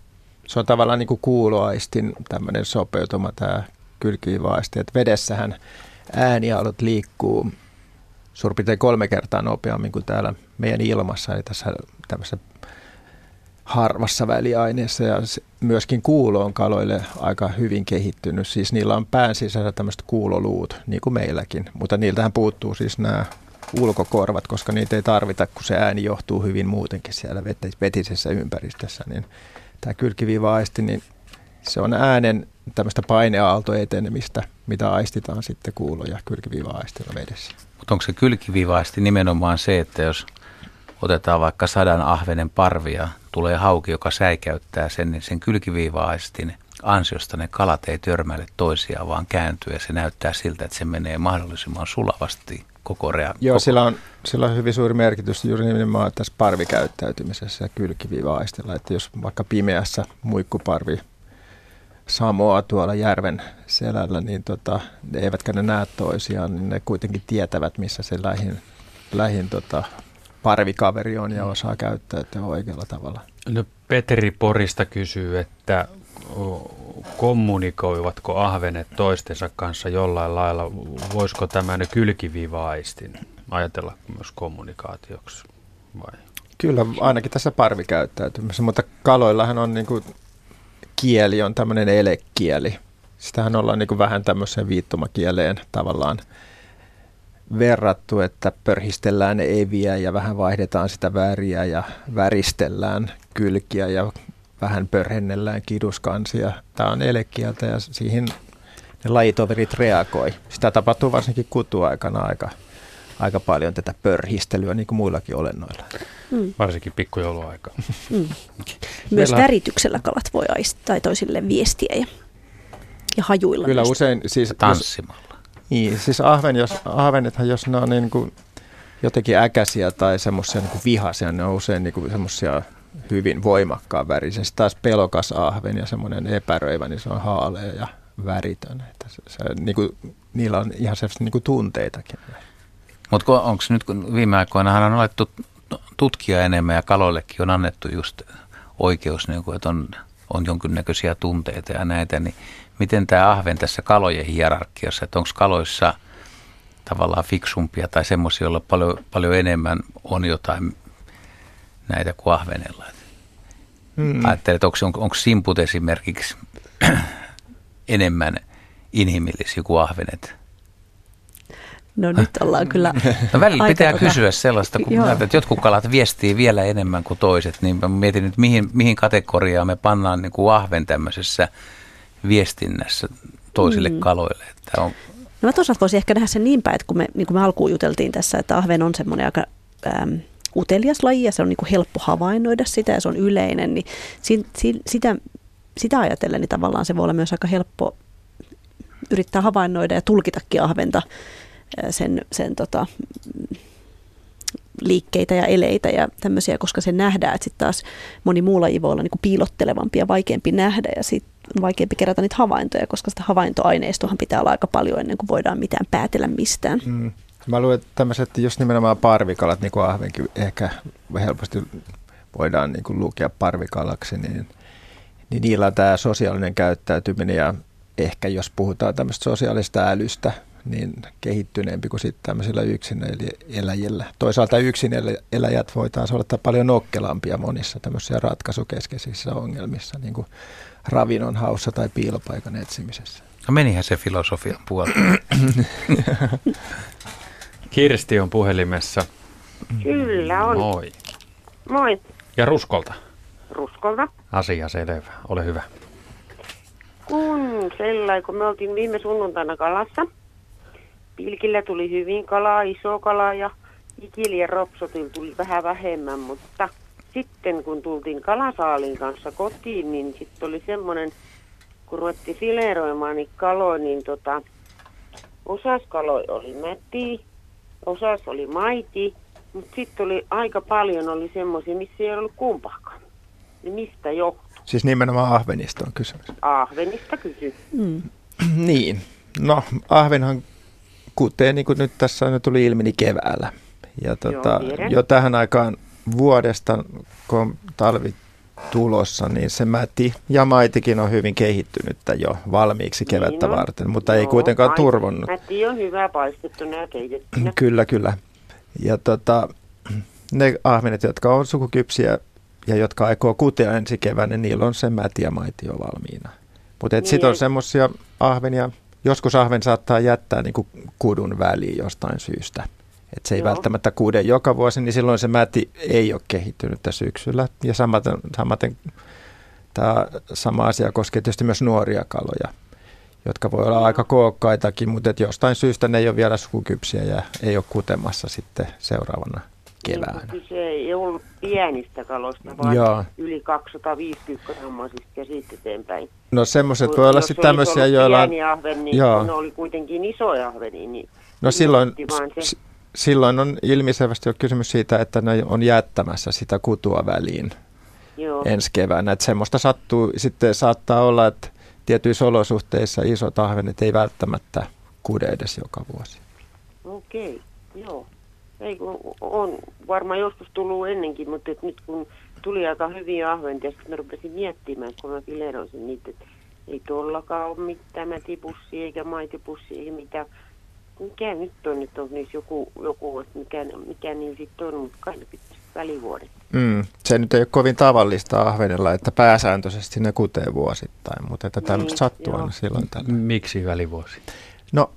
se on tavallaan niin kuin kuuloaistin tämmöinen sopeutuma tämä kylkiviiva-aisti, että vedessähän ääniaallot liikkuu suurin piirtein kolme kertaa nopeammin kuin täällä meidän ilmassa, eli tässä tämmöisessä harvassa väliaineessa ja myöskin kuulo on kaloille aika hyvin kehittynyt. Siis niillä on pään sisällä tämmöiset kuuloluut, niin kuin meilläkin, mutta niiltähän puuttuu siis nämä ulkokorvat, koska niitä ei tarvita, kun se ääni johtuu hyvin muutenkin siellä vetisessä ympäristössä. Niin tämä kylkiviiva-aisti, niin se on äänen tämmöistä paineaaltoetenemistä, mitä aistitaan sitten kuulo- ja kylkiviiva-aistilla vedessä. Mutta onko se kylkiviiva-aisti nimenomaan se, että jos otetaan vaikka sadan ahvenen parvia, tulee hauki, joka säikäyttää sen, niin sen kylkiviiva-aistin ansiosta ne kalat ei törmäile toisiaan, vaan kääntyy ja se näyttää siltä, että se menee mahdollisimman sulavasti koko rea. Joo, koko... sillä on, sillä on hyvin suuri merkitys juuri nimenomaan tässä parvikäyttäytymisessä ja kylkiviiva-aistilla, että jos vaikka pimeässä muikkuparvi samoa tuolla järven selällä, niin tota, ne eivätkä ne näe toisiaan, niin ne kuitenkin tietävät, missä se lähin, lähin tota, parvikaveri on ja osaa käyttäytyä oikealla tavalla. No Petri Porista kysyy, että kommunikoivatko ahvenet toistensa kanssa jollain lailla? Voisiko tämä kylkiviva-aistin ajatella myös kommunikaatioksi? Vai? Kyllä, ainakin tässä parvikäyttäytymisessä, mutta kaloillahan on niin kuin, kieli on tämmöinen elekieli. Sitähän ollaan niin kuin vähän tämmöiseen viittomakieleen tavallaan verrattu, että pörhistellään eviä ja vähän vaihdetaan sitä väriä ja väristellään kylkiä ja vähän pörhennellään kiduskansia. Tämä on elekieltä ja siihen ne lajitoverit reagoi. Sitä tapahtuu varsinkin kutuaikana aika, aika paljon tätä pörhistelyä, niin kuin muillakin olennoilla. Mm. Varsinkin pikkujouluaika. Mm. Myös Meillä... värityksellä kalat voi aistaa toisille viestiä ja, ja hajuilla. Kyllä usein siis... Tanssimalla. Jos, niin, siis ahven, jos, ahvenethan, jos ne on niin kuin jotenkin äkäisiä tai semmoisia niin vihaisia, ne on usein niin semmoisia hyvin voimakkaan värisen. taas pelokas ahven ja semmoinen epäröivä, niin se on haalea ja väritön. Että se, se, niin kuin, niillä on ihan sellaista niin kuin tunteitakin. Mutta onko nyt, kun viime aikoina on alettu tutkia enemmän ja kaloillekin on annettu just oikeus, niin kuin, että on, on jonkinnäköisiä tunteita ja näitä, niin miten tämä ahven tässä kalojen hierarkiassa, että onko kaloissa tavallaan fiksumpia tai semmoisia, joilla paljon, paljon enemmän on jotain näitä kuin ahvenella. Hmm. Ajattelin, että onko, onko, onko simput esimerkiksi enemmän inhimillisiä kuin ahvenet? No nyt ollaan kyllä No välillä pitää tota... kysyä sellaista, kun näet, että jotkut kalat viestii vielä enemmän kuin toiset, niin mä mietin nyt, mihin, mihin kategoriaan me pannaan niin kuin ahven tämmöisessä viestinnässä toisille mm. kaloille. Että on... No mä toisaalta voisin ehkä nähdä sen niin päin, että kun me, niin kuin me alkuun juteltiin tässä, että ahven on semmoinen aika äm, utelias laji ja se on niin kuin helppo havainnoida sitä ja se on yleinen, niin si, si, sitä, sitä ajatellen niin tavallaan se voi olla myös aika helppo yrittää havainnoida ja tulkitakin ahventa sen, sen tota, liikkeitä ja eleitä ja tämmöisiä, koska se nähdään, että sitten taas moni muu laji voi olla niin kuin piilottelevampi ja vaikeampi nähdä ja sitten on vaikeampi kerätä niitä havaintoja, koska sitä havaintoaineistohan pitää olla aika paljon ennen kuin voidaan mitään päätellä mistään. Mm. Mä luulen, että tämmöiset, jos nimenomaan parvikalat, niin kuin ahvenkin ehkä helposti voidaan niin kuin lukea parvikalaksi, niin, niin niillä on tämä sosiaalinen käyttäytyminen ja ehkä jos puhutaan tämmöistä sosiaalista älystä, niin kehittyneempi kuin sitten tämmöisillä yksin eläjillä. Toisaalta yksin eläjät voi taas olla paljon nokkelampia monissa tämmöisissä ratkaisukeskeisissä ongelmissa, niin kuin ravinnon haussa tai piilopaikan etsimisessä. No menihän se filosofian puolella. Kirsti on puhelimessa. Kyllä on. Moi. Moi. Ja Ruskolta. Ruskolta. Asia selvä. Ole hyvä. Kun sellainen, kun me oltiin viime sunnuntaina kalassa. Pilkillä tuli hyvin kalaa, iso kalaa ja ikili ja ropsotil tuli vähän vähemmän, mutta sitten kun tultiin kalasaalin kanssa kotiin, niin sitten oli semmoinen, kun ruvettiin fileroimaan niin kaloja, niin tota, osas kaloi oli mättiä, osas oli maiti, mutta sitten oli aika paljon oli semmoisia, missä ei ollut kumpaakaan. Niin mistä johtuu? Siis nimenomaan ahvenista on kysymys. Ahvenista kysy. Mm. niin. No, ahvenhan kuten niin kuin nyt tässä nyt tuli ilmi, niin keväällä. Ja tota, Joo, jo tähän aikaan vuodesta, kun talvi tulossa, niin se mäti ja maitikin on hyvin kehittynyttä jo valmiiksi niin kevättä niin varten, mutta Joo, ei kuitenkaan maiti, turvonnut. Mäti on hyvä paistettuna ja keitettynä. Kyllä, kyllä. Ja tota, ne ahvenet, jotka on sukukypsiä ja jotka aikoo kutea ensi keväänä, niin niillä on se mäti ja maiti jo valmiina. Mutta niin. sitten on semmoisia ahvenia, joskus ahven saattaa jättää niin kuin kudun väliin jostain syystä. Että se ei Joo. välttämättä kuuden joka vuosi, niin silloin se mäti ei ole kehittynyt syksyllä. Ja samaten, samaten tämä sama asia koskee tietysti myös nuoria kaloja, jotka voi olla aika kookkaitakin, mutta että jostain syystä ne ei ole vielä sukukypsiä ja ei ole kutemassa sitten seuraavana kevään. Niin, se ei ollut pienistä kaloista, vaan Joo. yli 250 grammaisista ja siitä eteenpäin. No semmoiset voi olla sitten tämmöisiä, joilla on... pieni ahven, niin Joo. ne oli kuitenkin isoja ahvenia, niin No silloin, se. Silloin on ilmiselvästi jo kysymys siitä, että ne on jättämässä sitä kutua väliin Joo. ensi keväänä. Että semmoista sattuu, sitten saattaa olla, että tietyissä olosuhteissa isot ahvenet ei välttämättä kude edes joka vuosi. Okei, joo. Ei on varmaan joskus tullut ennenkin, mutta et nyt kun tuli aika hyviä ahventia, sitten mä rupesin miettimään, kun mä fileroisin niitä, että ei tuollakaan ole mitään mätipussia eikä maitopussia eikä mitään. Mikä nyt on, että on niissä joku, joku että mikä, mikä niin sitten on, mutta kai ne pitäisi välivuodet. Mm. Se nyt ei ole kovin tavallista ahvenella, että pääsääntöisesti ne kutee vuosittain, mutta että tämmöistä Niin, sattuu joo. aina silloin tällä. Miksi välivuosi? No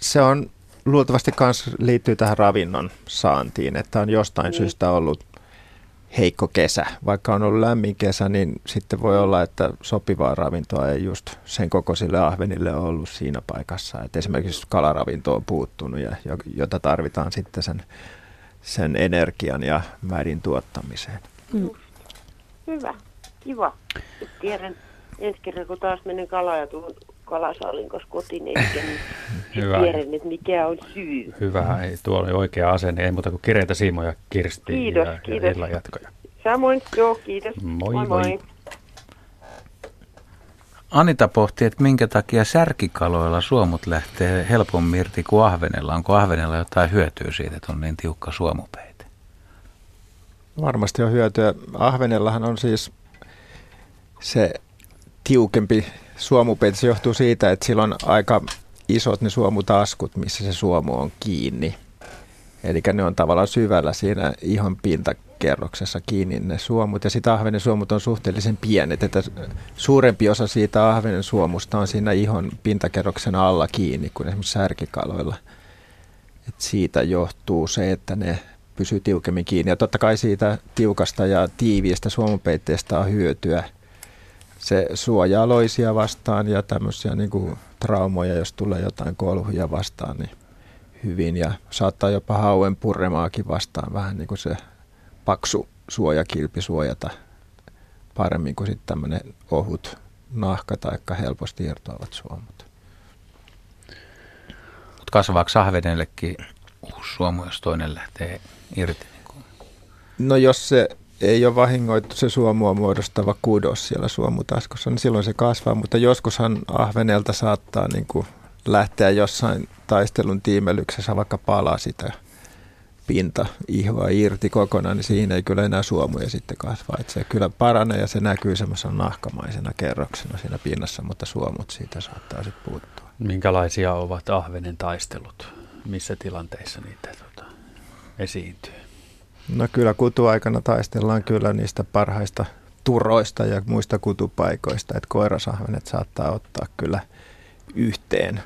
se on luultavasti myös liittyy tähän ravinnon saantiin, että on jostain Niin. syystä ollut heikko kesä. Vaikka on ollut lämmin kesä, niin sitten voi olla, että sopivaa ravintoa ei just sen kokoisille ahvenille ollut siinä paikassa. Että esimerkiksi kalaravinto on puuttunut, ja, jo- jota tarvitaan sitten sen, sen energian ja mädin tuottamiseen. Mm. Hyvä, kiva. Tiedän ensi kerran, kun taas menen kalaa ja tuon kalasaalin kanssa kotiin, eikä, niin Hyvä. tiedän, että mikä on syy. Hyvä, ei, tuo oli oikea asenne. Ei muuta kuin kireitä siimoja Kirsti Kiitos, ja, ja kiitos. illan jatkoja. Samoin, joo, kiitos. Moi, moi. moi. moi. Anita pohti, että minkä takia särkikaloilla suomut lähtee helpommin irti kuin ahvenella. Onko ahvenella jotain hyötyä siitä, että on niin tiukka suomupeite? Varmasti on hyötyä. Ahvenellahan on siis se tiukempi suomupeite. Se johtuu siitä, että sillä on aika isot ne suomutaskut, missä se suomu on kiinni. Eli ne on tavallaan syvällä siinä ihon pintakerroksessa kiinni ne suomut. Ja sitten ahvenen suomut on suhteellisen pienet, että suurempi osa siitä ahvenen suomusta on siinä ihon pintakerroksen alla kiinni kuin esimerkiksi särkikaloilla. Et siitä johtuu se, että ne pysyy tiukemmin kiinni. Ja totta kai siitä tiukasta ja tiiviistä suomupeitteestä on hyötyä. Se suojaa loisia vastaan ja tämmöisiä niin kuin traumoja, jos tulee jotain kolhuja vastaan, niin hyvin. Ja saattaa jopa hauen purremaakin vastaan vähän niin kuin se paksu suojakilpi suojata paremmin kuin sitten tämmöinen ohut nahka tai helposti irtoavat suomut. Mutta kasvaako ahvenellekin uusi suomu, jos toinen lähtee irti? No jos se ei ole vahingoittu se suomua muodostava kudos siellä suomutaskussa, niin silloin se kasvaa, mutta joskushan ahvenelta saattaa niin kuin lähteä jossain taistelun tiimelyksessä vaikka palaa sitä pinta ihvaa irti kokonaan, niin siinä ei kyllä enää suomuja sitten kasvaa. Että se kyllä paranee ja se näkyy semmoisena nahkamaisena kerroksena siinä pinnassa, mutta suomut siitä saattaa sitten puuttua. Minkälaisia ovat ahvenen taistelut? Missä tilanteissa niitä tota, esiintyy? No kyllä kutuaikana taistellaan kyllä niistä parhaista turoista ja muista kutupaikoista, että koirasahvenet saattaa ottaa kyllä yhteen,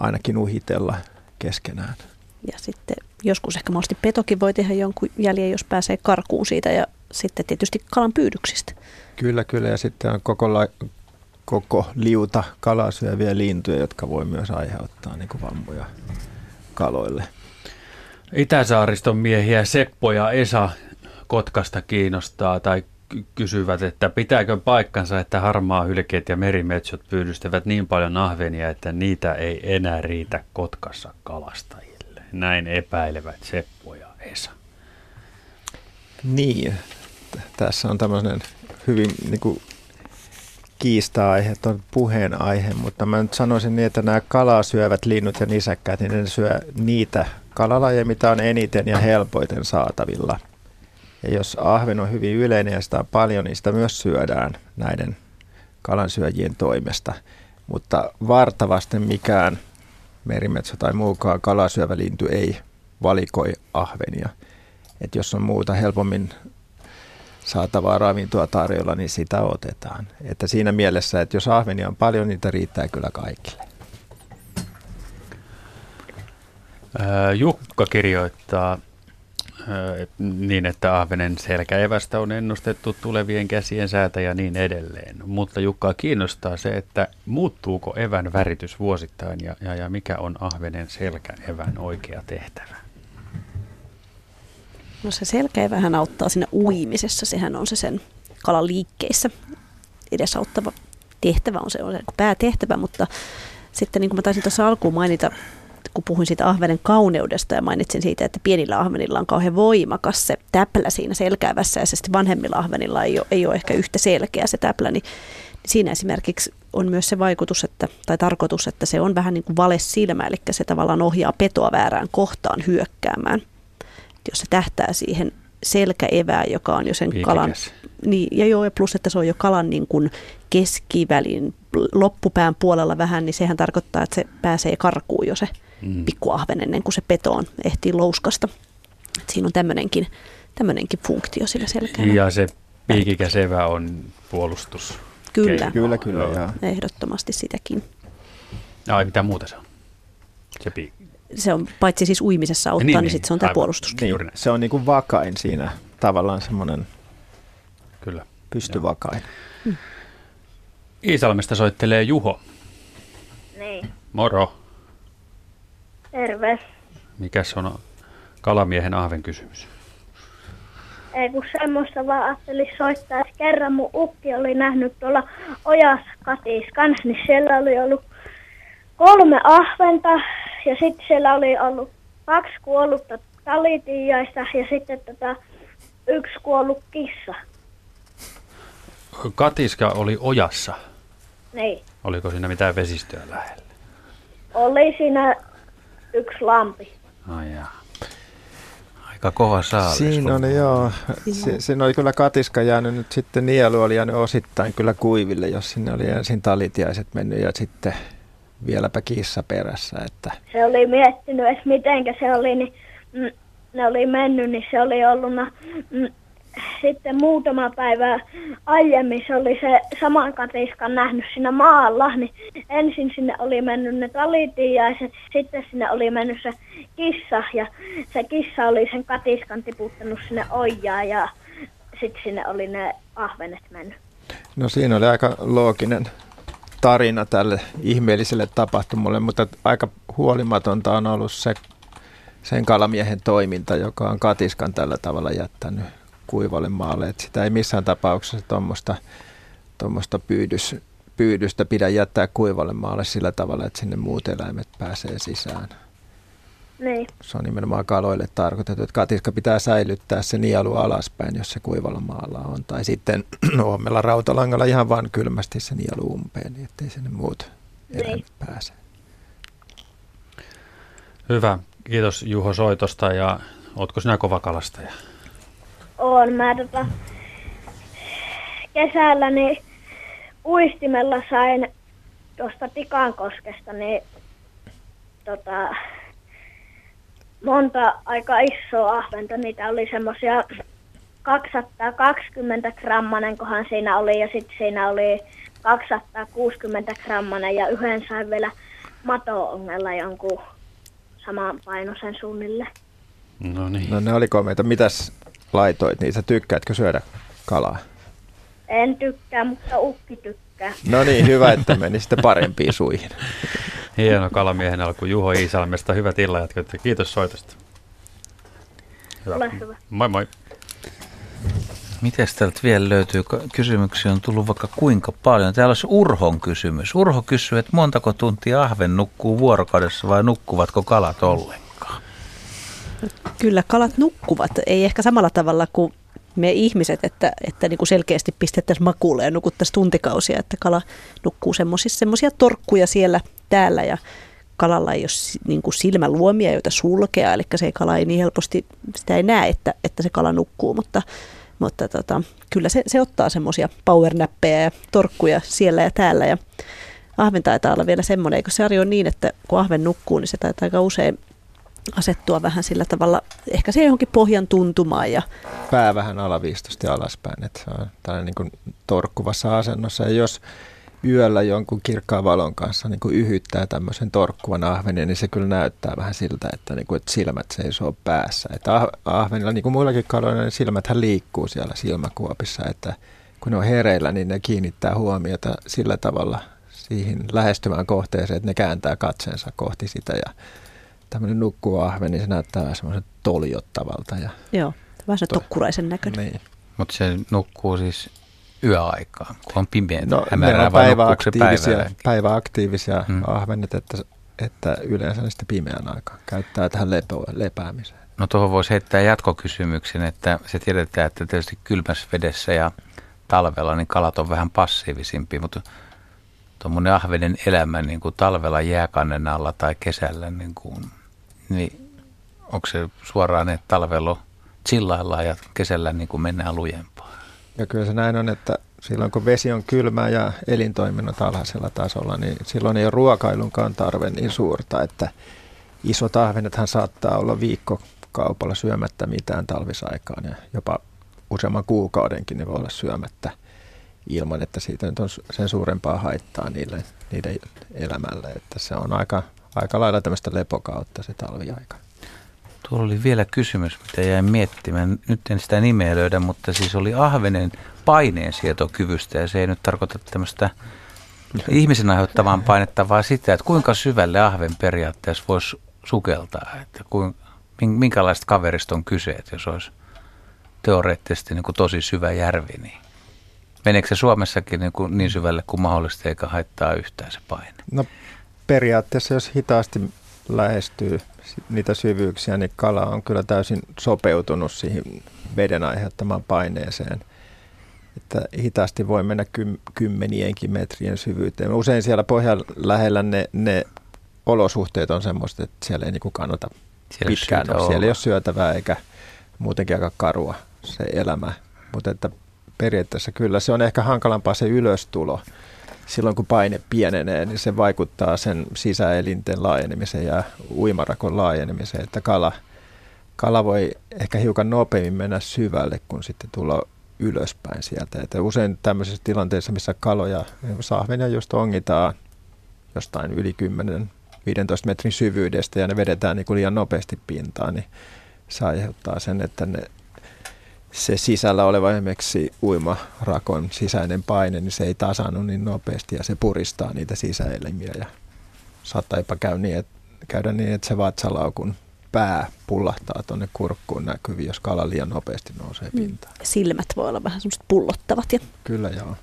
ainakin uhitella keskenään. Ja sitten joskus ehkä mahdollisesti petokin voi tehdä jonkun jäljen, jos pääsee karkuun siitä ja sitten tietysti kalan pyydyksistä. Kyllä, kyllä. Ja sitten on koko, la, koko liuta kalaa syöviä lintuja, jotka voi myös aiheuttaa niin kuin vammoja kaloille. Itäsaariston miehiä Seppo ja Esa Kotkasta kiinnostaa tai ky- kysyvät, että pitääkö paikkansa, että harmaa hylkeet ja merimetsot pyydystävät niin paljon ahvenia, että niitä ei enää riitä Kotkassa kalastajille. Näin epäilevät Seppo ja Esa. Niin, tässä on tämmöinen hyvin niin kuin kiista-aihe, on puheenaihe, mutta mä nyt sanoisin niin, että nämä kalaa syövät linnut ja nisäkkäät, niin ne syö niitä kalalajeja, mitä on eniten ja helpoiten saatavilla. Ja jos ahven on hyvin yleinen ja sitä on paljon, niin sitä myös syödään näiden kalansyöjien toimesta. Mutta vartavasti mikään merimetso tai muukaan kalasyövä lintu ei valikoi ahvenia. Et jos on muuta helpommin saatavaa ravintoa tarjolla, niin sitä otetaan. Että siinä mielessä, että jos ahvenia on paljon, niitä riittää kyllä kaikille. Ää, Jukka kirjoittaa et- niin, että ahvenen selkäevästä on ennustettu tulevien käsien säätä ja niin edelleen. Mutta Jukkaa kiinnostaa se, että muuttuuko evän väritys vuosittain ja, ja, ja mikä on ahvenen selkäevän oikea tehtävä? No se selkeä vähän auttaa siinä uimisessa. Sehän on se sen kalan liikkeissä edesauttava tehtävä, on se, on se päätehtävä, mutta sitten niin kuin mä taisin tuossa alkuun mainita, kun puhuin siitä ahvenen kauneudesta ja mainitsin siitä, että pienillä ahvenilla on kauhean voimakas se täplä siinä selkäävässä ja se sitten vanhemmilla ahvenilla ei ole, ei ole ehkä yhtä selkeä se täplä, niin siinä esimerkiksi on myös se vaikutus että, tai tarkoitus, että se on vähän niin kuin vale silmä, eli se tavallaan ohjaa petoa väärään kohtaan hyökkäämään. Jos se tähtää siihen selkäevää, joka on jo sen Piikikäs. kalan... Niin, ja joo, ja plus, että se on jo kalan niin kuin keskivälin loppupään puolella vähän, niin sehän tarkoittaa, että se pääsee karkuun jo se Mm. pikkuahven ennen kuin se petoon ehtii louskasta. Et siinä on tämmöinenkin, tämmöinenkin funktio sillä selkeällä. Ja se piikikäs evä on puolustus. Kyllä. Kyllä, kyllä, Joo. joo. Ehdottomasti sitäkin. Ai, mitä muuta se on? Se piik. Se on paitsi siis uimisessa auttaa, Niin, niin, niin, niin sitten se on tämä puolustus. Niin, se on niin kuin vakain siinä, tavallaan semmoinen Kyllä. pystyvakain. Iisalmesta soittelee Juho. Niin, Moro. Terve. Mikäs on kalamiehen ahven kysymys? Ei kun semmoista vaan ajattelin soittaa, että kerran mun ukki oli nähnyt tuolla Ojas Katis kans, niin siellä oli ollut kolme ahventa ja sitten siellä oli ollut kaksi kuollutta talitiaista ja sitten tota, yksi kuollut kissa. Katiska oli ojassa. Niin, Oliko siinä mitään vesistöä lähellä? oli siinä yksi lampi. Ai jaa. Aika kova saalis. Siinä on, joo. Se, siinä oli kyllä katiska jäänyt nyt sitten, nielu oli jäänyt osittain kyllä kuiville, jos sinne oli ensin talitiaiset mennyt ja sitten vieläpä kissa perässä. Että se oli miettinyt, että mitenkä se oli, niin mm, ne oli mennyt, niin se oli ollut mm, sitten muutama päivä aiemmin se oli se saman katiskan nähnyt siinä maalla, niin ensin sinne oli mennyt ne talitiaiset, sitten sinne oli mennyt se kissa ja se kissa oli sen katiskan tiputtanut sinne ojaan ja sitten sinne oli ne ahvenet mennyt. No siinä oli aika looginen tarina tälle ihmeelliselle tapahtumalle, mutta aika huolimatonta on ollut se, sen kalamiehen toiminta, joka on katiskan tällä tavalla jättänyt kuivalle maalle. Et sitä ei missään tapauksessa tuommoista pyydys, pyydystä pidä jättää kuivalle maalle sillä tavalla, että sinne muut eläimet pääsee sisään. Niin, Se on nimenomaan kaloille tarkoitettu, että katiska pitää säilyttää se nielu alaspäin, jos se kuivalla maalla on. Tai sitten huomella rautalangalla ihan vaan kylmästi se nielu umpeen, niin ettei sinne muut eläimet pääse. Hyvä. Kiitos Juho soitosta ja ootko sinä kova kalastaja? On. Mä tota, kesällä niin uistimella sain tuosta Tikankoskesta niin tota, monta aika isoa ahventa. Niitä oli semmosia 220 grammanen, kohan siinä oli, ja sitten siinä oli 260 grammanen, ja yhden sain vielä mato-ongella jonkun saman painoisen suunnilleen. No niin. No ne oli komeita. Mitäs laitoit niitä? Tykkäätkö syödä kalaa? En tykkää, mutta ukki tykkää. No niin, hyvä, että meni sitten parempiin suihin. Hieno kalamiehen alku Juho Iisalmesta. Hyvät illanjatkot ja kiitos soitosta. Ole hyvä. Moi moi. Miten täältä vielä löytyy? Kysymyksiä on tullut vaikka kuinka paljon. Täällä olisi Urhon kysymys. Urho kysyy, että montako tuntia ahven nukkuu vuorokaudessa vai nukkuvatko kalat ollenkaan? Kyllä kalat nukkuvat, ei ehkä samalla tavalla kuin me ihmiset, että, että niin kuin selkeästi pistettäisiin makuulle ja nukuttaisiin tuntikausia, että kala nukkuu semmoisia torkkuja siellä täällä ja kalalla ei ole niin kuin silmäluomia, joita sulkea, eli se kala ei niin helposti, sitä ei näe, että, että se kala nukkuu, mutta, mutta tota, kyllä se, se ottaa semmoisia powernäppejä ja torkkuja siellä ja täällä. Ja ahven taitaa olla vielä semmoinen, eikö se on niin, että kun ahven nukkuu, niin se taitaa aika usein asettua vähän sillä tavalla, ehkä se johonkin pohjan tuntumaan ja Pää vähän alaviistosti alaspäin, että se on tällainen niin kuin torkkuvassa asennossa. Ja jos yöllä jonkun kirkkaan valon kanssa niin kuin yhyttää tämmöisen torkkuvan ahvenen, niin se kyllä näyttää vähän siltä, että, niin kuin, että silmät seisoo päässä. Että ah- ahvenilla, niin kuin muillakin kaloilla, niin silmäthän liikkuu siellä silmäkuopissa, että kun ne on hereillä, niin ne kiinnittää huomiota sillä tavalla siihen lähestyvään kohteeseen, että ne kääntää katseensa kohti sitä ja tämmöinen nukkuva ahven, niin se näyttää vähän semmoisen toljottavalta ja Joo. Vähän se tokkuraisen näköinen. Niin. Mutta se nukkuu siis yöaikaan, kun on pimeä, No, ne hämärää, on päiväaktiivisia, päivällä? päiväaktiivisia Hmm. ahvenet, että, että yleensä ne sitten pimeän aikaan käyttää tähän lepo, lepäämiseen. No tuohon voisi heittää jatkokysymyksen, että se tiedetään, että tietysti kylmässä vedessä ja talvella niin kalat on vähän passiivisimpia, mutta tuommoinen ahvenen elämä niin kuin talvella jääkannen alla tai kesällä, niin, kuin, niin onko se suoraan, että talvella chillaillaan ja kesällä niin kuin mennään lujempaa? Ja kyllä se näin on, että silloin kun vesi on kylmää ja elintoiminnot alhaisella tasolla, niin silloin ei ole ruokailunkaan tarve niin suurta, että isot ahvenethan saattaa olla viikkokaupalla syömättä mitään talvisaikaan ja jopa useamman kuukaudenkin ne voi olla syömättä ilman, että siitä nyt on sen suurempaa haittaa niille, niiden elämälle, että se on aika, aika lailla tämmöistä lepokautta se talviaika. Tuolla oli vielä kysymys, mitä jäin miettimään. Nyt en sitä nimeä löydä, mutta siis oli ahvenen paineensietokyvystä ja se ei nyt tarkoita tämmöistä ihmisen aiheuttavaa painetta, vaan sitä, että kuinka syvälle ahven periaatteessa voisi sukeltaa. Että kuin, minkälaista kaverista on kyse, että jos olisi teoreettisesti niin kuin tosi syvä järvi, niin meneekö se Suomessakin niin, kuin niin syvälle kuin mahdollista eikä haittaa yhtään se paine? No periaatteessa, jos hitaasti lähestyy niitä syvyyksiä, niin kala on kyllä täysin sopeutunut siihen veden aiheuttamaan paineeseen. Että hitaasti voi mennä kym, kymmenienkin metrien syvyyteen. Usein siellä pohjan lähellä ne, ne olosuhteet on semmoista, että siellä ei niinku kannata Siellä pitkään olla. Siellä ei ole syötävää eikä muutenkin aika karua se elämä. Mutta että periaatteessa kyllä se on ehkä hankalampaa se ylöstulo. Silloin kun paine pienenee, niin se vaikuttaa sen sisäelinten laajenemiseen ja uimarakon laajenemiseen, että kala, kala voi ehkä hiukan nopeammin mennä syvälle, kun sitten tulla ylöspäin sieltä. Että usein tämmöisissä tilanteissa, missä kaloja, sahvenia just ongitaan jostain yli 10-15 metrin syvyydestä ja ne vedetään niin kuin liian nopeasti pintaan, niin se aiheuttaa sen, että ne, se sisällä oleva esimerkiksi uimarakon sisäinen paine, niin se ei tasannu niin nopeasti ja se puristaa niitä sisäelimiä ja saattaa jopa käydä niin, että, käydä niin, että se vatsalaukun pää pullahtaa tuonne kurkkuun näkyviin, jos kala liian nopeasti nousee pintaan. Silmät voi olla vähän semmoiset pullottavat ja Kyllä joo.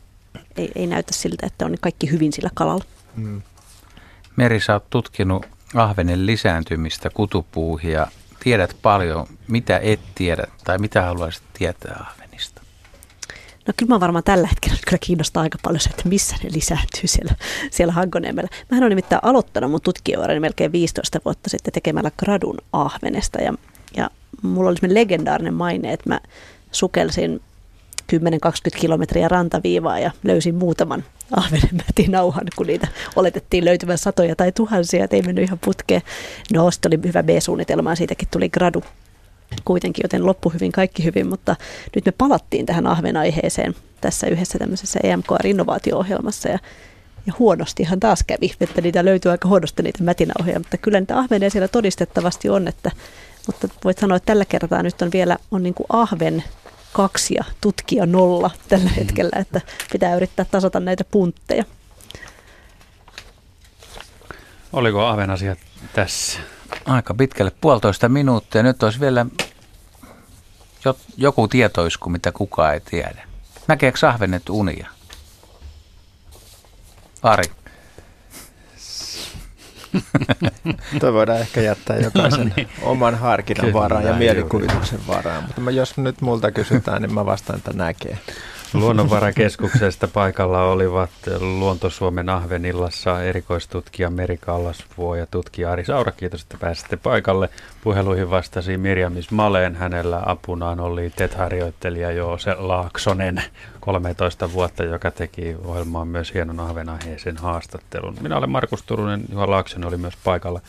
ei, ei näytä siltä, että on kaikki hyvin sillä kalalla. Mm. Meri, sä oot tutkinut ahvenen lisääntymistä kutupuuhia ja tiedät paljon, mitä et tiedä tai mitä haluaisit tietää ahvenista. No kyllä mä varmaan tällä hetkellä kyllä kiinnostaa aika paljon se, että missä ne lisääntyy siellä, siellä Hankoniemellä. Mähän olen nimittäin aloittanut mun tutkijourani melkein 15 vuotta sitten tekemällä gradun ahvenesta ja, ja mulla oli semmoinen legendaarinen maine, että mä sukelsin 10-20 kilometriä rantaviivaa ja löysin muutaman ahvenen mätinauhan, kun niitä oletettiin löytyvän satoja tai tuhansia, että ei mennyt ihan putkeen. No, sitten oli hyvä B-suunnitelma ja siitäkin tuli gradu kuitenkin, joten loppu hyvin, kaikki hyvin, mutta nyt me palattiin tähän ahvenaiheeseen tässä yhdessä tämmöisessä EMKR-innovaatio-ohjelmassa ja, ja huonostihan taas kävi, että niitä löytyy aika huonosti niitä mätinauhoja, mutta kyllä niitä ahvenia siellä todistettavasti on, että, mutta voit sanoa, että tällä kertaa nyt on vielä on niin kuin ahven kaksi ja tutkija nolla tällä hetkellä, että pitää yrittää tasata näitä puntteja. Oliko ahven asiat tässä? Aika pitkälle puolitoista minuuttia. Nyt olisi vielä jo, joku tietoisku, mitä kukaan ei tiedä. Näkeekö ahvenet unia? Ari. Tuo voidaan ehkä jättää jokaisen No niin. oman harkinnan Kyllä, varaan ja juuri. mielikuvituksen varaan. Mutta mä, jos nyt multa kysytään, niin mä vastaan, että näkee. Luonnonvarakeskuksesta paikalla olivat Luonto-Suomen Ahvenillassa erikoistutkija Meri Kallasvuo ja tutkija Ari Saura. Kiitos, että pääsitte paikalle. Puheluihin vastasi Mirjamis Maleen. Hänellä apunaan oli TET-harjoittelija Joose Laaksonen, 13 vuotta, joka teki ohjelmaan myös hienon ahvenaiheisen haastattelun. Minä olen Markus Turunen, Juha Laaksonen oli myös paikalla.